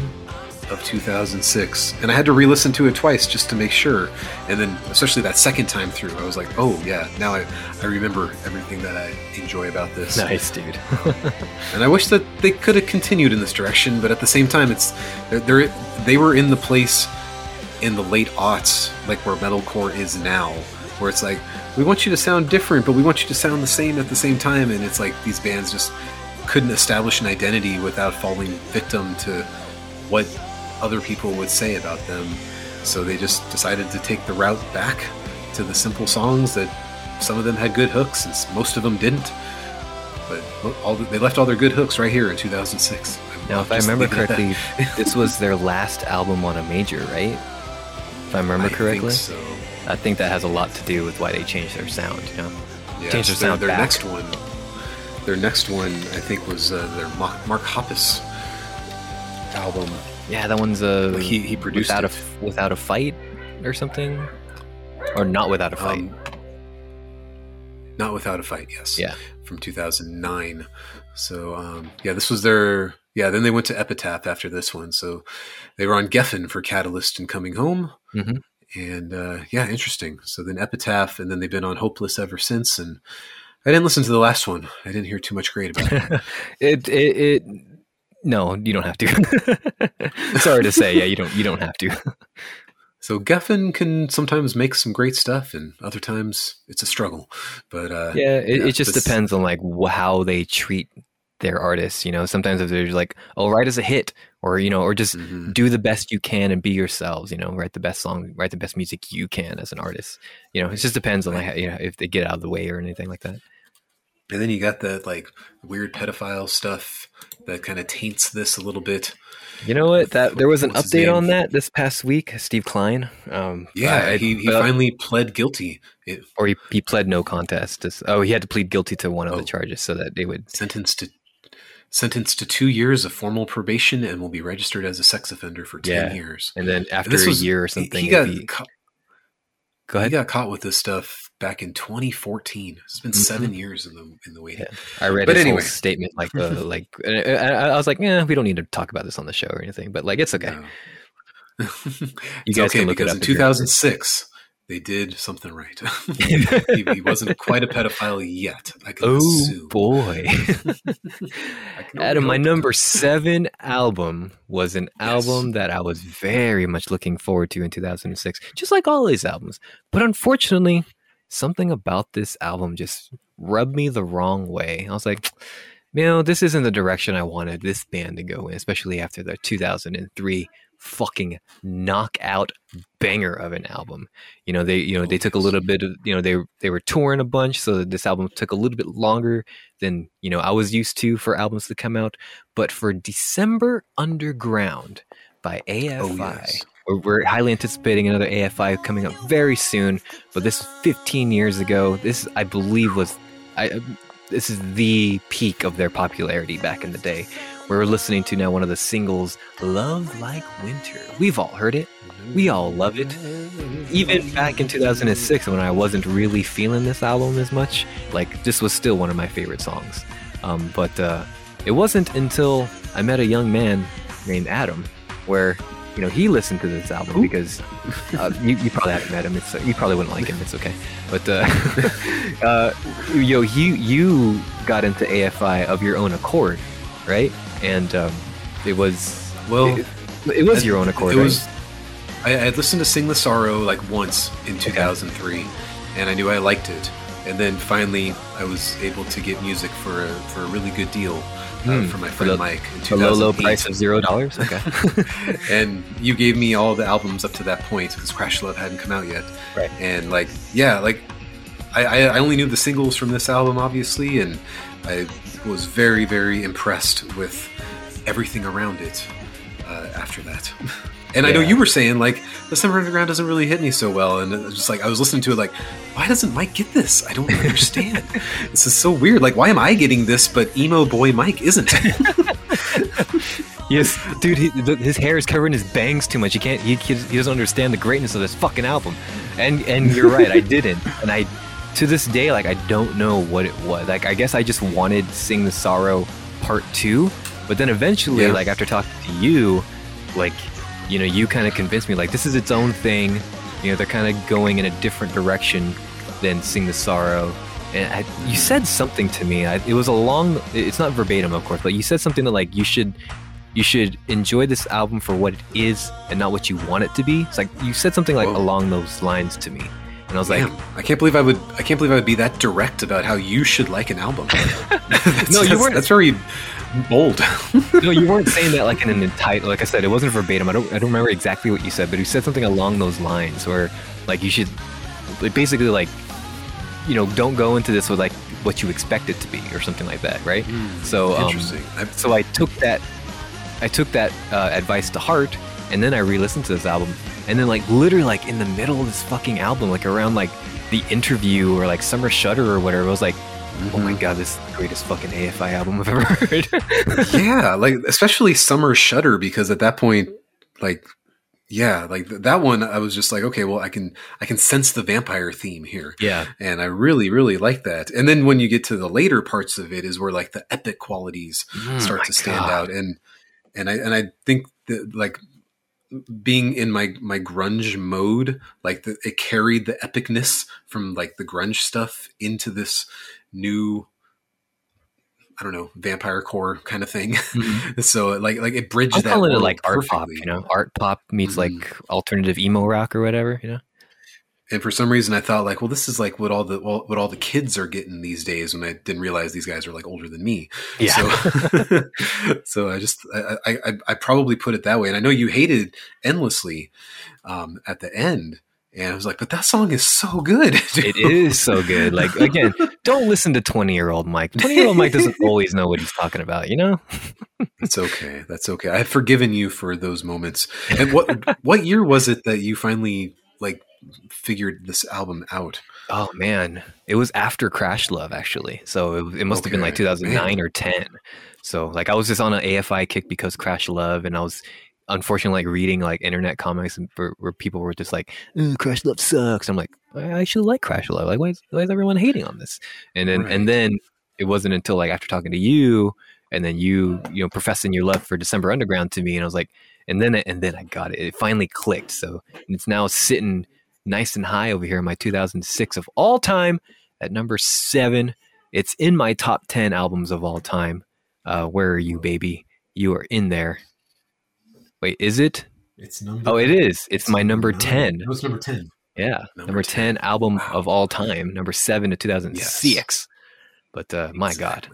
S2: of 2006 and i had to re-listen to it twice just to make sure. And then especially that second time through i was like oh yeah now i, I remember everything that i enjoy about this.
S1: Nice, dude. <laughs>
S2: and i wish that they could have continued in this direction but at the same time it's they're, they're they were in the place in the late aughts like where metalcore is now where it's like we want you to sound different but we want you to sound the same at the same time. And it's like these bands just couldn't establish an identity without falling victim to what other people would say about them. So they just decided to take the route back to the simple songs that some of them had good hooks and most of them didn't. But all the, they left all their good hooks right here in 2006
S1: Now, if I remember
S2: leave it at that.
S1: correctly, <laughs> this was their last album on a major, right? If I remember
S2: I
S1: correctly,
S2: think so
S1: I think that has a lot to do with why they changed their sound. You know,
S2: Yeah,
S1: Change their
S2: so
S1: sound
S2: their
S1: back.
S2: next one. Their next one, I think, was uh, their Mark, Mark Hoppus album.
S1: yeah, that one's a
S2: Like, he- he produced
S1: without
S2: it.
S1: a without a fight or something, or not without a fight.
S2: Um, not without a fight, yes.
S1: Yeah.
S2: From 2009. So um, yeah, this was their yeah. Then they went to Epitaph after this one. So they were on Geffen for Catalyst and Coming Home.
S1: Mhm.
S2: And uh, yeah, interesting. So then Epitaph, and then they've been on Hopeless ever since. And I didn't listen to the last one. I didn't hear too much great about it. <laughs>
S1: it, it it no, you don't have to. <laughs> Sorry to say, yeah, you don't you don't have to. <laughs>
S2: So Geffen can sometimes make some great stuff, and other times it's a struggle. But uh,
S1: yeah, it,
S2: yeah,
S1: it just depends on like how they treat their artists. You know, sometimes if they're just like, oh, write as a hit, or you know, or just
S2: mhm.
S1: do the best you can and be yourselves. You know, write the best song, write the best music you can as an artist. You know, it just depends on like you know if they get out of the way or anything like that.
S2: and then you got that like weird pedophile stuff that kind of taints this a little bit.
S1: You know what? That there was an
S2: What's
S1: update on that this past week. Steve Klein. Um,
S2: Yeah,
S1: I-
S2: he, he
S1: but-
S2: finally pled guilty. It
S1: or he, he pled no contest. Oh, he had to plead guilty to one of
S2: Oh.
S1: the charges so that they would.
S2: sentenced to sentenced to two years of formal probation and will be registered as a sex offender for ten
S1: Yeah.
S2: years.
S1: And then after a
S2: was-
S1: year or something,
S2: he got
S1: be-
S2: ca-
S1: go
S2: he
S1: ahead.
S2: got caught with this stuff back in 2014. It's been
S1: Mhm.
S2: seven years in the in the waiting.
S1: I read
S2: But
S1: his
S2: anyway.
S1: whole statement, like the <laughs> like. and I, I was like, yeah, we don't need to talk about this on the show or anything, but like, it's okay.
S2: No. <laughs>
S1: You
S2: It's
S1: guys
S2: okay
S1: can look it
S2: because
S1: up
S2: in
S1: if you're
S2: 2006 they did something right. <laughs> <laughs> he, he wasn't quite a pedophile yet. I can
S1: Oh
S2: assume.
S1: boy, <laughs>
S2: can
S1: Adam! My number seven album was an
S2: Yes.
S1: album that I was very much looking forward to in 2006, just like all these albums. But unfortunately, something about this album just rubbed me the wrong way. I was like, you know, this isn't the direction I wanted this band to go in, especially after the 2003 fucking knockout banger of an album. You know, they you know they took a little bit of you know they they were touring a bunch, so this album took a little bit longer than you know I was used to for albums to come out. But for December Underground by AFI,
S2: Oh, yes.
S1: we're, we're highly anticipating another AFI coming up very soon. But this 15 years ago, this I believe was I. This is the peak of their popularity back in the day. We're listening to now one of the singles, Love Like Winter. We've all heard it. We all love it. Even back in 2006, when I wasn't really feeling this album as much, like this was still one of my favorite songs. Um, but uh, it wasn't until I met a young man named Adam, where you know he listened to this album
S2: Who?
S1: because uh, <laughs> you, you probably haven't met him. It's you probably wouldn't like him. It's okay. But uh, <laughs> uh, yo, you you got into AFI of your own accord, right? And um, it was
S2: Well,
S1: it, it was your own accord.
S2: It
S1: right?
S2: was. I, I had listened to "Sing the Sorrow" like once in 2003, and I knew I liked it. and then finally I was able to get music for a, for a really good deal uh,
S1: Hmm,
S2: from my
S1: for
S2: friend
S1: the-
S2: Mike in
S1: The low, low price of zero dollars. <laughs> Okay.
S2: and you gave me all the albums up to that point because Crash Love hadn't come out yet.
S1: Right.
S2: And like, yeah, like I I only knew the singles from this album, obviously, and I was very, very impressed with everything around it uh, after that. <laughs> And I know you were saying like December Underground doesn't really hit me so well, and it was just like I was listening to it like, why doesn't Mike get this? I don't understand. <laughs> this is so weird. Like, why am I getting this, but emo boy Mike isn't? <laughs>
S1: yes, dude. He, the, his hair is covering his bangs too much. He can't. He, he doesn't understand the greatness of this fucking album. And and you're right. I didn't. And I to this day like I don't know what it was. Like I guess I just wanted Sing the Sorrow Part Two, but then eventually,
S2: Yeah.
S1: like after talking to you, like you know, you kind of convinced me like this is its own thing. You know, they're kind of going in a different direction than Sing the Sorrow. And I, you said something to me. I, it was a long. It's not verbatim, of course, but you said something that like you should, you should enjoy this album for what it is and not what you want it to be. It's like you said something like
S2: Whoa.
S1: along those lines to me, and I was like,
S2: I can't believe I would. I can't believe I would be that direct about how you should like an album. <laughs> That's-
S1: No, you
S2: that's-
S1: weren't.
S2: That's very bold. <laughs>
S1: no, you weren't <laughs> saying that like in an entire. Like I said, it wasn't verbatim. I don't. I don't remember exactly what you said, but you said something along those lines where like you should, basically like, you know, don't go into this with like what you expect it to be or something like that, right? So um,
S2: Interesting. I,
S1: so I took that I took that uh, advice to heart and then I re-listened to this album and then like literally like in the middle of this fucking album like around like the interview or like Summer Shudder or whatever I was like oh my god this is the greatest fucking AFI album I've ever <laughs> heard
S2: yeah, like especially Summer Shudder because at that point, like, yeah, like th- that one, I was just like, okay, well, I can I can sense the vampire theme here.
S1: yeah
S2: And I really, really like that. And then when you get to the later parts of it, is where like the epic qualities
S1: Mm,
S2: start to stand
S1: God.
S2: out. And and I and I think that like being in my my grunge mode, like the, it carried the epicness from like the grunge stuff into this new. I don't know, vampire core kind of thing.
S1: Mhm. <laughs>
S2: so like like it bridged
S1: I'm
S2: that
S1: calling it like art pop you know art pop meets
S2: Mhm.
S1: like alternative emo rock or whatever you know
S2: and for some reason I thought like, well, this is like what all the well, what all the kids are getting these days. When I didn't realize these guys are like older than me.
S1: yeah
S2: So, <laughs> so I just I, I I- probably put it that way, and I know you hated endlessly um, at the end, and I was like, but that song is so good. <laughs>
S1: it is so good like again <laughs> don't listen to 20 year old Mike 20 year old Mike doesn't always know what he's talking about you know
S2: It's okay. That's okay. I've forgiven you for those moments. And what what year was it that you finally like figured this album out?
S1: Oh man, it was after Crash Love actually. So it, it must have been like 2009
S2: man.
S1: or 10. So like I was just on an AFI kick because Crash Love, and I was unfortunately like reading like internet comics and where, where people were just like, "Ugh, Crash Love sucks. I'm like, I actually like Crash Love. Like why is, why is everyone hating on this? And then
S2: Right.
S1: and then it wasn't until like after talking to you and then you you know professing your love for December Underground to me, and I was like, and then and then I got it. It finally clicked. So it's now sitting nice and high over here in my 2006 of all time at number seven. It's in my top 10 albums of all time. Uh, where are you, baby? You are in there. Wait, is it?
S2: It's number.
S1: Oh, it is. It's my number 10.
S2: was number ten.
S1: Yeah,
S2: Number
S1: number, 10, album
S2: Wow.
S1: of all time. Number seven to 2006. But uh, my God.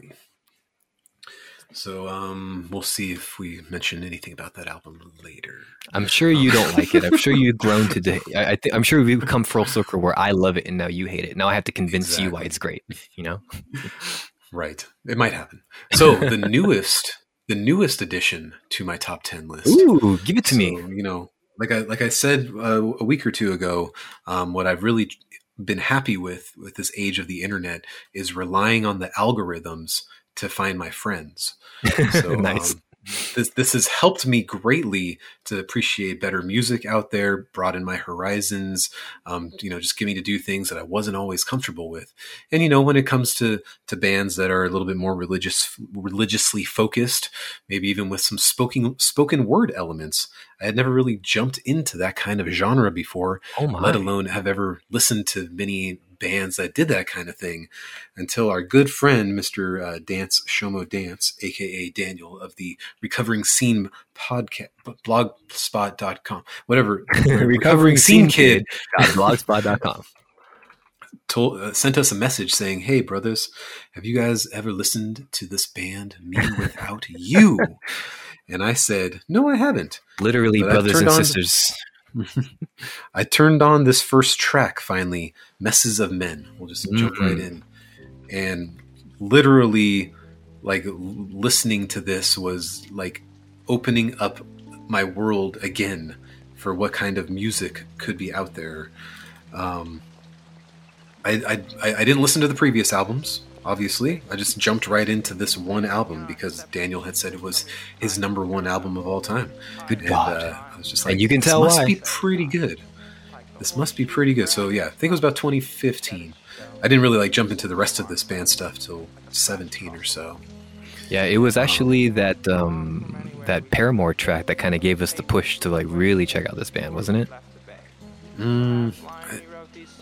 S2: Exactly. So um, we'll see if we mention anything about that album later.
S1: I'm sure you don't like it. I'm sure you've grown to. De- I, I think I'm sure we've come full circle where I love it and now you hate it. Now I have to convince you why it's great. You know? <laughs>
S2: Right. It might happen. So the newest, the newest addition to my top ten list.
S1: Ooh, give it to me.
S2: You know, like I like I said uh, a week or two ago, um, what I've really been happy with with this age of the internet is relying on the algorithms to find my friends. <laughs> So
S1: Nice.
S2: um, this this has helped me greatly to appreciate better music out there, broaden my horizons. Um, you know, just get me to do things that I wasn't always comfortable with. And you know, when it comes to to bands that are a little bit more religious, religiously focused, maybe even with some spoken spoken word elements, I had never really jumped into that kind of genre before
S1: Oh my.
S2: let alone have ever listened to many bands that did that kind of thing until our good friend Mr. Uh, Dance Shomo Dance, aka Daniel of the Recovering Scene podcast blogspot.com, whatever. <laughs>
S1: Recovering Scene Kid. Blogspot.com. <laughs>
S2: told uh, sent us a message saying, "Hey, brothers, have you guys ever listened to this band, Me Without You?" <laughs> And I said, "No, I haven't."
S1: Literally,
S2: But
S1: brothers and sisters. <laughs>
S2: I turned on this first track finally, Messes of Men. We'll just jump
S1: Mhm.
S2: right in. And literally, like, listening to this was like opening up my world again for what kind of music could be out there. Um, I, I I didn't listen to the previous albums, obviously. I just jumped right into this one album because Daniel had said it was his number one album of all time.
S1: Good
S2: And,
S1: God.
S2: uh, I was just like,
S1: And you can tell
S2: this
S1: tell
S2: must be pretty good. This must be pretty good. So yeah, I think it was about 2015. I didn't really like jump into the rest of this band stuff till 17 or so.
S1: Yeah, it was actually that um, that Paramore track that kind of gave us the push to like really check out this band, wasn't it?
S2: Mm,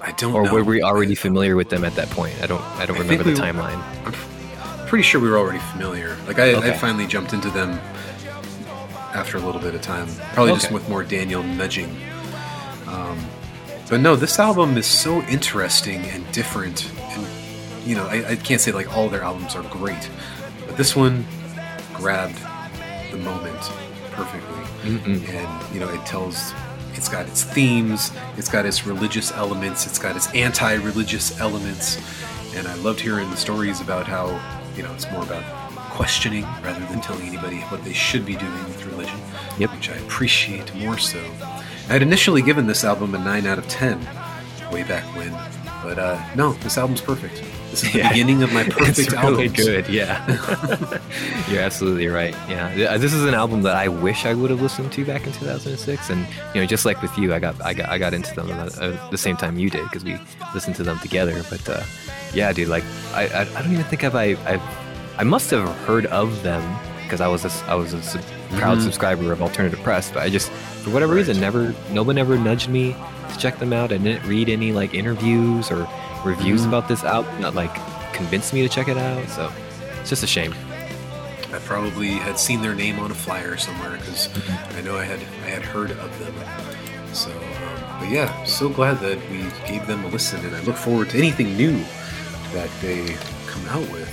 S2: I don't
S1: Or
S2: know.
S1: were we already familiar with them at that point? I don't I don't
S2: I
S1: remember
S2: think
S1: the
S2: we-
S1: timeline.
S2: I'm pretty sure we were already familiar. Like I, I finally jumped into them after a little bit of time, probably just with more Daniel nudging. Um, but no, this album is so interesting and different, and you know, I, I can't say like all their albums are great, but this one grabbed the moment perfectly
S1: Mm-mm.
S2: and you know it tells it's got its themes it's got its religious elements it's got its anti-religious elements. And i loved hearing the stories about how you know it's more about questioning rather than telling anybody what they should be doing with religion
S1: Yep.
S2: which i appreciate more so. I had initially given this album a 9 out of 10 way back when but uh no this album's perfect this is the
S1: Yeah.
S2: beginning of my <laughs> perfect album.
S1: it's really
S2: albums.
S1: good. Yeah, <laughs> you're absolutely right. Yeah, Yeah, this is an album that I wish I would have listened to back in 2006, and you know, just like with you, I got I got I got into them at uh, the same time you did because we listened to them together. But uh, yeah, dude, like I, I I don't even think I've I I've, I must have heard of them because I was a, I was a sub- proud
S2: Mhm.
S1: subscriber of Alternative Press, but I just for whatever
S2: Right.
S1: reason never no one ever nudged me to check them out. I didn't read any like interviews or reviews
S2: Mhm.
S1: about this album that like convinced me to check it out. So it's just a shame.
S2: I probably had seen their name on a flyer somewhere because I know I had I had heard of them. So, um, but yeah, so glad that we gave them a listen, and I look forward to anything new that they come out with.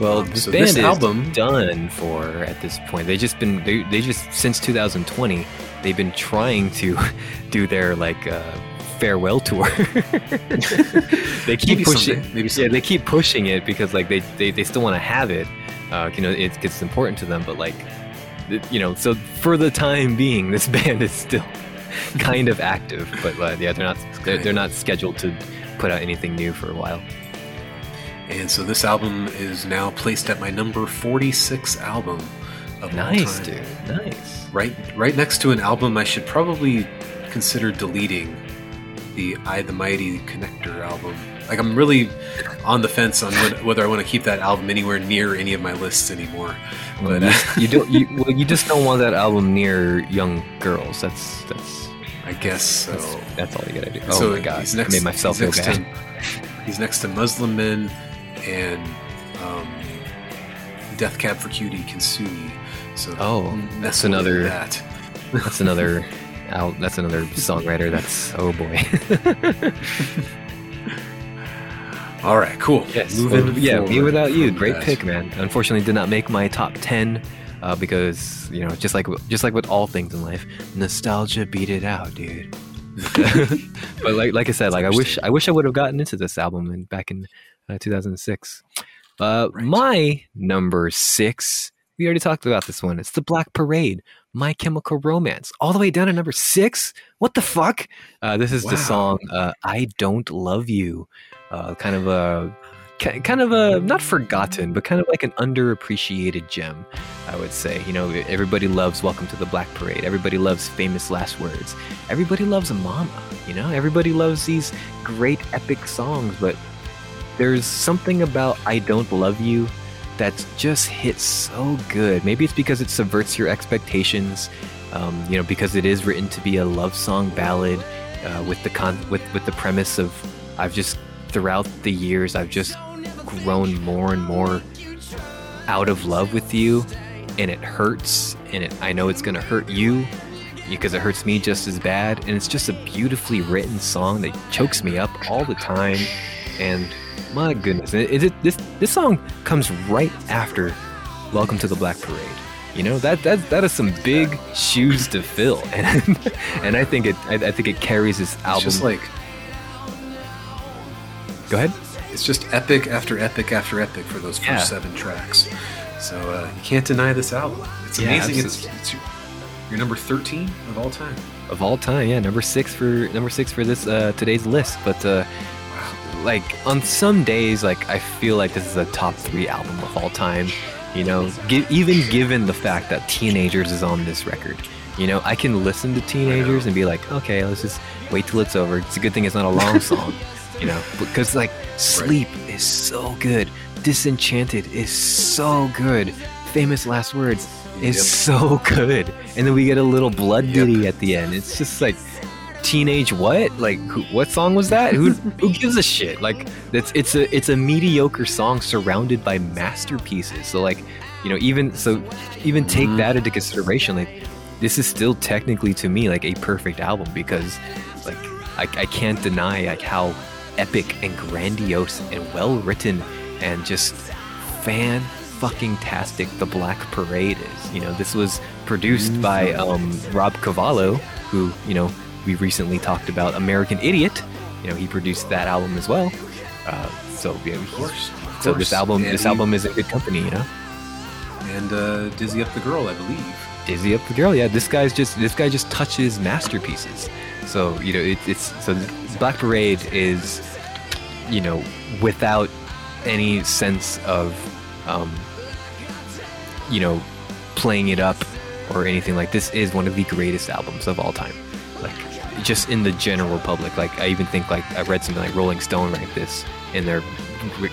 S1: Well,
S2: Um,
S1: this
S2: so
S1: band
S2: this
S1: is
S2: album-
S1: done for at this point. They just been they, they just since 2020 they've been trying to <laughs> do their like uh, farewell tour. <laughs> they keep
S2: Maybe
S1: pushing.
S2: someday, maybe
S1: Yeah, they keep pushing it because like they they, they still want to have it. Uh, you know, it, it's important to them, but like you know, so for the time being, this <laughs> band is still kind of active. But uh, yeah, they're not they're, they're not scheduled to put out anything new for a while.
S2: And so this album is now placed at my number 46 album of all
S1: Nice,
S2: time.
S1: dude. Nice.
S2: Right, right next to an album I should probably consider deleting, the I the Mighty Connector album. Like I'm really on the fence on whether, whether I want to keep that album anywhere near any of my lists anymore. But
S1: you,
S2: uh, <laughs>
S1: you don't. You, well, you just don't want that album near young girls. That's that's
S2: I guess so.
S1: that's, that's all you gotta do. Oh
S2: so
S1: my god,
S2: he's
S1: I
S2: next,
S1: made myself feel
S2: next
S1: bad.
S2: To, he's next to Muslim Men and um, Death Cab for Cutie Kintsugi. So
S1: Oh, <laughs> that's another-
S2: that.
S1: That's another out. That's another songwriter. That's oh boy. <laughs>
S2: All right, cool.
S1: yes.
S2: Moving
S1: well, yeah.
S2: mewithoutYou.
S1: Great
S2: that.
S1: pick, man. Unfortunately, did not make my top ten. Uh, because you know, just like just like with all things in life, nostalgia beat it out, dude. <laughs> but like like I said, like I wish I wish I would have gotten into this album in, back in uh, 2006. Uh,
S2: Right.
S1: My number six, we already talked about this one. It's the Black Parade, My Chemical Romance, all the way down to number six. What the fuck? Uh, this is the song uh, "I Don't Love You," uh, kind of a kind of a not forgotten, but kind of like an underappreciated gem. I would say. You know, everybody loves "Welcome to the Black Parade." Everybody loves "Famous Last Words." Everybody loves "Mama." You know, everybody loves these great epic songs, but there's something about I Don't Love You that just hits so good. Maybe it's because it subverts your expectations, um, you know, because it is written to be a love song ballad uh, with the con- with with the premise of I've just throughout the years I've just grown more and more out of love with you, and it hurts, and it, I know it's gonna hurt you because it hurts me just as bad. And it's just a beautifully written song that chokes me up all the time. and my goodness, it, it, this this song comes right after "Welcome to the Black Parade." You know that that that is some big shoes to fill, <laughs> and and I think it I, I think it carries this
S2: It's
S1: album.
S2: just like
S1: Go ahead.
S2: it's just epic after epic after epic for those first
S1: Yeah.
S2: seven tracks. So uh, you can't deny this album. It's
S1: Yeah,
S2: amazing. It's, it's your, your number thirteen of all time.
S1: of all time. Yeah, number six for number six for this uh, today's list. But uh, like on some days, like I feel like this is a top three album of all time. You know, gi- even given the fact that Teenagers is on this record. You know, I can listen to Teenagers and be like, okay, let's just wait till it's over. It's a good thing it's not a long <laughs> song. You know, because like Sleep is so good. Disenchanted is so good. Famous Last Words is
S2: Yep.
S1: so good. And then we get a little blood
S2: Yep.
S1: ditty at the end. It's just like teenage what? Like who, what song was that? Who <laughs> who gives a shit? Like it's it's a it's a mediocre song surrounded by masterpieces. So like, you know, even so even take
S2: Mhm.
S1: that into consideration like this is still technically to me like a perfect album because like I, I can't deny like how epic and grandiose and well written and just fan fucking tastic the black parade is you know this was produced by um, rob cavallo who you know we recently talked about american idiot you know he produced that album as well uh, so yeah,
S2: Of course. of
S1: so
S2: course.
S1: this album
S2: And
S1: this album is a good company you know
S2: and uh, Dizzy Up the Girl, I believe.
S1: Dizzy up the girl. Yeah, this guy's just this guy just touches masterpieces. So you know, it, it's so Black Parade is, you know, without any sense of, um, you know, playing it up or anything like this is one of the greatest albums of all time. Like just in the general public. Like I even think like I read something like Rolling Stone ranked this in their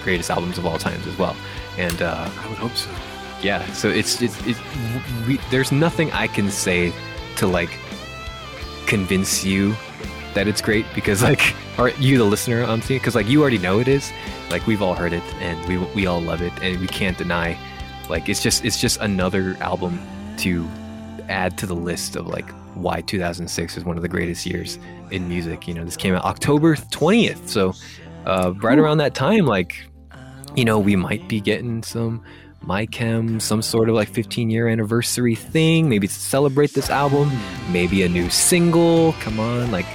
S1: greatest albums of all times as well. And uh,
S2: I would hope so.
S1: yeah so it's it's it, we, there's nothing i can say to like convince you that it's great because like <laughs> are you the listener i'm seeing because like you already know it is like we've all heard it and we we all love it and we can't deny like it's just it's just another album to add to the list of like why 2006 is one of the greatest years in music. You know this came out october 20th so uh right around that time like you know we might be getting some my chem some sort of like 15 year anniversary thing maybe to celebrate this album maybe a new single. Come on like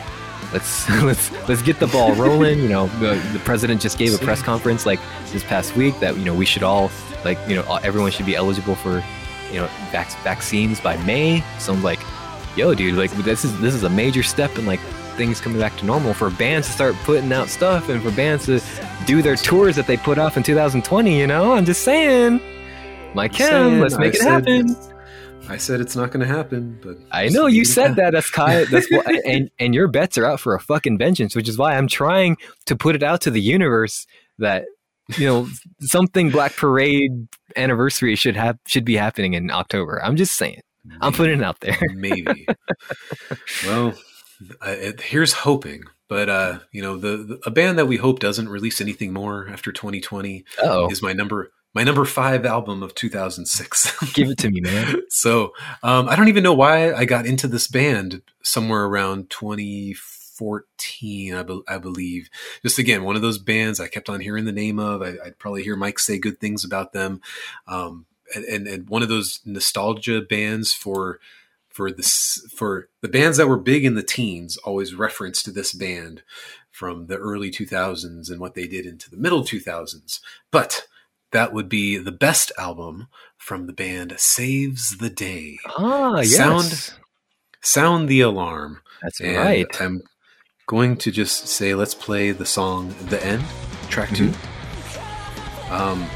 S1: let's <laughs> let's let's get the ball rolling. You know the, the president just gave a press conference like this past week that you know we should all like you know everyone should be eligible for you know vac- vaccines by may. So i'm like yo dude like this is this is a major step in like things coming back to normal for bands to start putting out stuff and for bands to do their tours that they put off in 2020 you know i'm just saying my
S2: Saying,
S1: let's make
S2: I
S1: it
S2: said-
S1: happen
S2: I said it's not going to happen, but
S1: I know you said that. That's Kai. <laughs> That's why, and and your bets are out for a fucking vengeance, which is why I'm trying to put it out to the universe that you know something Black Parade anniversary should have should be happening in October. I'm just saying. I'm putting it out there. <laughs>
S2: maybe. well, I, it, here's hoping. But uh, you know, the, the a band that we hope doesn't release anything more after 2020
S1: Oh,
S2: is my number my number five album of 2006. <laughs>
S1: give it to me, man.
S2: so um, I don't even know why I got into this band somewhere around 2014, I, be- I believe. Just again, one of those bands I kept on hearing the name of. I, I'd probably hear Mike say good things about them, um, and, and one of those nostalgia bands for for this for the bands that were big in the teens. Always reference to this band from the early 2000s and what they did into the middle 2000s, but. That would be the best album from the band Saves the Day.
S1: Ah, yes.
S2: Sound- Sound the Alarm.
S1: That's
S2: And
S1: right.
S2: I'm going to just say, let's play the song "The End," track 2
S1: Mm-hmm.
S2: Um,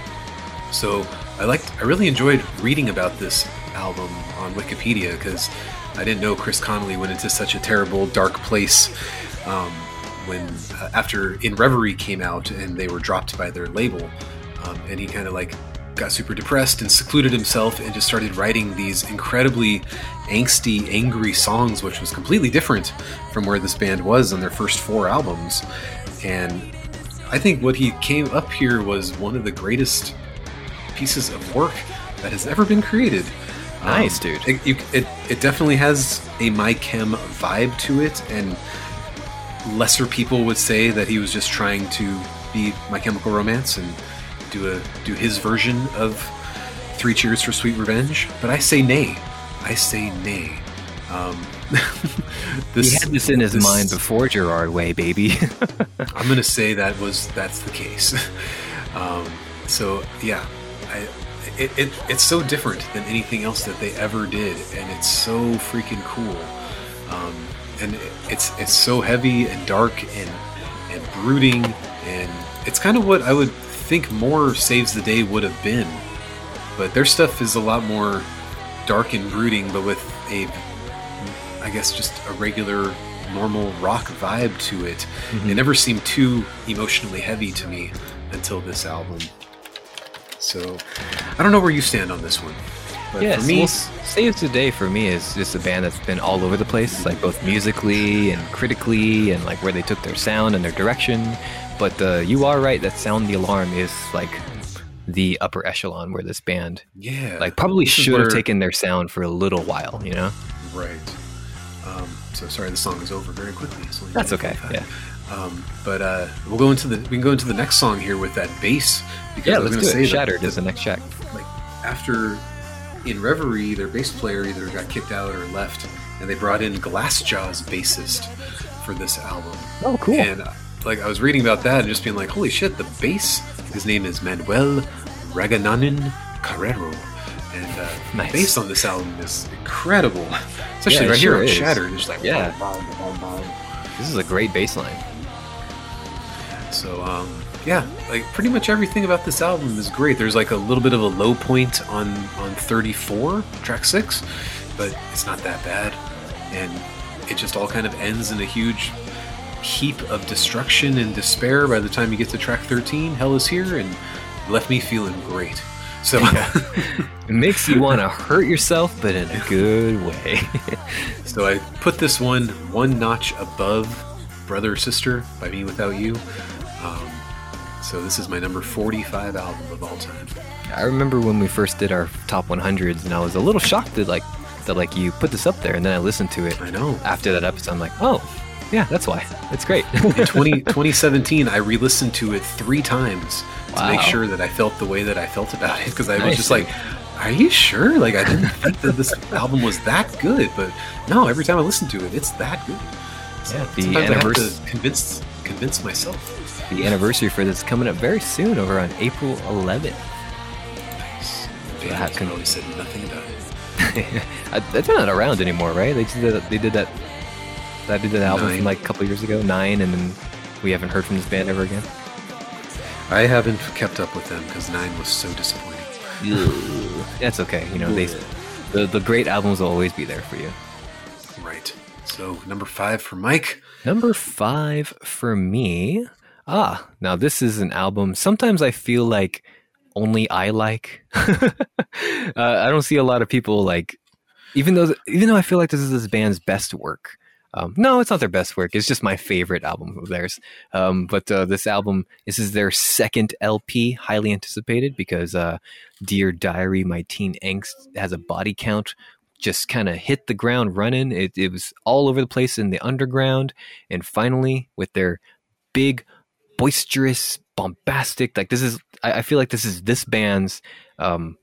S2: so I liked, I really enjoyed reading about this album on Wikipedia because I didn't know Chris Conley went into such a terrible, dark place um, when uh, after In Reverie came out and they were dropped by their label, um, and he kind of like got super depressed and secluded himself and just started writing these incredibly angsty, angry songs, which was completely different from where this band was on their first four albums. And I think what he came up here was one of the greatest pieces of work that has ever been created. Um,
S1: Nice, dude.
S2: It, you, it, it definitely has a My Chem vibe to it, and lesser people would say that he was just trying to be My Chemical Romance and do a do his version of Three Cheers for Sweet Revenge, but I say nay. I say nay. Um, <laughs>
S1: he had this in his this, mind before Gerard Way, baby. <laughs>
S2: I'm gonna say that was that's the case. <laughs> Um, so yeah, I, it, it, it's so different than anything else that they ever did, and it's so freaking cool. Um, and it, it's it's so heavy and dark and and brooding, and it's kind of what I would think more Saves the Day would have been. But their stuff is a lot more dark and brooding, but with a I guess just a regular normal rock vibe to it. Mm-hmm. It never seemed too emotionally heavy to me until this album. So I don't know where you stand on this one.
S1: But yes, for me, well, Saves the Day for me is just a band that's been all over the place, like both musically and critically, and like where they took their sound and their direction. But uh, you are right that Sound the Alarm is like the upper echelon where this band,
S2: yeah,
S1: like probably should where... have taken their sound for a little while, you know?
S2: Right. Um, so sorry, the song is over very quickly.
S1: That's okay. Yeah.
S2: Um, but uh, we'll go into the we can go into the next song here with that bass.
S1: Because yeah, let's do it. Shattered that, is the next track.
S2: Like after in Reverie, their bass player either got kicked out or left, and they brought in Glassjaw's bassist for this album.
S1: Oh, cool!
S2: And uh, like I was reading about that and just being like, holy shit, the bass. His name is Manuel Ragananin Carrero and uh, nice. bass on this album is incredible, <laughs> especially yeah, right sure here on. Shattered. It's like
S1: yeah, this is a great bass line.
S2: So um, yeah, like pretty much everything about this album is great. There's like a little bit of a low point on on 34, track six, but it's not that bad, and it just all kind of ends in a huge heap of destruction and despair by the time you get to track 13 hell is here and left me feeling great so yeah. <laughs>
S1: it makes you want to hurt yourself, but in a good way. <laughs>
S2: so I put this one one notch above Brother or Sister by mewithoutYou. Um, so this is my number 45 album of all time.
S1: I remember when we first did our top 100s, and I was a little shocked that like that like you put this up there, and then I listened to it.
S2: I know.
S1: After that episode, I'm like, oh, yeah, that's why. It's great.
S2: In <laughs> 20, 2017, I re-listened to it three times wow. to make sure that I felt the way that I felt about it because I nice. was just like, "Are you sure?" Like I didn't think that this album was that good, but no, every time I listen to it, it's that good. So yeah, the sometimes I have to convince convince myself.
S1: The anniversary for this is coming up very soon, over on April 11th.
S2: Nice. Yeah, I really said nothing about
S1: it. <laughs> That's not around anymore, right? They did that. They did that. That did that album Nine. from like a couple years ago, Nine, and then we haven't heard from this band ever again.
S2: I haven't kept up with them because Nine was so disappointing.
S1: That's okay. You know, they the the great albums will always be there for you.
S2: Right. So number five for Mike.
S1: Number five for me. Ah, now this is an album. Sometimes I feel like only I like. <laughs> uh, I don't see a lot of people like, even though even though I feel like this is this band's best work. Um, no, it's not their best work. It's just my favorite album of theirs. Um, but uh, this album, this is their second LP, highly anticipated because uh, Dear Diary, My Teen Angst has a body count. Just kind of hit the ground running. It, it was all over the place in the underground. And finally, with their big, boisterous, bombastic, like this is, I, I feel like this is this band's um,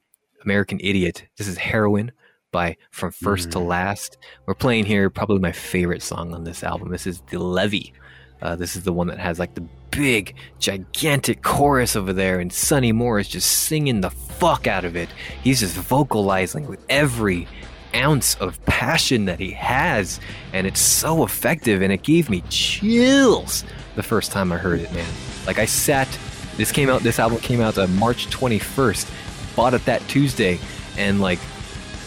S1: American Idiot. This is Heroine by From First mm. to Last. We're playing here probably my favorite song on this album. This is The Levee. Uh, this is the one that has like the big, gigantic chorus over there, and Sonny Moore is just singing the fuck out of it. He's just vocalizing with every ounce of passion that he has, and it's so effective, and it gave me chills the first time I heard it, man. Like I sat, this came out, this album came out on March 21st, bought it that Tuesday, and like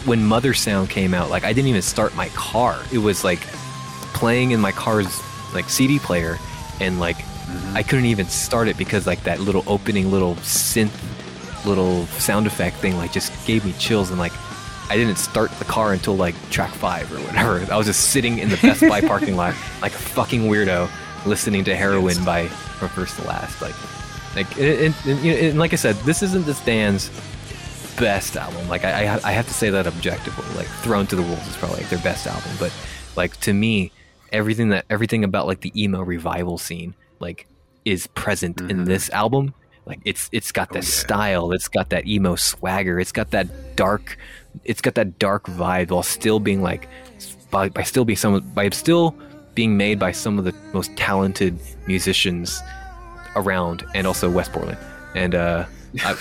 S1: when Mothersound came out, like I didn't even start my car. It was like playing in my car's like CD player, and like mm-hmm. I couldn't even start it because like that little opening little synth little sound effect thing like just gave me chills and like I didn't start the car until like track five or whatever. I was just sitting in the Best Buy parking lot <laughs> like a fucking weirdo listening to Heroine by from first to last. Like, like, and, and, and like I said, this isn't this Dan's best album. Like I, I, I have to say that objectively. Like Throne to the Wolves is probably like their best album, but like to me, everything that everything about like the emo revival scene, like is present
S2: Mhm.
S1: in this album. Like it's it's got
S2: Oh,
S1: that
S2: yeah.
S1: style, it's got that emo swagger, it's got that dark, it's got that dark vibe while still being like by, by still being some by still being made by some of the most talented musicians around, and also Wes Borland. And uh, <laughs> I,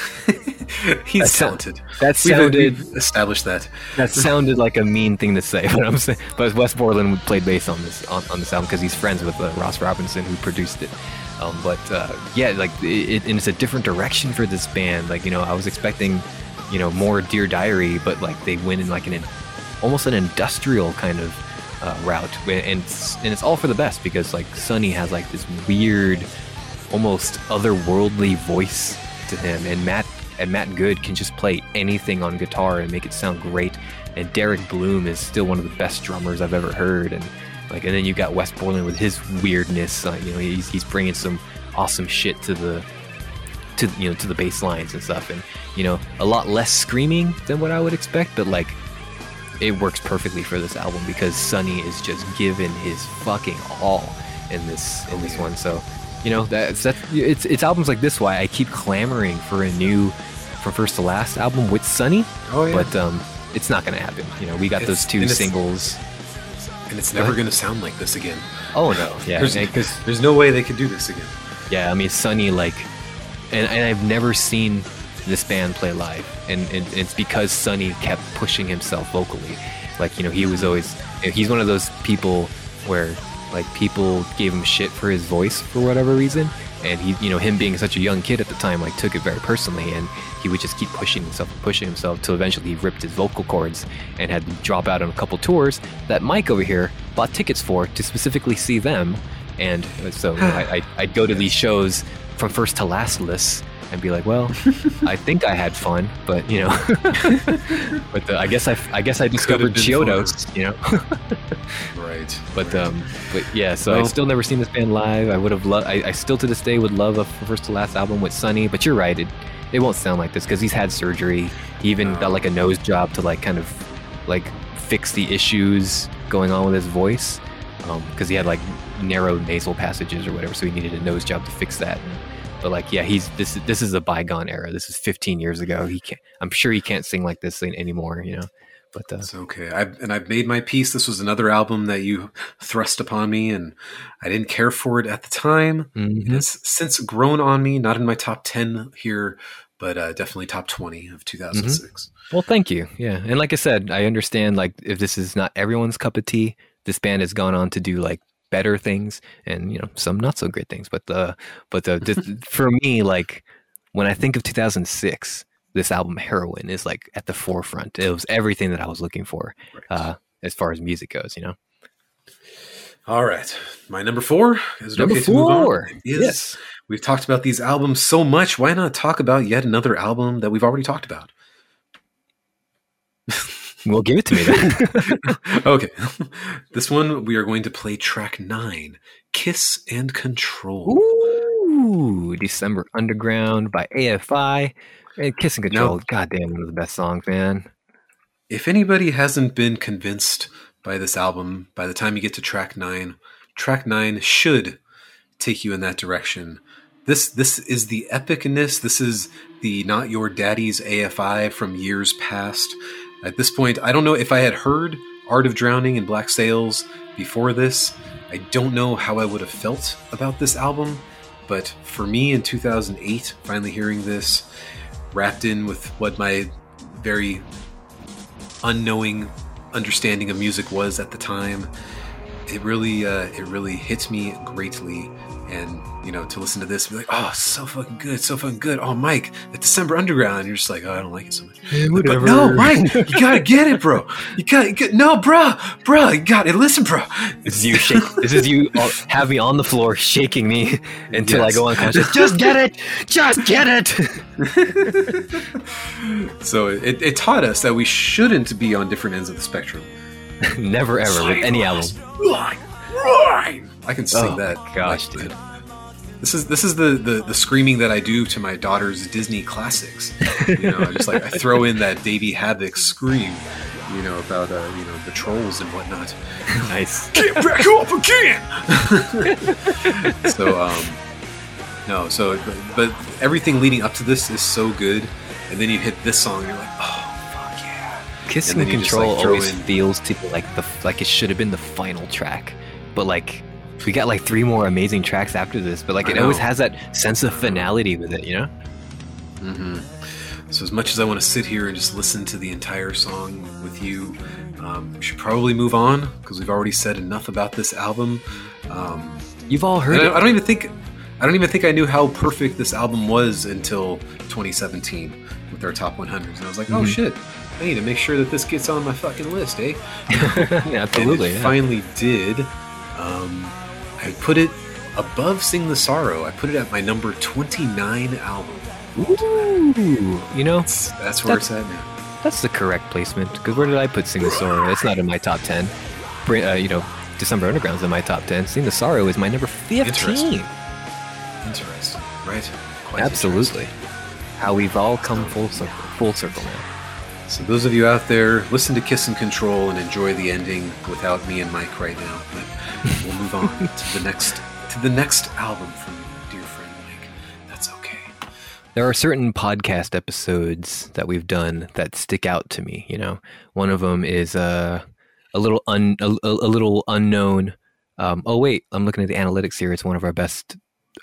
S2: He's
S1: That's-
S2: talented.
S1: that
S2: We've,
S1: sounded
S2: we've established that.
S1: that sounded like a mean thing to say, <laughs> but I'm saying, but Wes Borland played bass on this on, on this album because he's friends with uh, Ross Robinson who produced it. Um, but uh, yeah, like it, it, and it's a different direction for this band. Like you know, I was expecting, you know, more Dear Diary, but like they went in like an almost an industrial kind of uh, route, and it's, and it's all for the best because like Sonny has like this weird, almost otherworldly voice to him, and Matt and Matt Good can just play anything on guitar and make it sound great. And Derek Bloom is still one of the best drummers I've ever heard, and like, and then you got Wes Borland with his weirdness. Uh, you know, he's he's bringing some awesome shit to the to you know to the bass lines and stuff, and you know a lot less screaming than what I would expect, but like it works perfectly for this album because Sonny is just giving his fucking all in this in this one. So, you know, that's that's it's it's albums like this why I keep clamoring for a new from first to last album with Sonny,
S2: Oh yeah.
S1: but um it's not gonna happen. You know, we got
S2: It's-
S1: those two singles.
S2: and it's never going to sound like this again.
S1: Oh no, yeah,
S2: There's,
S1: because
S2: there's no way they could do this again.
S1: yeah, I mean Sonny like, and, and I've never seen this band play live, and, and it's because Sonny kept pushing himself vocally. Like you know, he was always he's one of those people where like people gave him shit for his voice for whatever reason, and he you know him being such a young kid at the time like took it very personally, and he would just keep pushing himself and pushing himself till eventually he ripped his vocal cords and had to drop out on a couple tours that Mike over here bought tickets for to specifically see them. And so you know, <sighs> I, I, I'd go to these shows from first to last lists and be like, well, <laughs> I think I had fun, but you know, <laughs> but uh, I guess I, I guess I discovered Chiodos, you know, <laughs>
S2: Right.
S1: but
S2: right.
S1: um, but yeah, so
S2: Well-
S1: I've still never seen this band live. I would have loved, I, I still to this day would love a first to last album with Sonny, but you're right, it, it won't sound like this because he's had surgery. He even
S2: No.
S1: got like a nose job to like kind of like fix the issues going on with his voice because he had like narrow nasal passages or whatever, so he needed a nose job to fix that. But like, yeah, he's this. is This is a bygone era. This is 15 years ago. He can't. I'm sure he can't sing like this anymore. You know. But uh,
S2: It's okay. I've, and I've made my peace. This was another album that you thrust upon me, and I didn't care for it at the time.
S1: mhm.
S2: It has since grown on me. Not in my top ten here, but uh, definitely top twenty of 2006.
S1: Well, thank you. Yeah, and like I said, I understand. Like, if this is not everyone's cup of tea, this band has gone on to do like better things, and you know, some not so great things. But the, but the, this, <laughs> for me, like when I think of 2006, this album Heroine is like at the forefront. It was everything that I was looking for,
S2: Right.
S1: uh, as far as music goes. You know,
S2: All right, my number four is it
S1: number
S2: okay to move on?
S1: four.
S2: Is.
S1: Yes.
S2: We've talked about these albums so much. Why not talk about yet another album that we've already talked about? <laughs>
S1: Well, give it to me then. <laughs>
S2: okay. this one, we are going to play track nine Kiss and Control.
S1: Ooh, December Underground by AFI. And Kiss and Control,
S2: No.
S1: goddamn, one of the best songs, man.
S2: If anybody hasn't been convinced by this album, by the time you get to track nine, track nine should take you in that direction. This this is the epicness. This is the not your daddy's AFI from years past. At this point, I don't know if I had heard Art of Drowning and Black Sails before this. I don't know how I would have felt about this album, but for me in 2008, finally hearing this, wrapped in with what my very unknowing understanding of music was at the time, it really uh, it really hits me greatly. And you know, to listen to this, be like, oh, so fucking good, so fucking good. Oh, Mike, the December Underground. You're just like, oh, I don't like it so much. But no, Mike, you gotta get it, bro. You gotta get no, bro, bro. You got it. Listen, bro.
S1: This is you shake. this is you all, have me on the floor shaking me until
S2: Yes.
S1: I go unconscious. <laughs> Just get it. Just get it.
S2: So it, it taught us that we shouldn't be on different ends of the spectrum. <laughs>
S1: Never ever with any album.
S2: Right, right. I can sing
S1: Oh,
S2: that.
S1: gosh,
S2: like,
S1: dude.
S2: This is this is the, the the screaming that I do to my daughter's Disney classics. You know, I just like I throw in that Davey Havok scream. You know about uh, you know the trolls and whatnot.
S1: Nice. <laughs>
S3: Get back up again! <laughs>
S2: So um, No, so but, but everything leading up to this is so good, and then you hit this song, and you're like, oh fuck yeah!
S1: Kissing
S2: then just,
S1: Control
S2: like,
S1: always
S2: in-
S1: feels to me like the like it should have been the final track, but like we got like three more amazing tracks after this. But like it always has that sense of finality with it, you know?
S2: hmm So as much as I want to sit here and just listen to the entire song with you, um, we should probably move on because we've already said enough about this album. Um,
S1: You've all heard
S2: I,
S1: it.
S2: I don't even think I don't even think I knew how perfect this album was until 2017 with our top 100s, and I was like, oh
S1: Mhm.
S2: shit. I need to make sure that this gets on my fucking list, eh? <laughs>
S1: Absolutely.
S2: And it
S1: yeah.
S2: finally did. Um, I put it above Sing the Sorrow. I put it at my number 29 album.
S1: Ooh, you know,
S2: That's, that's where it's at now.
S1: that's the correct placement. Because where did I put Sing the Sorrow? It's not in my top 10. Uh, you know, December Underground's in my top 10. Sing the Sorrow is my number 15.
S2: Interesting. Interesting, right? Quite
S1: Absolutely. How we've all come full circle, full circle now.
S2: So those of you out there, listen to Kiss and Control and enjoy the ending without me and Mike right now. But move on to the next to the next album from dear friend Mike. That's okay.
S1: There are certain podcast episodes that we've done that stick out to me. You know, one of them is uh, a little un a, a little unknown. Um, oh wait, I'm looking at the analytics here. It's one of our best.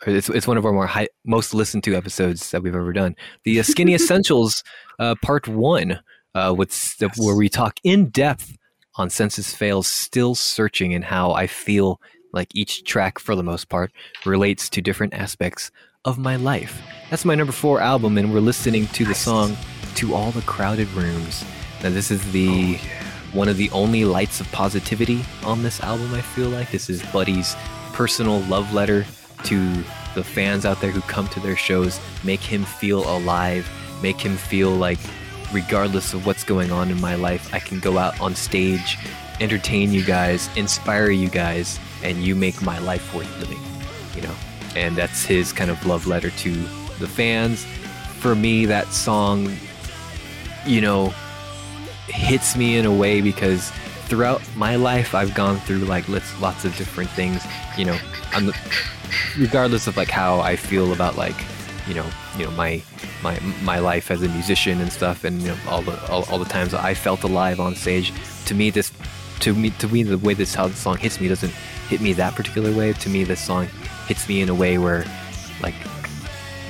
S1: It's, it's one of our more high, most listened to episodes that we've ever done. The uh, Skinny <laughs> Essentials uh, Part One, uh, with
S2: Yes.
S1: where we talk in depth on Senses Fail's, still searching, and how I feel like each track, for the most part, relates to different aspects of my life. That's my number four album, and we're listening to the song "To All the Crowded Rooms." Now, this is the oh, one of the only lights of positivity on this album. I feel like this is Buddy's personal love letter to the fans out there who come to their shows. Make him feel alive. Make him feel like, regardless of what's going on in my life, I can go out on stage, entertain you guys, inspire you guys, and you make my life worth living. You know, and that's his kind of love letter to the fans. For me, that song, you know, hits me in a way because throughout my life I've gone through like lots, of different things. You know, I'm regardless of like how I feel about like you know you know my my my life as a musician and stuff, and you know all the all, all the times I felt alive on stage. To me, this to me to me the way this how the song hits me doesn't hit me that particular way. To me, this song hits me in a way where like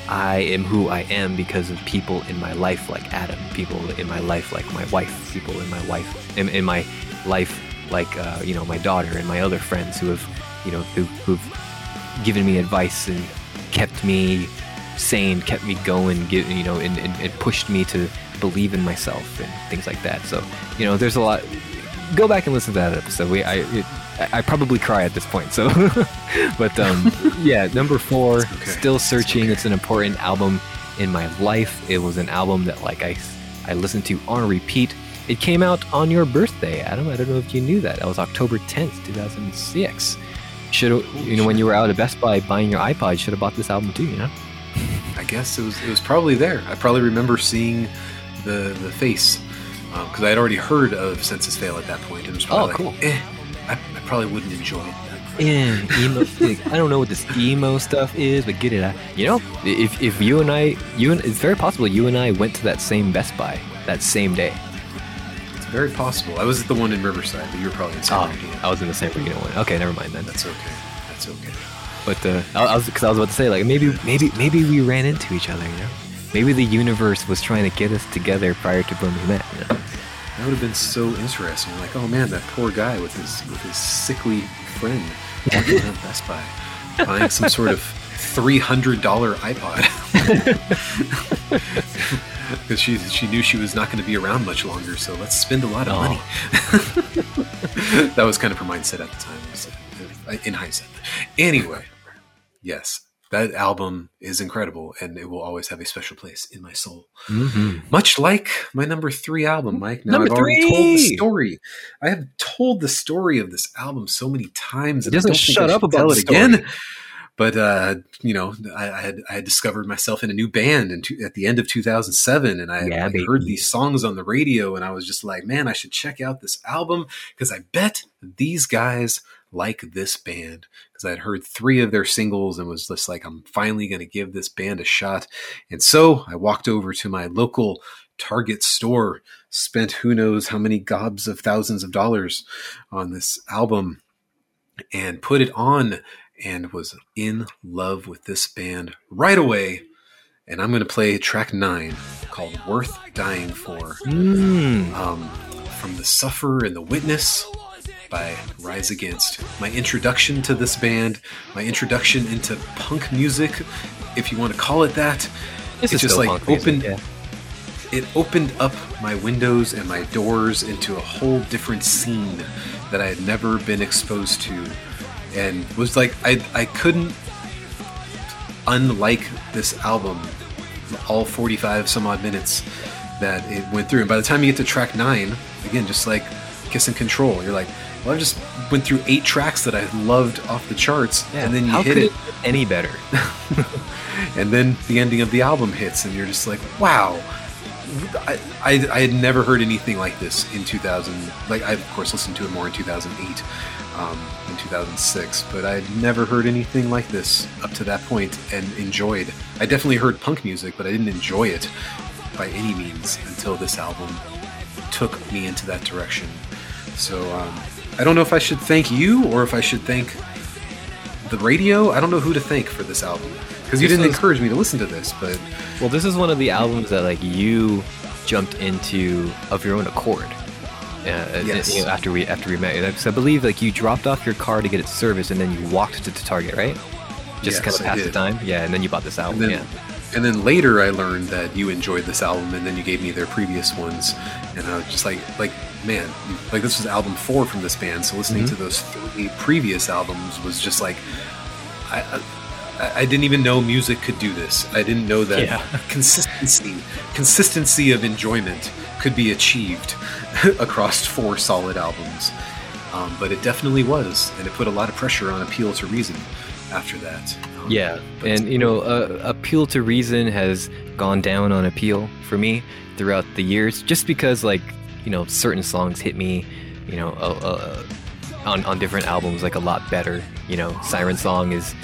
S1: I am who I am because of people in my life like Adam, people in my life like my wife, people in my wife in, in my life like uh, you know my daughter and my other friends who have you know who, who've given me advice and kept me sane, kept me going, give, you know, and, and, and pushed me to believe in myself and things like that. So you know, there's a lot. Go back and listen to that episode. We I it, I I probably cry at this point. So, <laughs> but um, <laughs> yeah, number four,
S2: okay.
S1: still
S2: It's
S1: searching.
S2: okay.
S1: It's an important album in my life. It was an album that like I I listened to on repeat. It came out on your birthday, Adam. I don't know if you knew that. That was October 10th, 2006. Should have, you know, when you were out at Best Buy buying your iPod, you should have bought this album too, you know?
S2: I guess it was it was probably there. I probably remember seeing the the face because I had already heard of Senses Fail at that point. It was probably
S1: Oh,
S2: like,
S1: cool.
S2: eh, I, I probably wouldn't enjoy it.
S1: Yeah, emo. <laughs> I don't know what this emo stuff is, but get it out. You know, if, if you and I, you and it's very possible you and I went to that same Best Buy that same day.
S2: It's very possible. I was at the one in Riverside, but you were probably in San
S1: Oh, I was in the San Bernardino one. Okay, never mind then.
S2: That's okay. That's okay.
S1: But uh, I, I was because I was about to say like maybe maybe maybe we ran into each other. You know, maybe the universe was trying to get us together prior to when we met. You know?
S2: That would have been so interesting. Like, oh man, that poor guy with his with his sickly friend walking around Best Buy, buying some sort of three hundred dollar iPod <laughs> because she she knew she was not going to be around much longer. So let's spend a lot of
S1: Oh.
S2: money. <laughs> that was kind of her mindset at the time. uh, In hindsight, anyway, yes, that album is incredible, and it will always have a special place in my soul.
S1: Mm-hmm.
S2: Much like my number three album, Mike. Now
S1: Number
S2: I've already told the story. I have told the story of this album so many times.
S1: It
S2: I
S1: doesn't
S2: don't
S1: shut up about
S2: it
S1: story.
S2: again. But uh, you know, I, I had I had discovered myself in a new band in two, at the end of 2007, and I
S1: Yeah,
S2: heard these songs on the radio, and I was just like, man, I should check out this album because I bet these guys like this band because I had heard three of their singles and was just like, I'm finally going to give this band a shot. And so I walked over to my local Target store, spent who knows how many gobs of thousands of dollars on this album, and put it on and was in love with this band right away. And I'm going to play track nine called Worth Dying For
S1: Mm.
S2: um, from The Sufferer and the Witness by Rise Against. My introduction to this band, my introduction into punk music, if you want to call it that.
S1: This
S2: it
S1: is
S2: just like
S1: punk music,
S2: opened
S1: yeah.
S2: it opened up my windows and my doors into a whole different scene that I had never been exposed to and was like I I couldn't unlike this album all 45 some odd minutes that it went through and by the time you get to track 9 again just like Kiss and Control you're like well I just went through eight tracks that I loved off the charts and then you hit it.
S1: it any better? <laughs>
S2: and then the ending of the album hits and you're just like wow. I, I, I had never heard anything like this in 2000 like i of course listened to it more in 2008 um, in 2006 but i had never heard anything like this up to that point and enjoyed. I definitely heard punk music but i didn't enjoy it by any means until this album took me into that direction. So um, i don't know if i should thank you or if i should thank the radio i don't know who to thank for this album because you
S1: This
S2: didn't
S1: was-
S2: encourage me to listen to this but
S1: Well, this is one of the albums that like you jumped into of your own accord. Uh,
S2: Yes.
S1: you know, after we after we met, Because I believe like you dropped off your car to get it serviced, and then you walked to, to Target, right? Just
S2: Yes,
S1: kind of pass the time. Yeah, and then you bought this album.
S2: Then,
S1: yeah.
S2: And then later I learned that you enjoyed this album, and then you gave me their previous ones, and I was just like, like, man, like this was album four from this band, so listening
S1: Mm-hmm.
S2: to those three previous albums was just like, I, I, I didn't even know music could do this. I didn't know that
S1: Yeah. <laughs>
S2: consistency, consistency of enjoyment could be achieved <laughs> across four solid albums. Um, but it definitely was, and it put a lot of pressure on Appeal to Reason after that.
S1: Yeah, and you know, uh, appeal to reason has gone down on appeal for me throughout the years, just because like you know certain songs hit me, you know, uh, uh, on on different albums like a lot better. You know, Siren Song is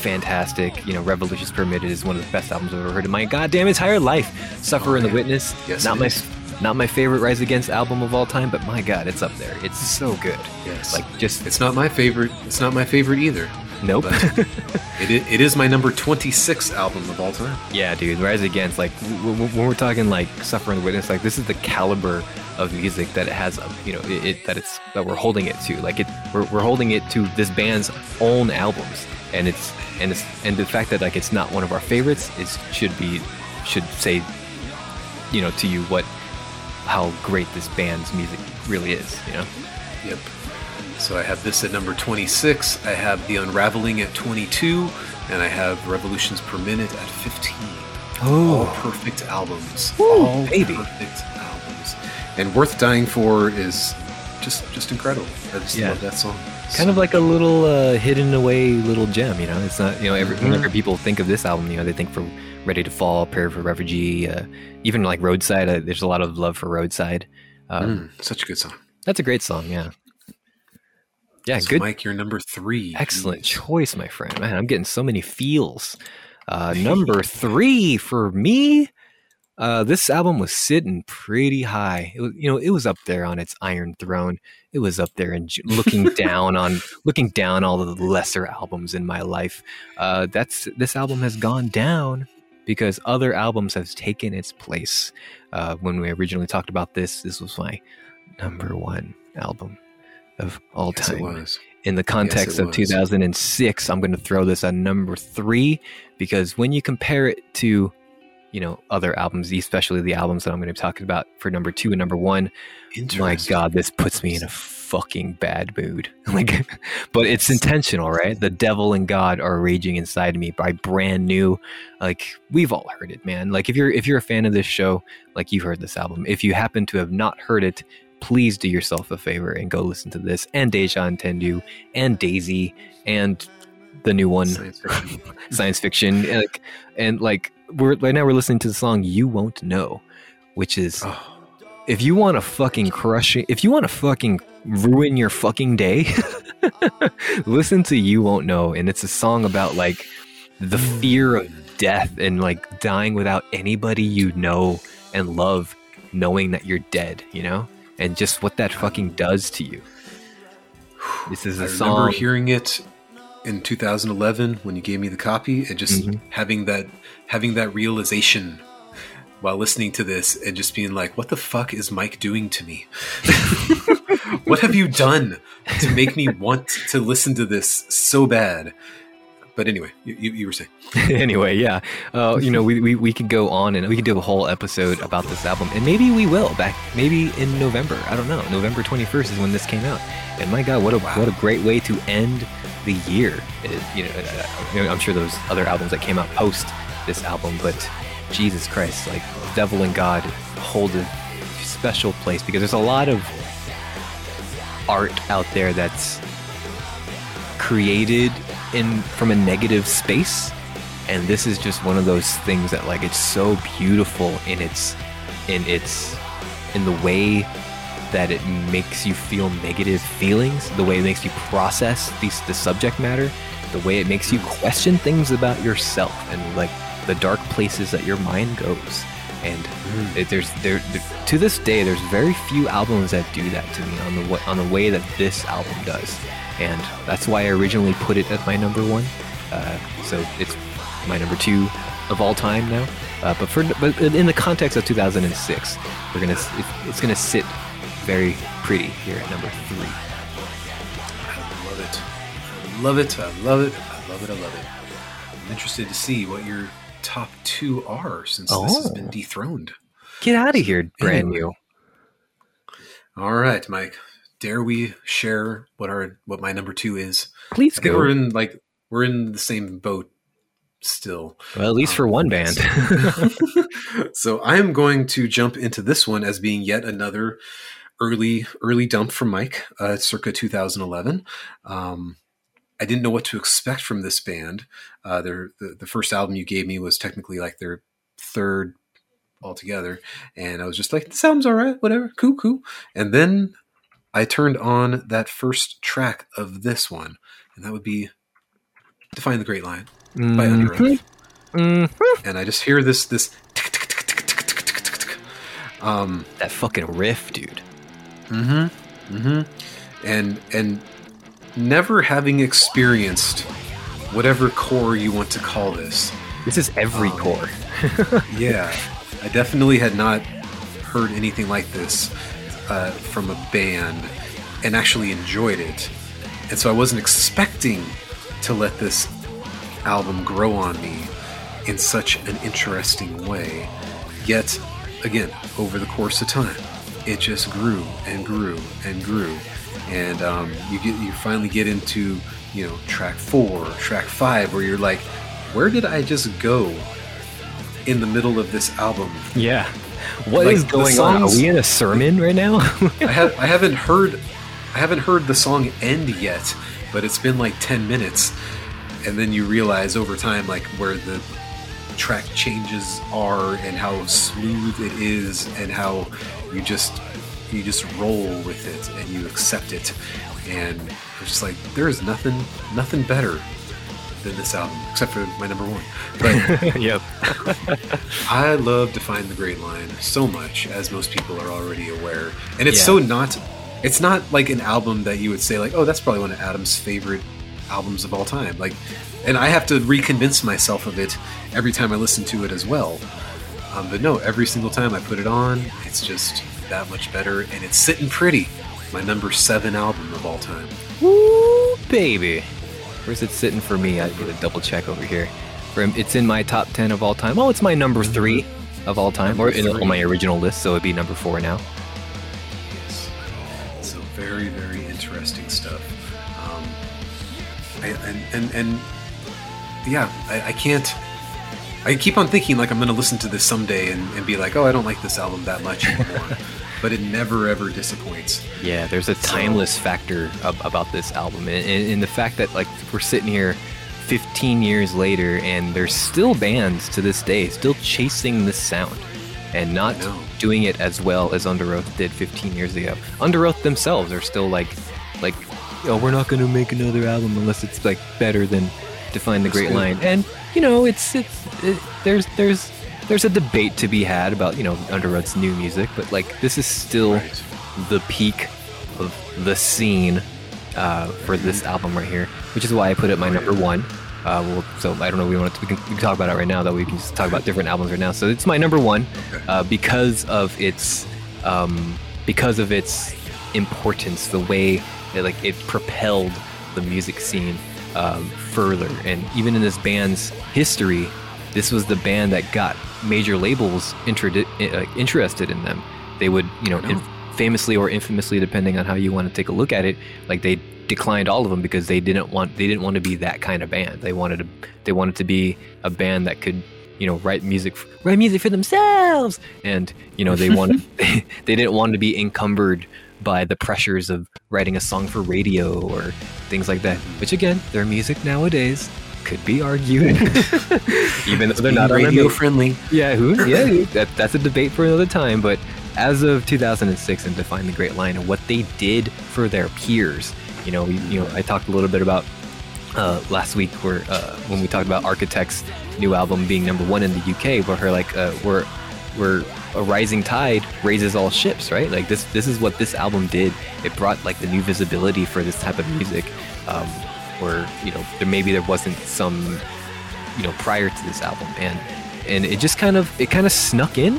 S1: fantastic. You know, Revolutions Per Minute is one of the best albums I've ever heard in my goddamn entire life. Suffer
S2: Oh,
S1: and the. Witness,
S2: Yes,
S1: not my
S2: is.
S1: not my favorite Rise Against album of all time, but my god, it's up there. It's so good.
S2: Yes.
S1: Like just
S2: It's not my favorite. It's not my favorite either. <laughs>
S1: nope.
S2: But it, it is my number 26 album of all time.
S1: Yeah, dude, Rise Against, like when we're talking like Sufferer and the Witness, like this is the caliber of music that it has, you know, it, it that it's that we're holding it to. Like it, we're, we're holding it to this band's own albums, and it's and it's and the fact that like it's not one of our favorites, it should be should say, you know, to you what how great this band's music really is, you know.
S2: Yep. So I have this at number 26. I have The Unraveling at 22, and I have Revolutions Per Minute at 15. All perfect albums. All
S1: baby.
S2: perfect albums. And Worth Dying For is just just incredible. I just
S1: Yeah.
S2: love that song.
S1: kind of like a little uh, hidden away little gem, you know. It's not, you know, every,
S2: Mhm.
S1: whenever people think of this album, you know, they think for Ready to Fall, Prayer for Refugee, uh, even like Roadside. Uh, there's a lot of love for Roadside. Um,
S2: Mm, such a good song.
S1: That's a great song, yeah. Yeah,
S2: So
S1: good,
S2: Mike, you're number three.
S1: excellent
S2: Jeez.
S1: choice, my friend. Man, I'm getting so many feels. Uh, <laughs> number three for me. Uh, this album was sitting pretty high. It was, you know, it was up there on its iron throne. It was up there and looking <laughs> down on, looking down all the lesser albums in my life. Uh, that's this album has gone down because other albums have taken its place. Uh, when we originally talked about this, this was my number one album of all
S2: Yes,
S1: time. in the context
S2: it
S1: of
S2: was.
S1: 2006 i'm going to throw this at number three because when you compare it to you know other albums especially the albums that i'm going to be talking about for number two and number one my god this puts me in a fucking bad mood. <laughs> Like but it's intentional right? The devil and god are raging inside me by brand new like we've all heard it man. Like if you're if you're a fan of this show like you've heard this album. If you happen to have not heard it please do yourself a favor and go listen to this and deja entendu and daisy and the new one
S2: Science fiction. <laughs>
S1: science fiction and like, and like we're right now we're listening to the song you won't know which is
S2: Oh,
S1: if you want to fucking crush it if you want to fucking ruin your fucking day, <laughs> listen to You Won't Know. And it's a song about like the fear of death and like dying without anybody you know and love knowing that you're dead, you know? And just what that fucking does to you. This is a
S2: I
S1: song.
S2: remember hearing it in 2011 when you gave me the copy, and just
S1: Mhm.
S2: having that having that realization while listening to this, and just being like, "What the fuck is Mike doing to me? <laughs> what have you done to make me want to listen to this so bad?" But anyway, you, you, were saying, <laughs>
S1: anyway, yeah. Uh, you know, we, we, we could go on and we could do a whole episode about this album, and maybe we will back maybe in November. I don't know. November twenty first is when this came out, and my God, what a what a great way to end the year. It- uh, you know, I'm sure those other albums that came out post this album, but Jesus Christ, like Devil and God hold a special place because there's a lot of art out there that's created in from a negative space. And this is just one of those things that like it's so beautiful in its in its in the way that it makes you feel negative feelings the way it makes you process these the subject matter the way it makes you question things about yourself and like the dark places that your mind goes and it, there's there, there to this day there's very few albums that do that to me on the on the way that this album does. And that's why I originally put it at my number one. Uh, so it's my number two of all time now. Uh, but for but in the context of 2006 we're gonna it, it's gonna sit very pretty here at number three.
S2: I love it, I love it, I love it, I love it, I love it. I'm interested to see what your top two are since this has been
S1: Oh.
S2: dethroned.
S1: get out of here brand
S2: Anyway.
S1: new
S2: All right, Mike. Dare we share what our what my number two is?
S1: please
S2: I
S1: go
S2: we're in like we're in the same boat still.
S1: well at least for one band <laughs>
S2: so I am going to jump into this one as being yet another early early dump from Mike, uh, circa 2011. Um, I didn't know what to expect from this band. Uh, their the, the first album you gave me was technically like their third altogether, and I was just like, "This album's all right, whatever, cool, cool." And then I turned on that first track of this one, and that would be "Define the Great Line" by Under
S1: Mhm.
S2: Oath
S1: Mhm.
S2: and I just hear this this um
S1: that fucking riff dude
S2: mm-hmm, mm-hmm. and and never having experienced whatever core you want to call this.
S1: This is every
S2: Um,
S1: core. <laughs>
S2: yeah I definitely had not heard anything like this uh, from a band and actually enjoyed it. And so I wasn't expecting to let this album grow on me in such an interesting way. Yet, again, over the course of time, it just grew and grew and grew, and um, you get you finally get into you know track four, track five, where you're like, where did I just go in the middle of this album?
S1: yeah. What
S2: Like,
S1: is going on? Are we in a sermon right now? <laughs>
S2: I have I haven't heard I haven't heard the song end yet, but it's been like ten minutes, and then you realize over time like where the track changes are and how smooth it is and how you just you just roll with it and you accept it and it's just like there is nothing nothing better than this album except for my number one but <laughs>
S1: yep <laughs>
S2: I love Define the Great Line so much, as most people are already aware. And it's
S1: Yeah.
S2: so not it's not like an album that you would say like, oh, that's probably one of Adam's favorite albums of all time. Like and I have to reconvince myself of it every time I listen to it as well. Um, but no, every single time I put it on, it's just that much better and it's sitting pretty. My number seven album of all time.
S1: Woo, baby. Where's it sitting for me? I need to double check over here. It's in my top ten of all time. Oh, it's my number three of all time, or
S2: Number
S1: in,
S2: three.
S1: on my original list, so it'd be number four now.
S2: Yes. So very, very interesting stuff. Um, I, and, and and yeah, I, I can't. I keep on thinking like I'm going to listen to this someday and, and be like, oh, I don't like this album that much anymore. <laughs> but it never ever disappoints.
S1: Yeah, there's a timeless factor ab- about this album, and, and, and the fact that like we're sitting here 15 years later, and there's still bands to this day still chasing this sound, and not doing it as well as Underoath did 15 years ago. Underoath themselves are still like, like, oh, we're not going to make another album unless it's like better than Define the Great. Line. And you know, it's it's it, there's there's there's a debate to be had about you know Underoath's new music, but like this is still
S2: Right.
S1: the peak of the scene uh, for this album right here, which is why I put it my number one. Uh, well, so I don't know. We want to we can, we can talk about it right now. That we can just talk about different albums right now. So it's my number one uh, because of its um, because of its importance, the way that like it propelled the music scene um, further, and even in this band's history, this was the band that got major labels uh, interested in them. They would, you know,
S2: I know.
S1: in- famously or infamously, depending on how you want to take a look at it, like they declined all of them because they didn't want they didn't want to be that kind of band. They wanted to they wanted to be a band that could you know write music write music for themselves and you know they <laughs> wanted <laughs> they didn't want to be encumbered by the pressures of writing a song for radio or things like that which again their music nowadays could be argued <laughs> even though they're not
S2: radio friendly.
S1: yeah, who? Yeah, <laughs> that, that's a debate for another time. But as of 2006 and Define the Great Line and what they did for their peers, you know, we, you know, I talked a little bit about uh, last week where uh, when we talked about Architects' new album being number one in the UK, where her like uh, we're we're a rising tide raises all ships, right? Like this this is what this album did. It brought like the new visibility for this type of music, um, where you know there maybe there wasn't some you know prior to this album and and it just kind of it kind of snuck in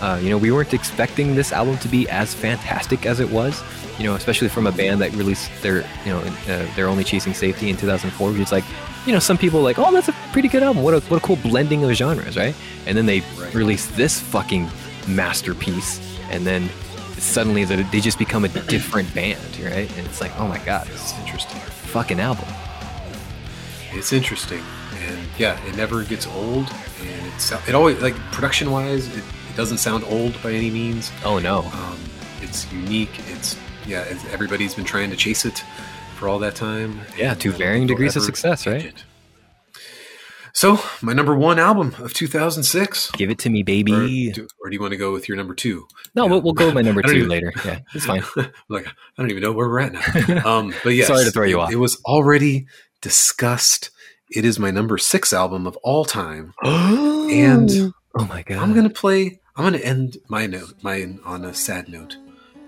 S1: uh, you know we weren't expecting this album to be as fantastic as it was you know especially from a band that released their you know uh, they're only chasing safety in 2004 which is like you know some people are like oh that's a pretty good album what a, what a cool blending of genres right and then they
S2: Right.
S1: release this fucking masterpiece and then suddenly they they just become a different band right and it's like oh my god this is
S2: interesting.
S1: fucking album
S2: It's interesting, and yeah, it never gets old, and it's it always like production wise, it, it doesn't sound old by any means.
S1: oh no
S2: Um, it's unique. It's yeah, it's, everybody's been trying to chase it for all that time.
S1: Yeah, to varying degrees of success, right?
S2: it. So, my number one album of 2006.
S1: give it to me
S2: Or
S1: baby
S2: do, or do you want to go with your number two?
S1: No,
S2: Yeah.
S1: we'll, we'll go with my number <laughs> two
S2: even-
S1: later. Yeah, it's fine. <laughs>
S2: like I don't even know where we're at now. <laughs> Um, but yes,
S1: Sorry to throw you
S2: it,
S1: off.
S2: It was already discussed. It is my number six album of all time. <gasps> And
S1: oh my god,
S2: I'm gonna play. I'm gonna end my note, mine on a sad note.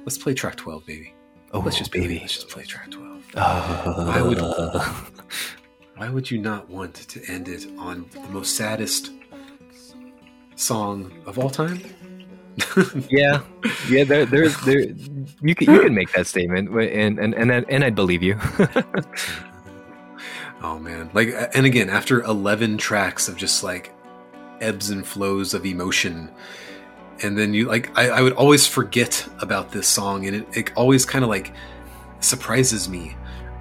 S2: Let's play track 12, baby.
S1: oh
S2: let's just
S1: baby.
S2: Let's just play track 12.
S1: Uh,
S2: Why would Why would you not want to end it on the most saddest song of all time? <laughs>
S1: yeah, yeah. There, there's there. You can you can make that statement, and and and and I'd believe you. <laughs>
S2: Oh man. Like and again, after 11 tracks of just like ebbs and flows of emotion and then you like I, I would always forget about this song and it, it always kind of like surprises me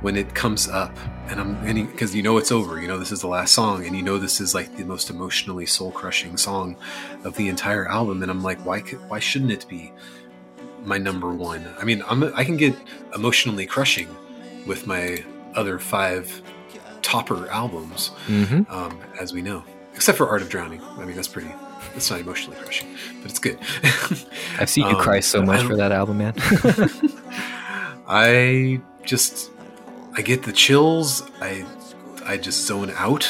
S2: when it comes up. And I'm because you know it's over you know this is the last song and you know this is like the most emotionally soul crushing song of the entire album and I'm like why could, why shouldn't it be my number one? I mean I'm I can get emotionally crushing with my other five topper albums
S1: hmm
S2: um, as we know except for Art of Drowning. I mean that's pretty it's not emotionally crushing but it's good. <laughs>
S1: I've seen you
S2: Um,
S1: cry so much for that album, man. <laughs>
S2: I just I get the chills. I I just zone out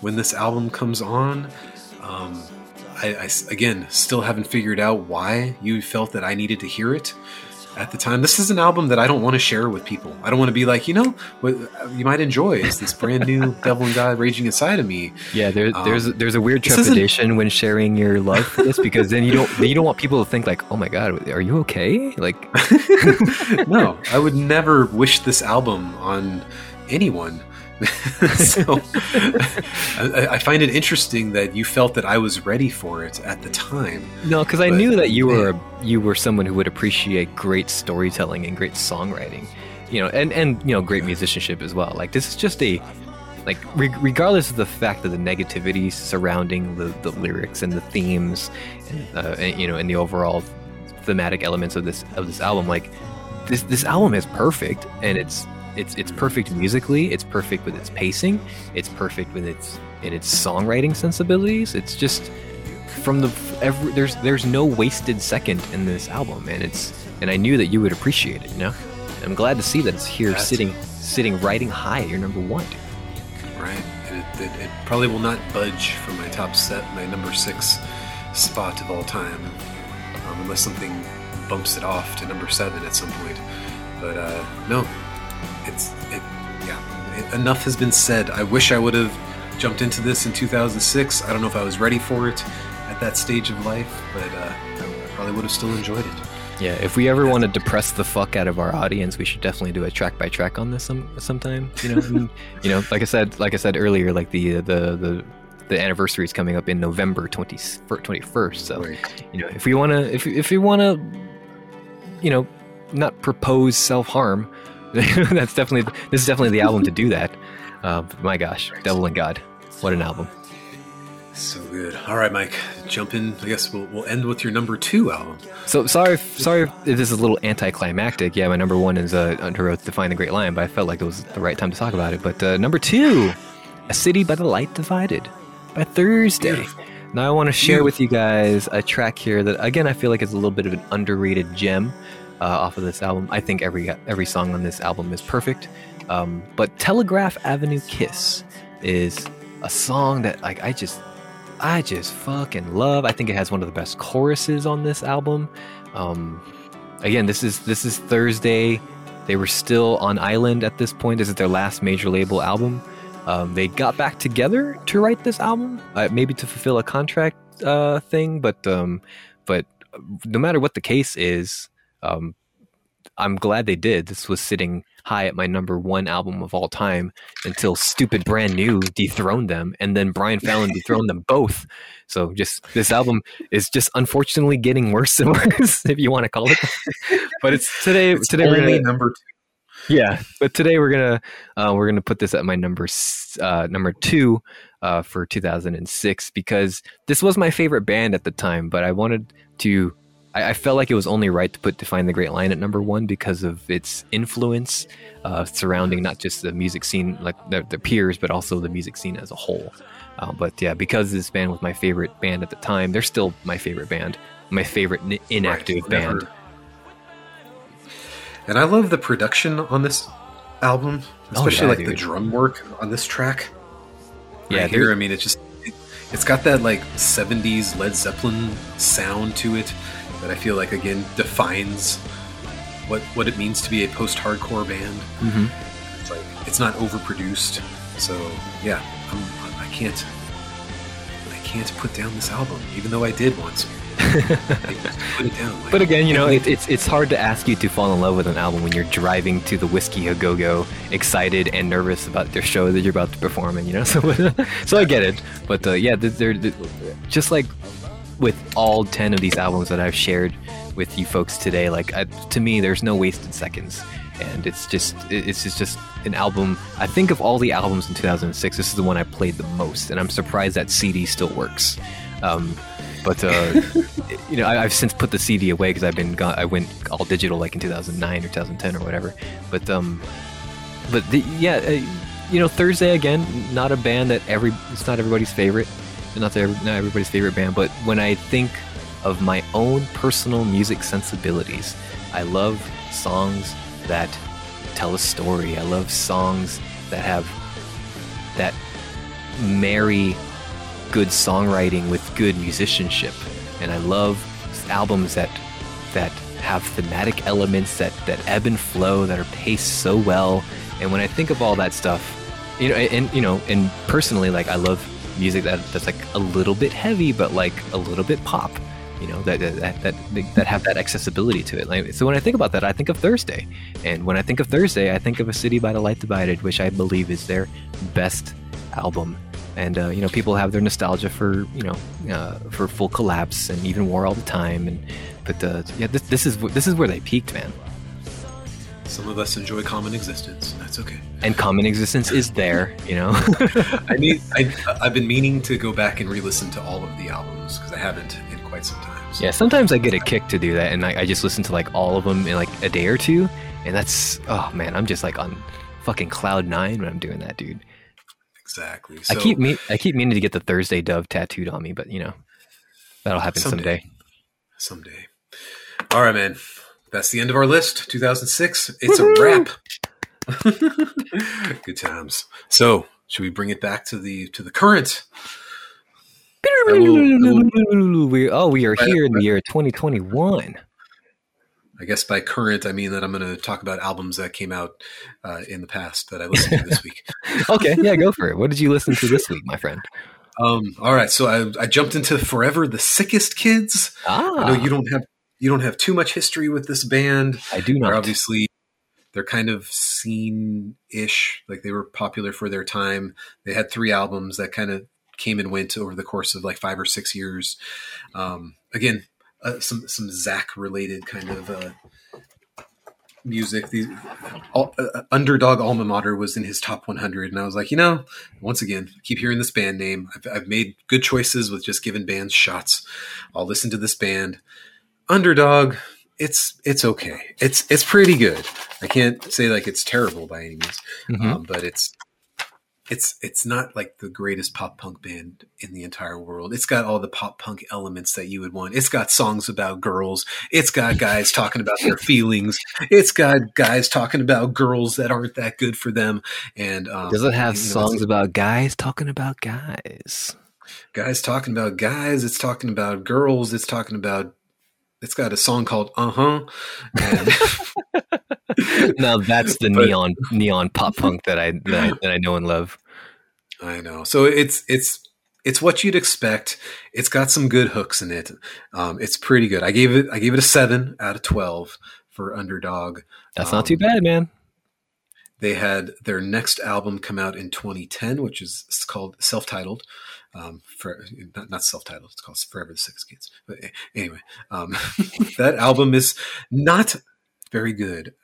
S2: when this album comes on. Um, I, I again still haven't figured out why you felt that I needed to hear it at the time. This is an album that I don't want to share with people. I don't want to be like, you know, what you might enjoy is this brand new <laughs> Devil and God raging inside of me.
S1: yeah, there, there's
S2: Um,
S1: there's a weird trepidation when sharing your love for this because then you don't <laughs> then you don't want people to think like, oh my god, are you okay? Like, <laughs>
S2: no, I would never wish this album on anyone. <laughs> so I, I find it interesting that you felt that I was ready for it at the time.
S1: No, because I knew that you were
S2: man.
S1: you were someone who would appreciate great storytelling and great songwriting, you know, and and you know great musicianship as well. Like this is just a like re- regardless of the fact of the negativity surrounding the, the lyrics and the themes, and, uh, and you know, and the overall thematic elements of this of this album, like this this album is perfect and it's it's it's perfect musically it's perfect with its pacing it's perfect with its in its songwriting sensibilities it's just from the every, there's there's no wasted second in this album, and it's and I knew that you would appreciate it. You know, I'm glad to see that it's here
S2: That's-
S1: sitting sitting riding high at your number one.
S2: right? It, it, it probably will not budge from my top set, my number six spot of all time, um, unless something bumps it off to number seven at some point. But uh, no, it's it. Yeah, it, enough has been said. I wish I would have jumped into this in 2006. I don't know if I was ready for it at that stage of life, but uh, I probably would have still enjoyed it.
S1: Yeah, if we ever want to depress the fuck out of our audience, we should definitely do a track by track on this some sometime. You know, mean, <laughs> you know, like I said, like I said earlier, like the the the the anniversary is coming up in November 20, 21st. So, you know, if we want to, if if you want to, you know, not propose self harm, <laughs> that's definitely this is definitely the album to do that. Uh, my gosh, Devil and God, what an album!
S2: So good. All right, Mike, jump in. I guess we'll, we'll end with your number two album.
S1: So sorry, if, sorry if this is a little anticlimactic. Yeah, my number one is uh, Underoath, Define the Great Line, but I felt like it was the right time to talk about it. But uh, number two, A City by the Light Divided by Thursday.
S2: Beautiful.
S1: Now I want to share with you guys a track here that, again, I feel like is a little bit of an underrated gem uh, off of this album. I think every every song on this album is perfect, um, but Telegraph Avenue Kiss is a song that like I just I just fucking love. I think it has one of the best choruses on this album. Um, again, this is this is Thursday. They were still on Island at this point. This is their last major label album. Um, they got back together to write this album, uh, maybe to fulfill a contract uh, thing. But um, but no matter what the case is, um, I'm glad they did. This was sitting high at my number one album of all time until Stupid Brand New dethroned them, and then Brian <laughs> Fallon dethroned them both. So just this album is just unfortunately getting worse and <laughs> worse, if you want to call it. but it's today.
S2: It's
S1: today we're gonna
S2: number two.
S1: yeah, but today we're gonna uh, we're gonna put this at my number uh, number two uh, for 2006 because this was my favorite band at the time. But I wanted to, I, I felt like it was only right to put "Define the Great Line" at number one because of its influence uh, surrounding not just the music scene, like the, the peers, but also the music scene as a whole. Uh, but yeah, because this band was my favorite band at the time, they're still my favorite band, my favorite n- inactive
S2: Right,
S1: band.
S2: And I love the production on this album,
S1: Oh,
S2: especially
S1: yeah,
S2: like the drum work on this track.
S1: Yeah,
S2: right
S1: there-
S2: here. I mean, it's just it, it's got that like '70s Led Zeppelin sound to it that I feel like again defines what what it means to be a post-hardcore band.
S1: hmm
S2: It's like it's not overproduced, so yeah, I'm, I can't I can't put down this album, even though I did once. <laughs> Put it down. like-
S1: But again, you know, <laughs> it, it's it's hard to ask you to fall in love with an album when you're driving to the Whisky A Go Go, excited and nervous about their show that you're about to perform and You know, <laughs> so so I get it. But uh, yeah, they're, they're just like with all ten of these albums that I've shared with you folks today. Like I, to me, there's no wasted seconds, and it's just it's just, just an album. I think of all the albums in 2006, this is the one I played the most, and I'm surprised that CD still works. Um, but uh, <laughs> you know, I, I've since put the CD away because I've been gone, I went all digital like in 2009 or 2010 or whatever. But um, but the, yeah, uh, you know, Thursday again, not a band that every it's not everybody's favorite, not every, not everybody's favorite band. But when I think of my own personal music sensibilities, I love songs that tell a story. I love songs that have that marry good songwriting with good musicianship and i love albums that that have thematic elements that that ebb and flow that are paced so well and when i think of all that stuff you know and you know and personally like i love music that that's like a little bit heavy but like a little bit pop you know that that that, that have that accessibility to it. Like, so when i think about that i think of thursday. And when i think of thursday i think of a city by the light divided which i believe is their best album. And uh, you know people have their nostalgia for you know uh, for full collapse and even war all the time. And but uh, yeah this, this is this is where they peaked man
S2: some of us enjoy common existence. That's okay.
S1: and common existence is there you know <laughs>
S2: I need. I, I've been meaning to go back and re-listen to all of the albums because I haven't in quite some time. So
S1: yeah sometimes i get a kick to do that and I, I just listen to like all of them in like a day or two and that's oh man i'm just like on fucking cloud nine when i'm doing that dude
S2: exactly.
S1: i keep me i keep meaning to get the thursday dove tattooed on me but you know That'll happen someday.
S2: Someday. someday. All right, man. That's the end of our list. 2006. It's Woo-hoo! a wrap. <laughs> Good times. So, should we bring it back to the to the current?
S1: we oh, we are here in the year 2021.
S2: I guess by current, I mean that I'm going to talk about albums that came out uh, in the past that I listened to this week.
S1: okay, yeah, go for it. What did you listen to this week, my friend?
S2: Um, all right, so I, I jumped into Forever the Sickest Kids. Ah. I know you don't have you don't have too much history with this band.
S1: I do not.
S2: They're obviously, they're kind of scene-ish. Like they were popular for their time. They had three albums that kind of came and went over the course of like five or six years. Um, again, uh, some some Zach related kind of uh, music. The all, uh, uh, underdog alma mater was in his top 100, and I was like, you know, once again, keep hearing this band name. I've, I've made good choices with just giving bands shots. I'll listen to this band. Underdog, it's it's okay. It's it's pretty good. I can't say like it's terrible by any means, mm-hmm. um, but it's it's it's not like the greatest pop punk band in the entire world. It's got all the pop punk elements that you would want. It's got songs about girls. It's got guys talking about their <laughs> feelings. It's got guys talking about girls that aren't that good for them. And um,
S1: does it have you know, songs about guys talking about guys?
S2: Guys talking about guys. It's talking about girls. It's talking about. It's got a song called "Uh Huh." <laughs>
S1: now that's the <laughs> but, neon neon pop punk that I, that I that I know and love.
S2: I know. So it's it's it's what you'd expect. It's got some good hooks in it. Um, it's pretty good. I gave it I gave it a seven out of twelve for Underdog.
S1: That's um, not too um, bad, man.
S2: They had their next album come out in 2010, which is called self-titled. Um, for not, not, self-titled, it's called Forever the Sickest Kids. But anyway, um, <laughs> that album is not very good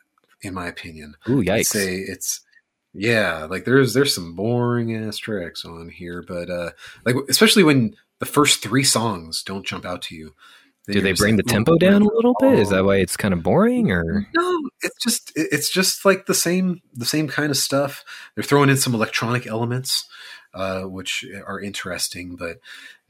S2: in my opinion.
S1: Ooh, yikes!
S2: I'd say it's yeah, like there's there's some boring ass tracks on here, but uh, like especially when the first three songs don't jump out to you.
S1: Do they bring like, the tempo down a little bit? Is that why it's kind of boring, or
S2: no? It's just it's just like the same the same kind of stuff. They're throwing in some electronic elements, uh, which are interesting, but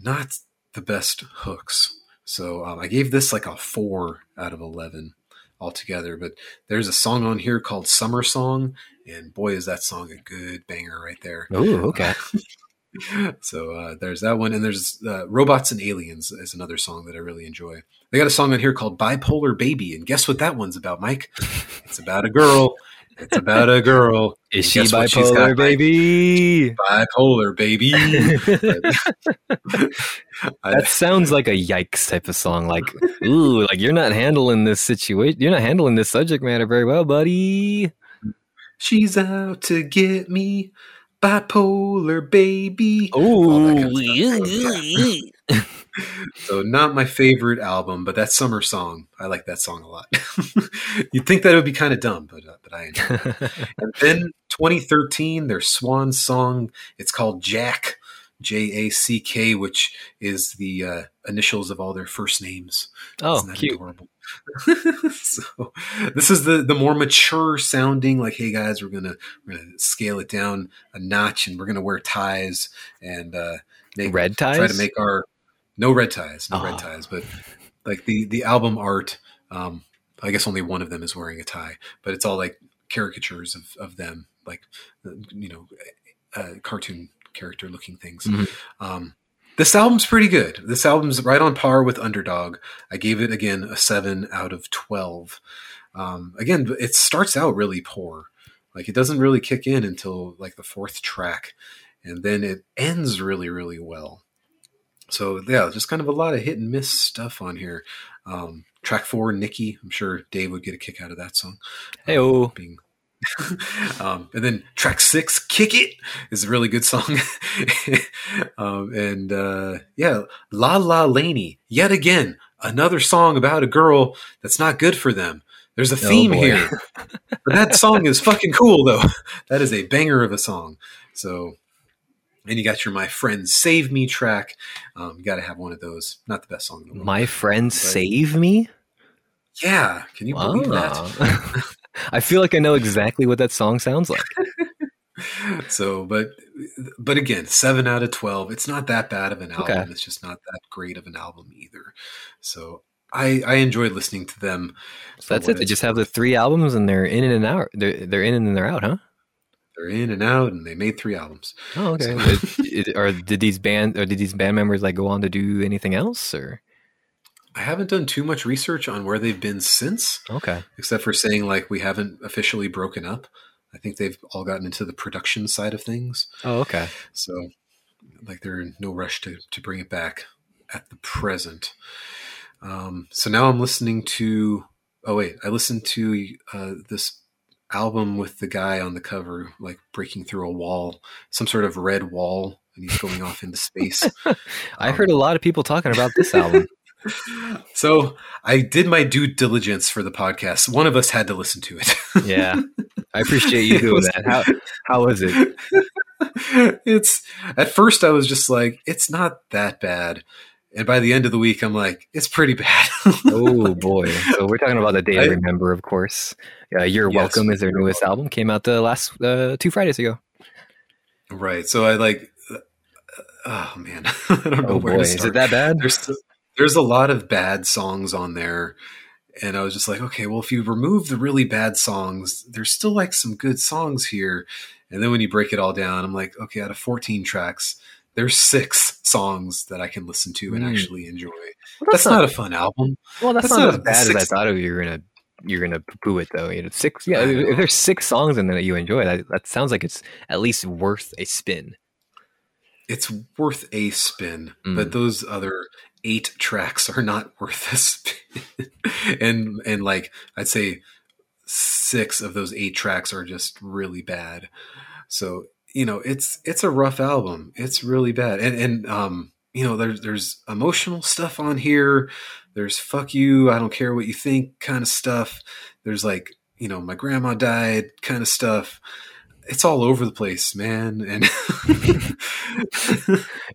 S2: not the best hooks. So um, I gave this like a four out of eleven altogether. But there's a song on here called Summer Song, and boy, is that song a good banger right there.
S1: Oh, okay. <laughs>
S2: so uh, there's that one, and there's uh, Robots and Aliens is another song that I really enjoy. They got a song on here called Bipolar Baby, and guess what that one's about, Mike? It's about a girl. It's about a girl.
S1: Is she bipolar, got, baby?
S2: Bipolar, baby. <laughs>
S1: that sounds like a yikes type of song. Like, ooh, like you're not handling this situation. You're not handling this subject matter very well, buddy.
S2: She's out to get me, bipolar baby.
S1: Oh,
S2: so not my favorite album, but that summer song, I like that song a lot. <laughs> You'd think that it would be kind of dumb, but uh, but I enjoy it. <laughs> and then 2013, their swan song, it's called Jack, J A C K, which is the uh, initials of all their first names.
S1: Oh, cute. Adorable? <laughs>
S2: so this is the the more mature sounding like hey guys we're gonna we're gonna scale it down a notch and we're gonna wear ties and uh
S1: make, red ties
S2: try to make our no red ties, no oh. red ties, but like the the album art. Um, I guess only one of them is wearing a tie, but it's all like caricatures of of them, like uh, you know, uh, cartoon character looking things. Mm-hmm. Um, this album's pretty good. This album's right on par with Underdog. I gave it again a seven out of twelve. Um, again, it starts out really poor. Like it doesn't really kick in until like the fourth track, and then it ends really, really well so yeah, just kind of a lot of hit and miss stuff on here. Um, track four, Nikki. I'm sure Dave would get a kick out of that song.
S1: Hey, um, being <laughs>
S2: um, and then track six, "Kick It," is a really good song. <laughs> um, and uh, yeah, "La La Laney," yet again another song about a girl that's not good for them. There's a oh, theme oh, here, but that song is fucking cool though. <laughs> That is a banger of a song. So and you got your "My Friends Save Me" track. Um, you got to have one of those. Not the best song in the world.
S1: My friends save me.
S2: Yeah, can you believe that? <laughs>
S1: I feel like I know exactly what that song sounds like. <laughs>
S2: so, but but again, seven out of twelve. It's not that bad of an album.
S1: Okay.
S2: It's just not that great of an album either. So I I enjoyed listening to them.
S1: So that's it. They just have the three albums and they're in and out. They're they're in and they're out, huh?
S2: They're in and out, and they made three albums.
S1: Oh, okay.
S2: So- <laughs>
S1: It- it- or did these band or did these band members like go on to do anything else or
S2: I haven't done too much research on where they've been since,
S1: okay?
S2: except for saying like we haven't officially broken up. I think they've all gotten into the production side of things.
S1: Oh, okay.
S2: So, like, they're in no rush to, to bring it back at the present. Um, so now I'm listening to. Oh wait, I listened to uh, this album with the guy on the cover, like breaking through a wall, some sort of red wall, and he's going off into space. <laughs>
S1: I
S2: Um,
S1: heard a lot of people talking about this album. <laughs>
S2: So I did my due diligence for the podcast. One of us had to listen to it. <laughs>
S1: yeah, I appreciate you doing
S2: was-
S1: that. How how was it?
S2: it's at first I was just like, it's not that bad. And by the end of the week, I'm like, it's pretty bad. <laughs>
S1: Oh boy! So we're talking about the day I,
S2: I-
S1: remember, of course. Uh, You're
S2: Yes,
S1: welcome is their newest album. Came out the last uh, two Fridays ago.
S2: right. So I like, uh, oh man, <laughs> I don't know
S1: Oh
S2: where
S1: boy,
S2: to
S1: is it that bad?
S2: there's there's a lot of bad songs on there and i was just like okay well if you remove the really bad songs there's still like some good songs here and then when you break it all down i'm like okay out of 14 tracks there's six songs that i can listen to and
S1: Mm.
S2: actually enjoy
S1: Well,
S2: that's, not, a fun album
S1: Well, that's,
S2: that's
S1: not,
S2: not
S1: as bad as I thought you were gonna you're gonna poo it though. You know, six. Yeah, if, there's six songs in there that you enjoy, that that sounds like it's at least worth a spin.
S2: it's worth a spin
S1: Mm.
S2: but those other eight tracks are not <laughs> worth a spin and and like i'd say six of those eight tracks are just really bad so you know it's it's a rough album it's really bad and and um you know there's there's emotional stuff on here there's fuck you i don't care what you think kind of stuff there's like you know my grandma died kind of stuff it's all over the place man and <laughs>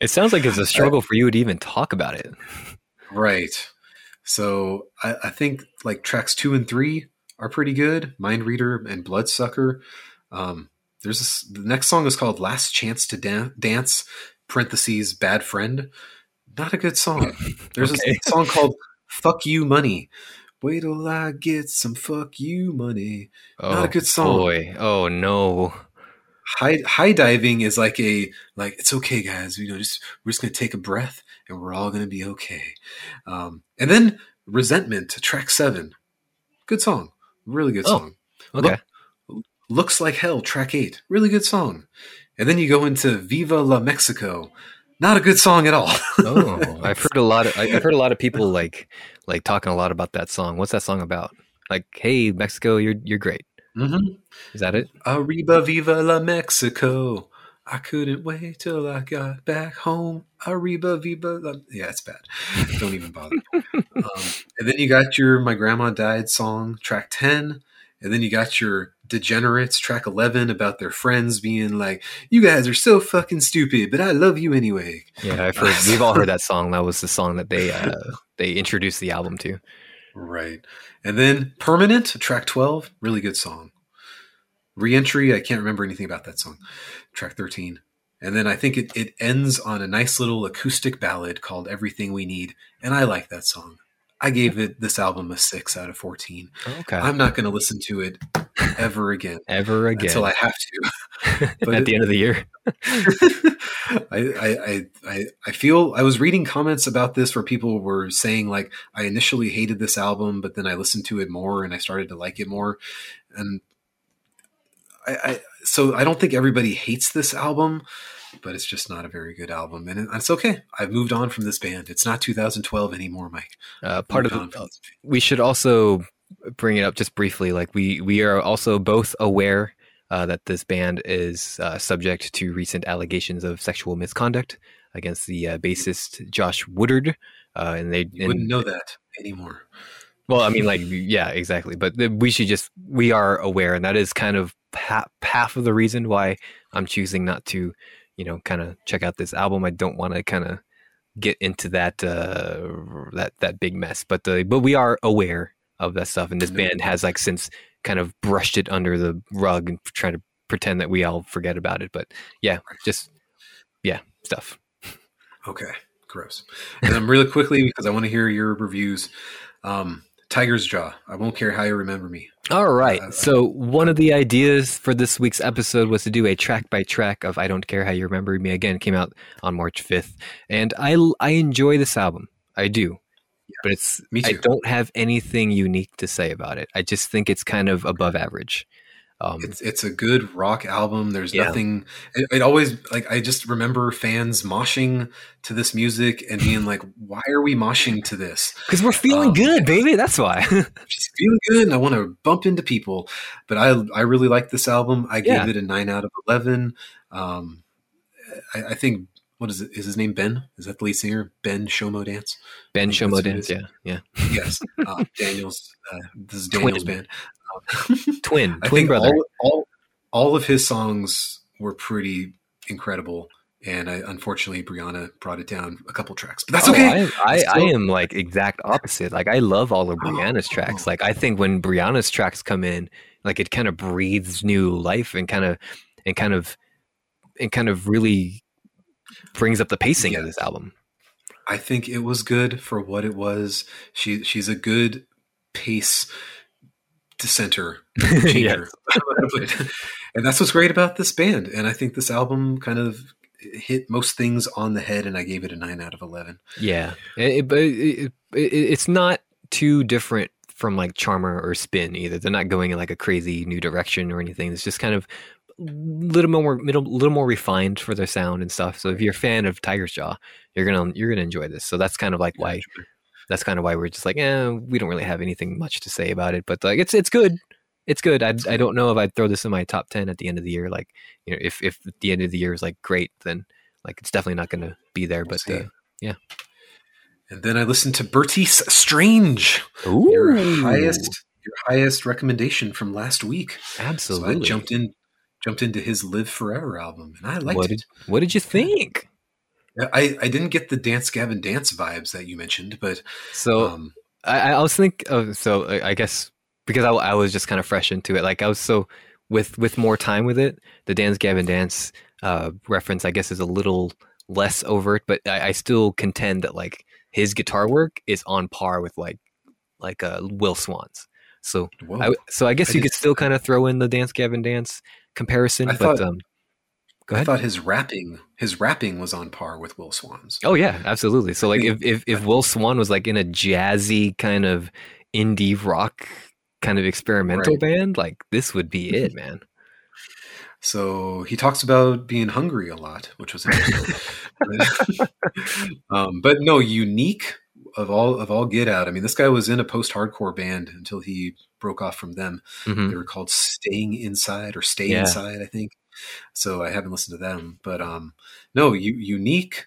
S1: It sounds like it's a struggle for you to even talk about it.
S2: Right. So I, I think like tracks two and three are pretty good. Mind Reader and Bloodsucker. Um, there's this, the next song is called Last Chance to Dan- Dance. Parentheses Bad Friend. Not a good song. <laughs> There's
S1: Okay.
S2: a <laughs> song called Fuck You Money. Wait till I get some fuck you money.
S1: Oh,
S2: Not a good song.
S1: Boy, oh no.
S2: high high diving is like a like it's okay guys you know just we're just gonna take a breath and we're all gonna be okay um and then resentment track seven good song really good
S1: Oh,
S2: song
S1: Okay.
S2: Looks like hell track eight really good song and then you go into viva la mexico not a good song at all <laughs>
S1: Oh, I've heard a lot of I've heard a lot of people like like talking a lot about that song. What's that song about? Like, hey, Mexico, you're you're great.
S2: Mhm.
S1: Is that it?
S2: Arriba Viva La Mexico. I couldn't wait till I got back home. Arriba Viva La. Yeah, it's bad. <laughs> Don't even bother. um, and then you got your My Grandma Died song, track 10. And then you got your Degenerates, track 11, about their friends being like, you guys are so fucking stupid, but I love you anyway.
S1: Yeah, I've heard. <laughs> We've all heard that song. That was the song that they uh, they introduced the album to.
S2: Right. And then Permanent, track 12, really good song. Reentry, I can't remember anything about that song. Track 13. And then I think it, it ends on a nice little acoustic ballad called Everything We Need. And I like that song. I gave it this album a six out of 14.
S1: Okay.
S2: I'm not going to listen to it ever again
S1: Ever again
S2: until I have to. but <laughs>
S1: at
S2: it-
S1: the end of the year. <laughs>
S2: I, I, I, I, I feel I was reading comments about this where people were saying like I initially hated this album, but then I listened to it more and I started to like it more. And I, I so I don't think everybody hates this album, but it's just not a very good album, and it's okay. I've moved on from this band. It's not 2012 anymore, Mike.
S1: Uh, part of the, we should also bring it up just briefly. Like we we are also both aware uh, that this band is uh, subject to recent allegations of sexual misconduct against the uh, bassist Josh Woodard, uh, and they
S2: You wouldn't know that anymore.
S1: well, I mean, like yeah, exactly. But we should just we are aware, and that is kind of ha- half of the reason why I'm choosing not to, you know, kind of check out this album. I don't want to kind of get into that uh that that big mess but the but we are aware of that stuff and this band has like since kind of brushed it under the rug and trying to pretend that we all forget about it. But yeah, just yeah, stuff.
S2: Okay, gross. And then really quickly because I want to hear your reviews. Um, Tigers Jaw. I won't care how you remember me.
S1: All right.
S2: Uh,
S1: so one of the ideas for this week's episode was to do a track by track of "I Don't Care How You Remember Me." Again, it came out on March fifth, and I I enjoy this album. I do, but it's
S2: me
S1: I don't have anything unique to say about it. I just think it's kind of above average. Um,
S2: It's it's a good rock album. There's
S1: Yeah.
S2: nothing. It, it always like I just remember fans moshing to this music and being like, <laughs> "Why are we moshing to this?"
S1: because we're feeling
S2: Um,
S1: good, baby. That's why. <laughs>
S2: Just feeling good, and I want to bump into people. But I I really like this album. I gave
S1: Yeah.
S2: it a nine out of eleven. Um, I, I think what is it? Is his name Ben? Is that the lead singer? Ben Shomo Dance.
S1: ben Shomo dance. Yeah, yeah.
S2: Yes, uh, <laughs> Daniel's. Uh, this is Daniel's
S1: Twin.
S2: band. <laughs>
S1: Twin,
S2: I
S1: twin brother.
S2: all, all all of his songs were pretty incredible, and I, unfortunately, Brianna brought it down a couple tracks, but that's
S1: Oh,
S2: okay.
S1: I, I, I am like exact opposite. Like I love all of
S2: Oh,
S1: Brianna's <gasps> tracks.
S2: oh.
S1: Like I think when Brianna's tracks come in, like it kind of breathes new life and kind of and kind of and kind of really brings up the pacing of this album.
S2: I think it was good for what it was. She she's a good pace dissenter <laughs> <laughs> and that's what's great about this band. And I think this album kind of hit most things on the head, and I gave it a nine out of eleven.
S1: Yeah, it, it- it, it, it's not too different from like Charmer or Spin either. They're not going in like a crazy new direction or anything. It's just kind of little more little, little more refined for their sound and stuff. So if you're a fan of Tigers Jaw, you're gonna you're gonna enjoy this. So that's kind of like why that's kind of why we're just like, eh, we don't really have anything much to say about it. But like, it's it's good. It's good. I I don't know if I'd throw this in my top ten at the end of the year. Like, you know, if if the end of the year is like great, then like it's definitely not going to be there. But uh,
S2: And then I listened to Bartees Strange.
S1: Ooh,
S2: your highest your highest recommendation from last week.
S1: absolutely.
S2: So I jumped in jumped into his Live Forever album and I liked
S1: what
S2: it.
S1: what did you think?
S2: I, I didn't get the Dance Gavin Dance vibes that you mentioned, but
S1: So
S2: um,
S1: I, I was thinking. of so I I guess because I, I was just kind of fresh into it. Like I was so with with more time with it, the Dance Gavin Dance uh, reference I guess is a little less overt, but I, I still contend that like his guitar work is on par with like like uh, Will Swan's. So
S2: whoa.
S1: I, so I guess
S2: I
S1: you could still kind of throw in the Dance Gavin Dance comparison,
S2: I
S1: but
S2: thought-
S1: um, go
S2: I thought his rapping his rapping was on par with Will Swan's.
S1: Oh yeah, absolutely. So like if, if if Will Swan was like in a jazzy kind of indie rock kind of experimental
S2: Right.
S1: band, like this would be <laughs> it, man.
S2: So he talks about being hungry a lot, which was interesting. <laughs> um, but no, unique of all of all get out. I mean, this guy was in a post hardcore band until he broke off from them.
S1: hmm
S2: They were called Staying Inside or Stay
S1: Yeah.
S2: Inside, I think. So I haven't listened to them, but um, no, unique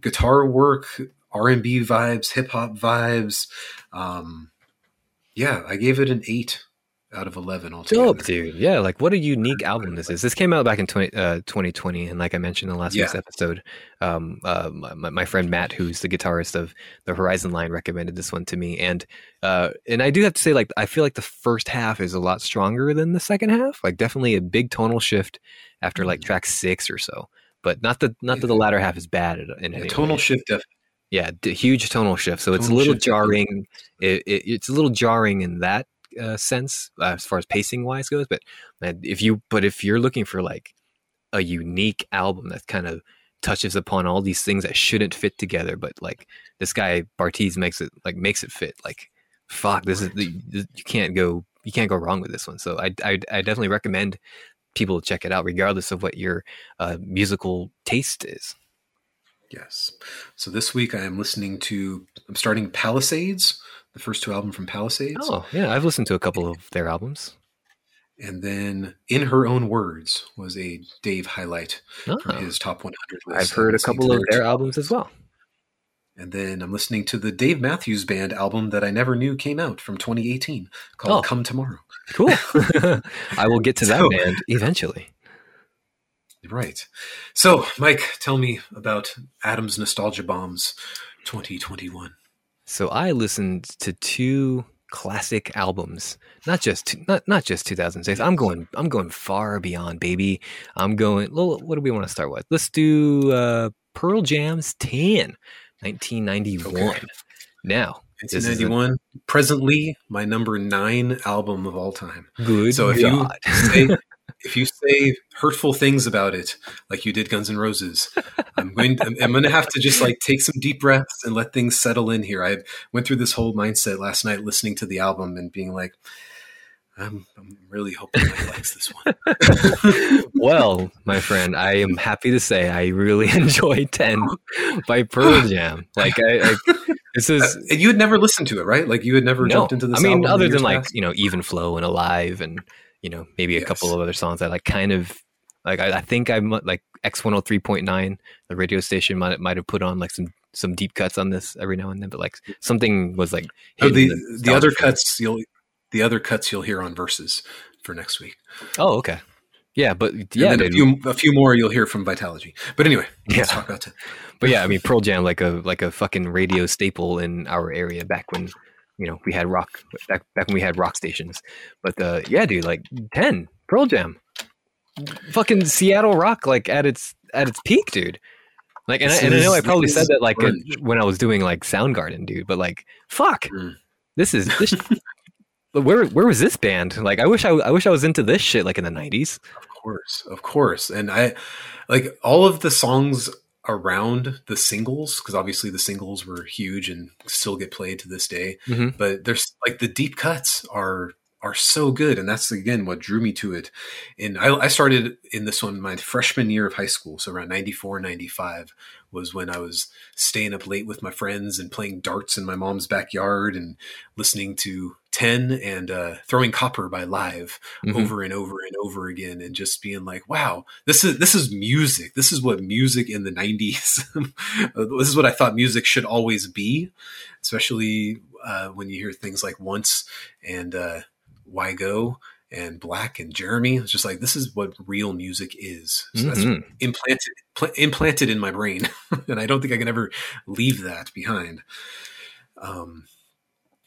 S2: guitar work, R and B vibes, hip hop vibes. Um, yeah, I gave it an eight out of eleven altogether.
S1: Dope, dude. Yeah, like what a unique album this is. This came out back in 20, uh, 2020, and like I mentioned in last week's episode, um, uh, my, my friend Matt, who's the guitarist of the Horizon line, recommended this one to me, and uh, and I do have to say, like, I feel like the first half is a lot stronger than the second half. Like, definitely a big tonal shift after like
S2: Mhm.
S1: track six or so, but not that not that the latter half is bad in
S2: Yeah,
S1: any
S2: tonal
S1: way.
S2: shift,
S1: Yeah, huge tonal shift. So it's a little jarring. It, it, it's a little jarring in that uh, sense uh, as far as pacing wise goes. But if you but if you're looking for like a unique album that kind of touches upon all these things that shouldn't fit together, but like this guy Bartees makes it like makes it fit. Like fuck, this is you can't go you can't go wrong with this one. So I I, I definitely recommend people check it out, regardless of what your uh, musical taste is.
S2: yes. So this week I am listening to. I'm starting Palisades, the first two album from Palisades,
S1: Oh yeah, I've listened to a couple of their albums.
S2: and then In Her Own Words was a Dave highlight from
S1: Oh.
S2: his top 100 list.
S1: I've heard a couple of their albums as well.
S2: And then I'm listening to the Dave Matthews Band album that I never knew came out from 2018 called
S1: Oh.
S2: Come Tomorrow.
S1: Cool. <laughs> <laughs> I will get to that
S2: So-
S1: band eventually.
S2: Right. So, Mike, tell me about Adam's Nostalgia Bombs 2021.
S1: So I listened to two classic albums. Not just not not just 2006. I'm going I'm going far beyond, baby. I'm going. What do we want to start with? Let's do uh, Pearl Jam's 10, 1991.
S2: Okay.
S1: Now, this is a
S2: 1991, presently my number nine album of all time.
S1: good.
S2: So if
S1: God.
S2: you say if you say hurtful things about it, like you did Guns N' Roses, I'm going. To, I'm, I'm going to have to just like take some deep breaths and let things settle in here. I went through this whole mindset last night, listening to the album and being like, I'm, I'm really hoping Mike likes this one. <laughs>
S1: well, my friend, I am happy to say I really <laughs> enjoy 10 by Pearl Jam. Like I, I this is uh,
S2: and you had never listened to it, right? Like you had never
S1: no.
S2: jumped into this.
S1: I mean, other than like you know, even flow and alive, and you know, maybe a
S2: Yes.
S1: couple of other songs that like kind of like I, I think I mu- like X one hundred three point nine, the radio station might might have put on like some some deep cuts on this every now and then, but like something was like
S2: Oh,
S1: hidden
S2: the the other cuts you'll the other cuts you'll hear on Versus for next week.
S1: Oh, okay, yeah, but yeah,
S2: a few a few more you'll hear from Vitalogy. But anyway,
S1: Yeah.
S2: let's talk about it.
S1: But yeah, I mean Pearl Jam like a like a fucking radio staple in our area back when you know we had rock back back when we had rock stations. But uh yeah, dude, like ten Pearl Jam, fucking Seattle rock like at its at its peak, dude. Like and I, and I know I probably said that like when I was doing like Soundgarden, dude. But like fuck,
S2: Mm.
S1: this is this. <laughs> But where where was this band? Like I wish I I wish I was into this shit like in the nineties.
S2: Of course, of course. And I like all of the songs around the singles because obviously the singles were huge and still get played to this day.
S1: Mhm.
S2: But there's like the deep cuts are are so good, and that's again what drew me to it. And I, I started in this one my freshman year of high school, so around 94, 95 was when I was staying up late with my friends and playing darts in my mom's backyard and listening to 10 and uh, throwing copper by live
S1: Mhm.
S2: over and over and over again and just being like wow this is this is music this is what music in the 90s <laughs> this is what i thought music should always be especially uh, when you hear things like once and uh, why go and black and jeremy it's just like this is what real music is so that's
S1: Mhm.
S2: implanted pl- implanted in my brain <laughs> and i don't think i can ever leave that behind um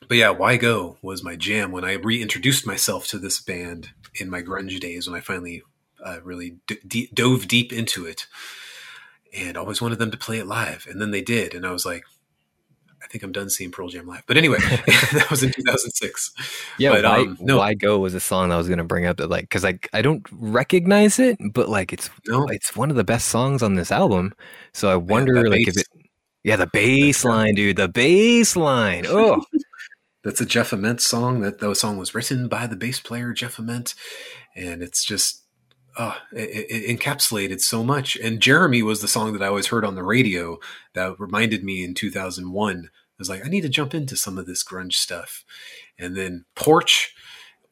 S2: but yeah, Why Go was my jam when I reintroduced myself to this band in my grunge days when I finally uh, really d- d- dove deep into it and always wanted them to play it live. And then they did. And I was like, think I'm done seeing Pearl Jam live. But anyway, <laughs> <laughs> that was in 2006.
S1: Yeah,
S2: But,
S1: why,
S2: um, no.
S1: why go was a song I was gonna bring up that like because like I don't recognize it, but like it's
S2: No,
S1: it's one of the best songs on this album. So I wonder
S2: that
S1: like if it yeah the bass line, dude, the bass line. <laughs> Oh,
S2: that's a Jeff Ament song. That, that song was written by the bass player, Jeff Ament. And it's just, oh, it, it encapsulated so much. And Jeremy was the song that I always heard on the radio that reminded me in 2001. I was like, I need to jump into some of this grunge stuff. And then Porch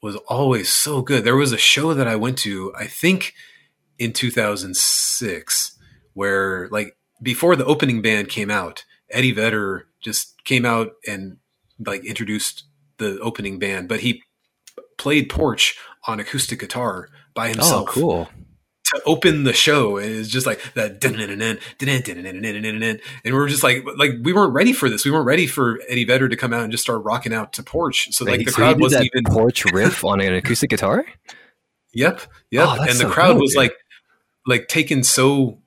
S2: was always so good. There was a show that I went to, I think in 2006, where like before the opening band came out, Eddie Vedder just came out and like introduced the opening band, but he played Porch on acoustic guitar by
S1: oh,
S2: himself.
S1: oh, cool.
S2: To open the show. And it's just like that, and we're just like, like we weren't ready for this. We weren't ready for Eddie Vedder to come out and just start rocking out to Porch. So like the crowd wasn't even.
S1: porch riff on an acoustic guitar.
S2: Yep, yep. And the crowd was like, like taken so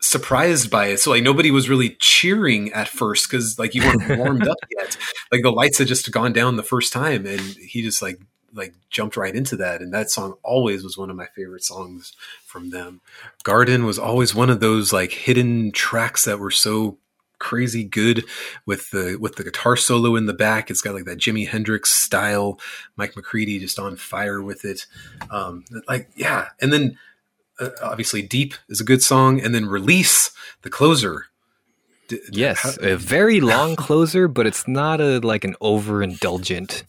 S2: surprised by it. So like nobody was really cheering at first because like you weren't warmed up yet. Like the lights had just gone down the first time, and he just like like jumped right into that. And that song always was one of my favorite songs from them. Garden was always one of those like hidden tracks that were so crazy good with the with the guitar solo in the back it's got like that jimi hendrix style mike mccready just on fire with it um like yeah and then uh, obviously deep is a good song and then release the closer D-
S1: Yes,
S2: how-
S1: a very <laughs> long closer, but it's not a like an overindulgent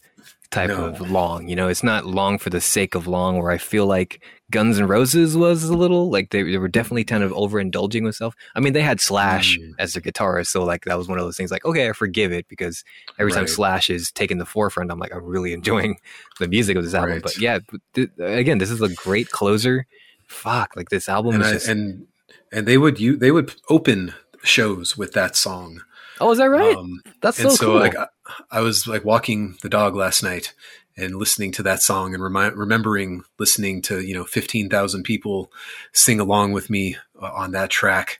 S1: type
S2: No.
S1: of long. You know, it's not long for the sake of long. Where I feel like Guns N' Roses was a little like they, they were definitely kind of overindulging with self. I mean, they had Slash
S2: Mm.
S1: as the guitarist, so like that was one of those things. Like, okay, I forgive it because every time Slash is taking the forefront, I'm like, I'm really enjoying <laughs> the music of this album.
S2: Right.
S1: But yeah, th- again, this is a great closer. Fuck, like this album
S2: and
S1: is
S2: I,
S1: just
S2: and and they would you they would open shows with that song
S1: Oh, is that right?
S2: Um,
S1: That's so,
S2: so,
S1: cool.
S2: like, I, I was like walking the dog last night and listening to that song and remi- remembering listening to you know fifteen thousand people sing along with me uh, on that track,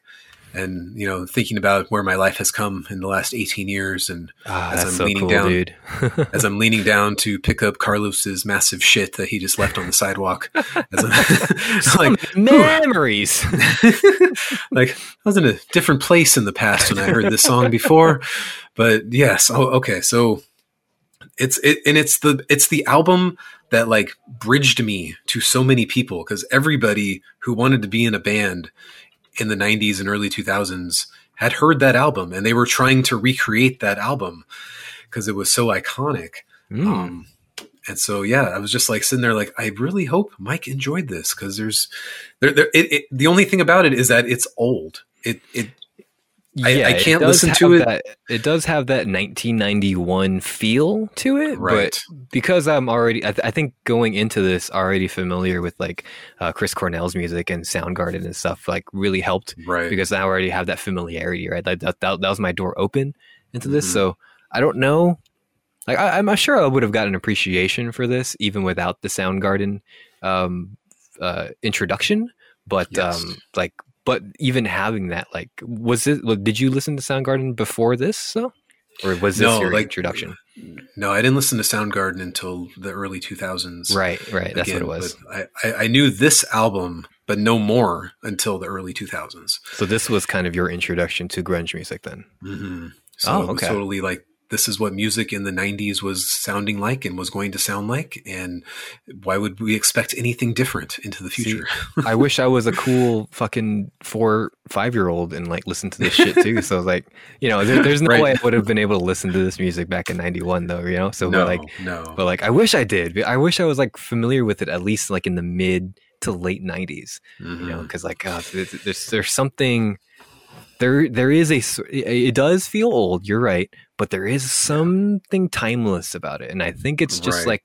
S2: and you know thinking about where my life has come in the last eighteen years, and
S1: ah,
S2: as I'm
S1: so
S2: leaning
S1: cool,
S2: down- <laughs> as I'm leaning down to pick up Carlos's massive shit that he just left on the sidewalk, as I'm <laughs> <laughs> like,
S1: memories.
S2: like I was in a different place in the past when I heard this song before, but yes. Oh, okay. So it's it, and it's the it's the album that like bridged me to so many people because everybody who wanted to be in a band in the 90s and early 2000s had heard that album and they were trying to recreate that album because it was so iconic.
S1: Mm.
S2: Um, and so, yeah, I was just like sitting there, like, I really hope Mike enjoyed this because there's, there, there, it, it, the only thing about it is that it's old. It, it, I- I can't listen to it.
S1: That, it does have that 1991 feel to it,
S2: right,
S1: but because I'm already, I, th- I think going into this already familiar with like uh, Chris Cornell's music and Soundgarden and stuff, like really helped
S2: right,
S1: because I already have that familiarity, right? Like that, that, that was my door open into this.
S2: Mhm.
S1: So I don't know. Like I, I'm sure I would have gotten appreciation for this even without the Soundgarden um, uh, introduction. But
S2: Yes.
S1: um, like, but even having that, like, was it? well, Did you listen to Soundgarden before this? So, or was this
S2: No,
S1: your
S2: like-
S1: introduction?
S2: No, I didn't listen to Soundgarden until the early 2000s.
S1: Right, right. That's what it was.
S2: I, I, knew this album, but no more until the early 2000s.
S1: So this was kind of your introduction to grunge music, then.
S2: hmm So
S1: Oh, okay.
S2: totally like this is what music in the 90s was sounding like and was going to sound like. And why would we expect anything different into the
S1: See,
S2: future? <laughs>
S1: I wish I was a cool fucking four, five year old and like listen to this shit too. So like, you know, there, there's no
S2: Right.
S1: way I would have been able to listen to this music back in '91 though. You know, so
S2: no,
S1: like,
S2: no.
S1: but like, I wish I did. I wish I was like familiar with it at least like in the mid to late '90s.
S2: Mhm.
S1: You know, because like, uh, there's there's something. There, there is a It does feel old. You're right, but there is something timeless about it, and I think it's just
S2: Right.
S1: like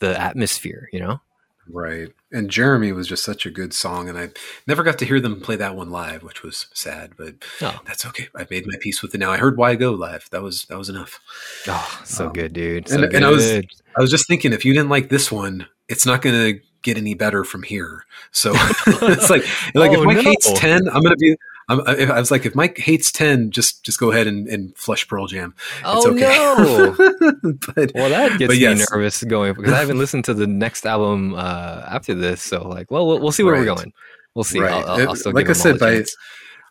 S1: the atmosphere. You know.
S2: Right. And Jeremy was just such a good song. And I never got to hear them play that one live, which was sad, but
S1: Oh,
S2: that's okay. I made my peace with it now. I heard Why Go live. That was, that was enough.
S1: oh so
S2: Um,
S1: good, dude. So
S2: and- and I was- I was just thinking, if you didn't like this one, it's not going to get any better from here. So <laughs> it's like, like
S1: Oh,
S2: if my
S1: no.
S2: hates 10, I'm going to be, I I was like, if Mike hates 10, just, just go ahead and, and flush Pearl Jam.
S1: Oh
S2: okay.
S1: no! <laughs>
S2: but
S1: Well, that gets
S2: But
S1: me
S2: yes.
S1: nervous going because I haven't listened to the next album uh, after this. So, like, well, we'll, we'll see where we're going. We'll see.
S2: Right.
S1: I'll, I'll, I'll still
S2: like
S1: give
S2: I said, by-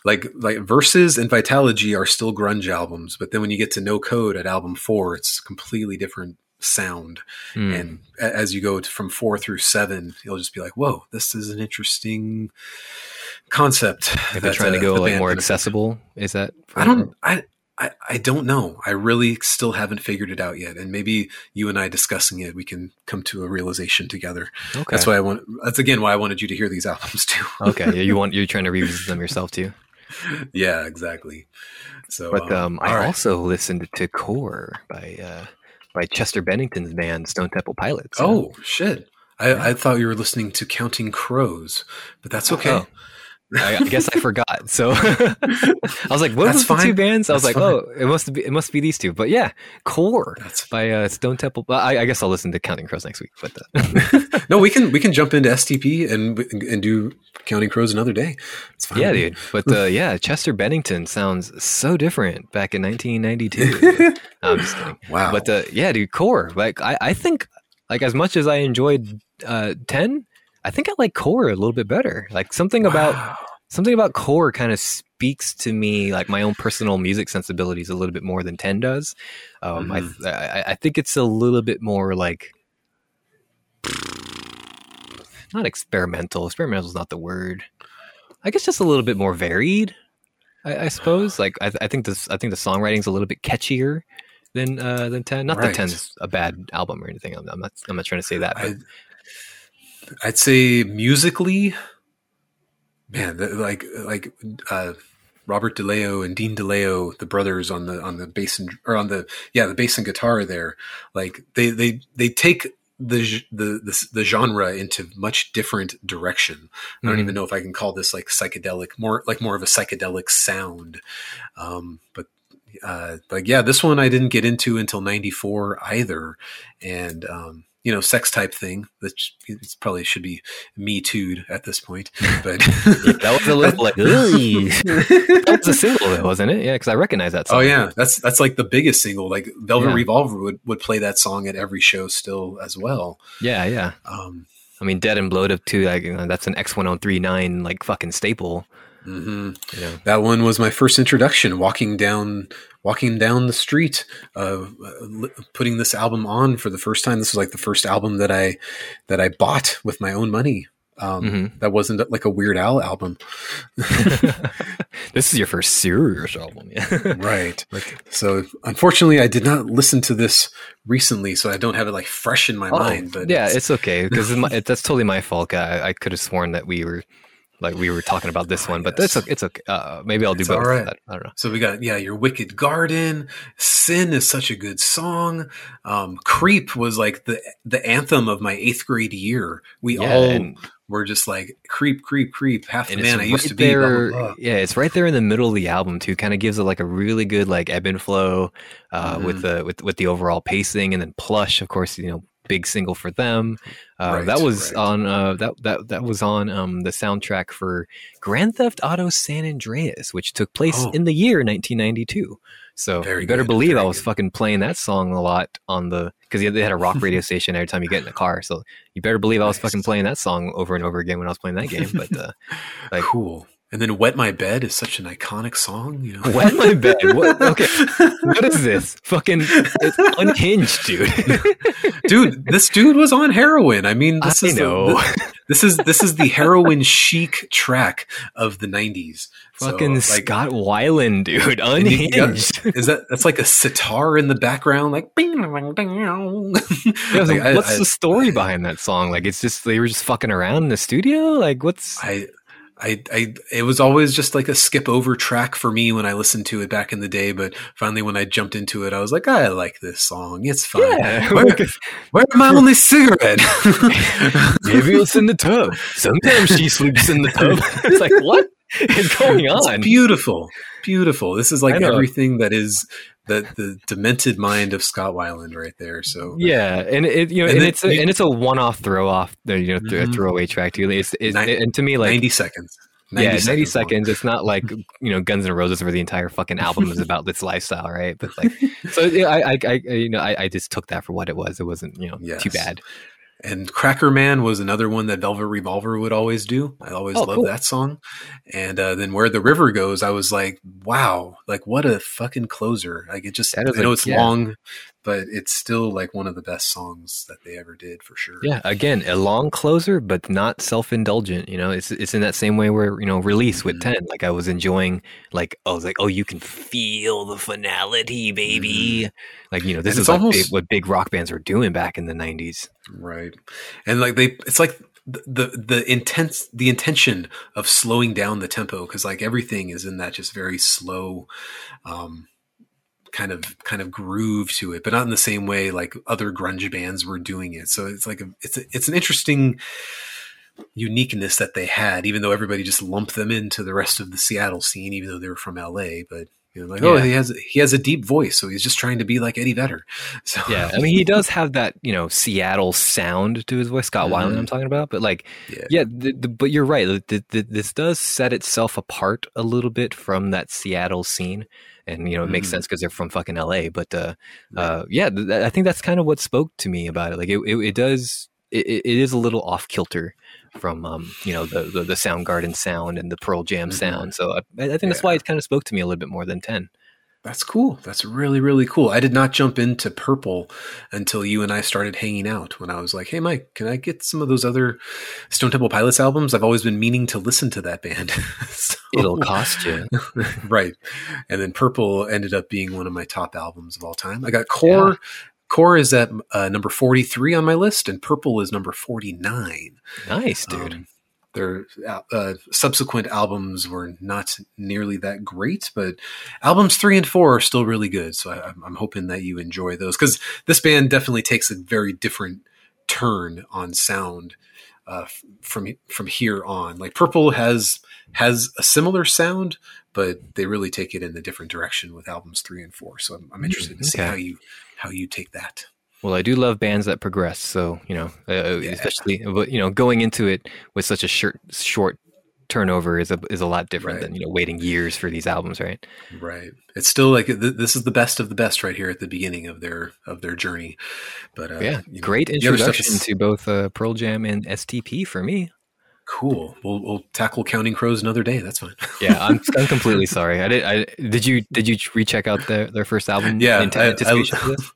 S2: like like Versus and vitalogy are still grunge albums but then when you get to no code at album four it's completely different sound
S1: Hmm.
S2: and as you go from four through seven you'll just be like whoa this is an interesting concept
S1: if they're trying to go like more accessible, is that?
S2: i don't I, I i don't know i really still haven't figured it out yet and maybe you and i discussing it we can come to a realization together
S1: Okay.
S2: that's why i want that's again why i wanted you to hear these albums <laughs> too
S1: okay. Yeah, you want you're trying to revisit them yourself too. <laughs>
S2: yeah exactly so
S1: But um, I
S2: all right.
S1: also listened to Core by uh, by Chester Bennington's band Stone Temple Pilots. yeah.
S2: Oh shit! I, I thought you were listening to Counting Crows, but that's okay.
S1: Oh. I, I guess I forgot. So <laughs> I was like, "What
S2: That's
S1: was the two bands?" I was
S2: That's
S1: like, "Oh, it must be it must be these two. But yeah, Core
S2: That's
S1: by uh, Stone Temple. I, I guess I'll listen to Counting Crows next week. But uh, <laughs>
S2: no, we can we can jump into STP and and do Counting Crows another day. It's fine.
S1: yeah, dude. But uh, yeah, Chester Bennington sounds so different back in 1992. <laughs> I'm just kidding.
S2: Wow.
S1: But uh, yeah, dude, Core. Like I, I think like as much as I enjoyed uh, Ten, I think I like Core a little bit better. Like something about something about core kind of speaks to me like my own personal music sensibilities a little bit more than 10 does. Um
S2: Mm-hmm.
S1: I, I i think it's a little bit more like not experimental. Experimental is not the word. I guess just a little bit more varied i, I suppose. Like I, I think this i think the songwriting's a little bit catchier than uh than 10 not
S2: Right.
S1: that 10's a bad album or anything. I'm, I'm not i'm not trying to say that but
S2: I'd say musically, man, like like uh, Robert DeLeo and Dean DeLeo, the brothers on the on the bass and or on the yeah the bass and guitar there, like they they they take the the the, the genre into much different direction. I don't
S1: Mhm.
S2: even know if I can call this like psychedelic, more like more of a psychedelic sound. Um, but uh, like yeah, this one I didn't get into until '94 either, and um, you know, sex type thing that it's probably should be me too'd at this point. <laughs> But
S1: Yeah, that was a little like "Ugh." <laughs> that was a single, though, wasn't it? Yeah, because I recognize that song.
S2: oh yeah, that's that's like the biggest single. Like Velvet
S1: Yeah.
S2: Revolver would would play that song at every show still as well.
S1: yeah, yeah.
S2: Um,
S1: I mean, Dead and Bloated too. Like you know, that's an X one hundred three nine like fucking staple.
S2: Mhm.
S1: You know.
S2: That one was my first introduction. Walking down, walking down the street, uh, putting this album on for the first time. This was like the first album that I that I bought with my own money. Um,
S1: Mhm.
S2: That wasn't like a Weird Al album, <laughs>
S1: this is your first serious album, yeah. <laughs>
S2: right? So unfortunately, I did not listen to this recently, so I don't have it like fresh in my
S1: Oh,
S2: mind. But
S1: yeah,
S2: it's-
S1: it's okay because it, that's totally my fault. I, I could have sworn that we were like we were talking about this
S2: Ah,
S1: one, but
S2: yes.
S1: that's okay. It's okay. Uh, maybe I'll do
S2: It's
S1: both.
S2: all right.
S1: I don't know.
S2: So we got yeah, your Wicked Garden. Sin is such a good song. Um, Creep was like the the anthem of my eighth grade year. We
S1: Yeah,
S2: all
S1: and-
S2: were just like creep, creep, creep. Half the man I
S1: it's
S2: used
S1: right
S2: to be. Blah, blah, blah.
S1: Yeah, it's right there in the middle of the album too. Kind of gives it like a really good like ebb and flow uh,
S2: Mm-hmm.
S1: with the with with the overall pacing, and then Plush, of course, you know, big single for them. Uh,
S2: Right,
S1: that was
S2: right.
S1: on uh, that that that was on um, the soundtrack for Grand Theft Auto San Andreas, which took place
S2: Oh.
S1: in the year 1992. So
S2: Very
S1: you better
S2: good,
S1: believe I was
S2: good.
S1: fucking playing that song a lot on the because they had a rock radio station every time you get in the car. So you better believe I was
S2: Nice.
S1: fucking playing that song over and over again when I was playing that game. But uh, <laughs> like-
S2: cool. And then "Wet My Bed" is such an iconic song. You know,
S1: Wet My Bed. What? Okay. <laughs> what is this? Fucking it's unhinged, dude. <laughs>
S2: dude, this dude was on heroin. I mean, this
S1: I
S2: is
S1: know.
S2: the- this is this is the heroin chic track of the '90s. So,
S1: Fucking
S2: like,
S1: Scott Weiland, dude.
S2: And you- you got-
S1: Unhinged. <laughs>
S2: is that that's like a sitar in the background, like. bing.
S1: Yeah,
S2: like, I-
S1: what's
S2: I-
S1: the story behind that song? Like, it's just they were just fucking around in the studio. Like, what's?
S2: I, I, I, it was always just like a skip over track for me when I listened to it back in the day. But finally, when I jumped into it, I was like, I like this song. It's fine.
S1: Yeah, <laughs>
S2: Where, where's my only cigarette? <laughs>
S1: maybe it's in the tub. Sometimes she sleeps in the tub. <laughs> it's like, what is going
S2: It's
S1: on?
S2: beautiful, beautiful. This is like everything that is the the demented mind of Scott Weiland right there. So
S1: Yeah, and it you know,
S2: And
S1: and, it's a, and it's a one-off throw-off, uh, you know, th-
S2: Mhm.
S1: throwaway track too. It's, it's
S2: Nin-
S1: and to me like
S2: ninety seconds.
S1: yeah, 90
S2: long.
S1: seconds. It's not like you know Guns N' Roses where the entire fucking album is about this lifestyle, right? But like, <laughs> so yeah, I, I, I, you know, I, I just took that for what it was. It wasn't, you know, too bad.
S2: And Cracker Man was another one that Velvet Revolver would always do. I always
S1: Oh,
S2: loved
S1: cool.
S2: that song. And uh, then Where the River Goes, I was like, wow, like what a fucking closer. Like it just, I know
S1: a-
S2: it's
S1: yeah.
S2: long, but it's still like one of the best songs that they ever did for sure.
S1: Yeah, again, a long closer, but not self-indulgent. You know, it's it's in that same way where you know release with
S2: Mhm.
S1: ten. Like I was enjoying, like I was like, oh, you can feel the finality, baby. Like you know, this
S2: Mm-hmm. And
S1: is like
S2: almost-
S1: big, what big rock bands were doing back in the '90s.
S2: Right. And like they, it's like the, the, intense, the intention of slowing down the tempo. Cause like everything is in that just very slow, um, kind of kind of groove to it, but not in the same way like other grunge bands were doing it. So it's like a, it's a, it's an interesting uniqueness that they had, even though everybody just lumped them into the rest of the Seattle scene, even though they were from LA. But you know, like oh, he has he has a deep voice, so he's just trying to be like Eddie Vedder. <laughs> So
S1: Yeah, I <laughs> mean, he does have that you know Seattle sound to his voice. Scott Weiland,
S2: Mhm.
S1: I'm talking about, but like,
S2: yeah,
S1: yeah, the, the, but you're right. The, this does set itself apart a little bit from that Seattle scene, and you know it makes
S2: Mhm.
S1: sense because they're from fucking LA. But uh, uh, yeah, th- I think that's kind of what spoke to me about it. Like, it, it, it does. It it is a little off kilter from um, you know the, the the Soundgarden sound and the Pearl Jam
S2: Mhm.
S1: sound. So I, I think that's
S2: Yeah.
S1: why it kind of spoke to me a little bit more than ten.
S2: That's cool. That's really, really cool. I did not jump into Purple until you and I started hanging out when I was like, hey, Mike, can I get some of those other Stone Temple Pilots albums? I've always been meaning to listen to that band. <laughs> So-
S1: It'll cost you. <laughs>
S2: right. And then Purple ended up being one of my top albums of all time. I got Core. Core is at uh, number 43 on my list, and Purple is number 49.
S1: Nice, dude.
S2: Um, their uh, subsequent albums were not nearly that great, but albums three and four are still really good. So I, I'm hoping that you enjoy those because this band definitely takes a very different turn on sound uh, from from here on. Like Purple has has a similar sound, but they really take it in a different direction with albums three and four. So I'm, I'm interested to see how you how you take that.
S1: Well, I do love bands that progress. So you know, uh,
S2: Yeah.
S1: especially but you know, going into it with such a short short turnover is a is a lot different
S2: Right.
S1: than you know waiting years for these albums, right?
S2: Right. It's still like th- this is the best of the best right here at the beginning of their of their journey. But uh,
S1: yeah,
S2: you know,
S1: great
S2: the other stuff
S1: introduction
S2: is
S1: to both uh, Pearl Jam and STP for me.
S2: Cool. We'll we'll tackle Counting Crows another day. That's fine.
S1: Yeah, I'm, I'm <laughs> completely sorry. I did. I did you did you recheck out their their first album?
S2: Yeah,
S1: in
S2: I- I-
S1: of this?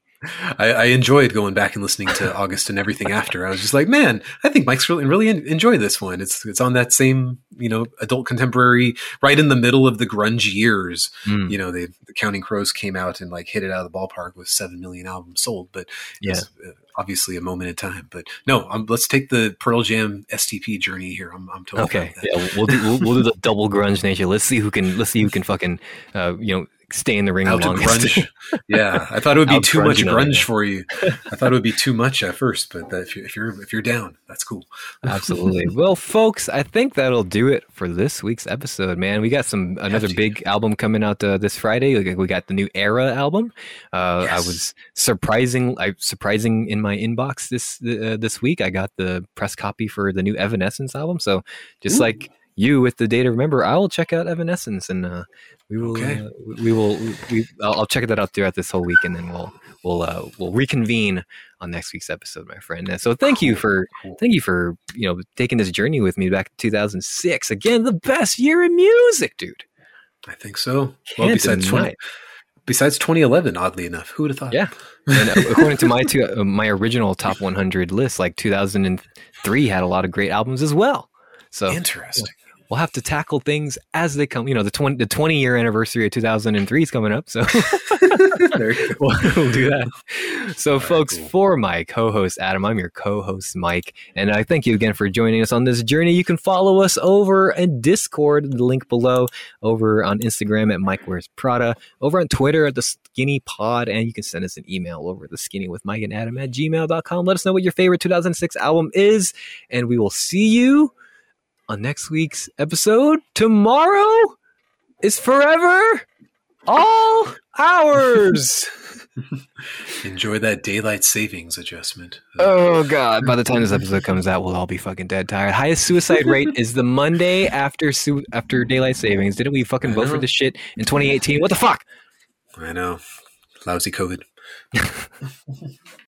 S2: I, I enjoyed going back and listening to August and everything after. I was just like, man, I think Mike's really really enjoy this one. It's it's on that same you know adult contemporary, right in the middle of the grunge years.
S1: Mm,
S2: You know, they the Counting Crows came out and like hit it out of the ballpark with seven million albums sold, but
S1: yeah.
S2: uh, obviously a moment in time. But no, um, let's take the Pearl Jam STP journey here. I'm I'm totally
S1: Okay. Yeah, we'll do we'll, we'll do the double grunge nature. Let's see who can let's see who can fucking uh, you know stay in the ring
S2: Out
S1: the
S2: grunge. <laughs> yeah, I thought it would be
S1: Out
S2: too much
S1: grunge, you know,
S2: grunge
S1: yeah.
S2: for you. I thought it would be too much at first, but that if, you, if you're if you're down, that's cool. <laughs>
S1: Absolutely. Well, folks, I think that'll do it for this week's episode. Man, we got some another
S2: Hefty.
S1: big album coming out uh, this Friday. We got- the new Era album. Uh, I was surprising. I surprising in my inbox this uh, this week. I got the press copy for the new Evanescence album. So just
S2: Ooh.
S1: like you with the Day to Remember, I will check out Evanescence and uh, we will.
S2: Okay.
S1: Uh, we will. We, I'll, I'll check that out throughout this whole week, and then we'll we'll uh, we'll reconvene on next week's episode, my friend. And so thank you for thank you for you know taking this journey with me back to 2006 again the best year in music dude
S2: I think so. Well,
S1: Can't
S2: besides
S1: deny
S2: 20, besides 2011, oddly enough, who would have thought?
S1: Yeah. and uh, according to my two, uh, my original top 100 list like 2003 had a lot of great albums as well so
S2: Interesting.
S1: We'll have to tackle things as they come you know the 20 the 20 year anniversary of 2003 is coming up so <laughs>
S2: there you go.
S1: we'll, we'll do that. So, folks,
S2: cool.
S1: for my co-host Adam, I'm your co-host Mike, and I thank you again for joining us on this journey. You can follow us over in Discord, the link below, over on Instagram at Mike Wears Prada, over on Twitter at the Skinny Pod, and you can send us an email over the Skinny with Mike and Adam at gmail.com. Let us know what your favorite 2006 album is, and we will see you on next week's episode. Tomorrow is forever all ours. <laughs>
S2: Enjoy that daylight savings adjustment.
S1: Oh god! By the time this episode comes out, we'll all be fucking dead tired. Highest suicide rate is the Monday after su- after daylight savings. Didn't we fucking vote for this shit in 2018? What the fuck?
S2: I know. Lousy COVID. <laughs>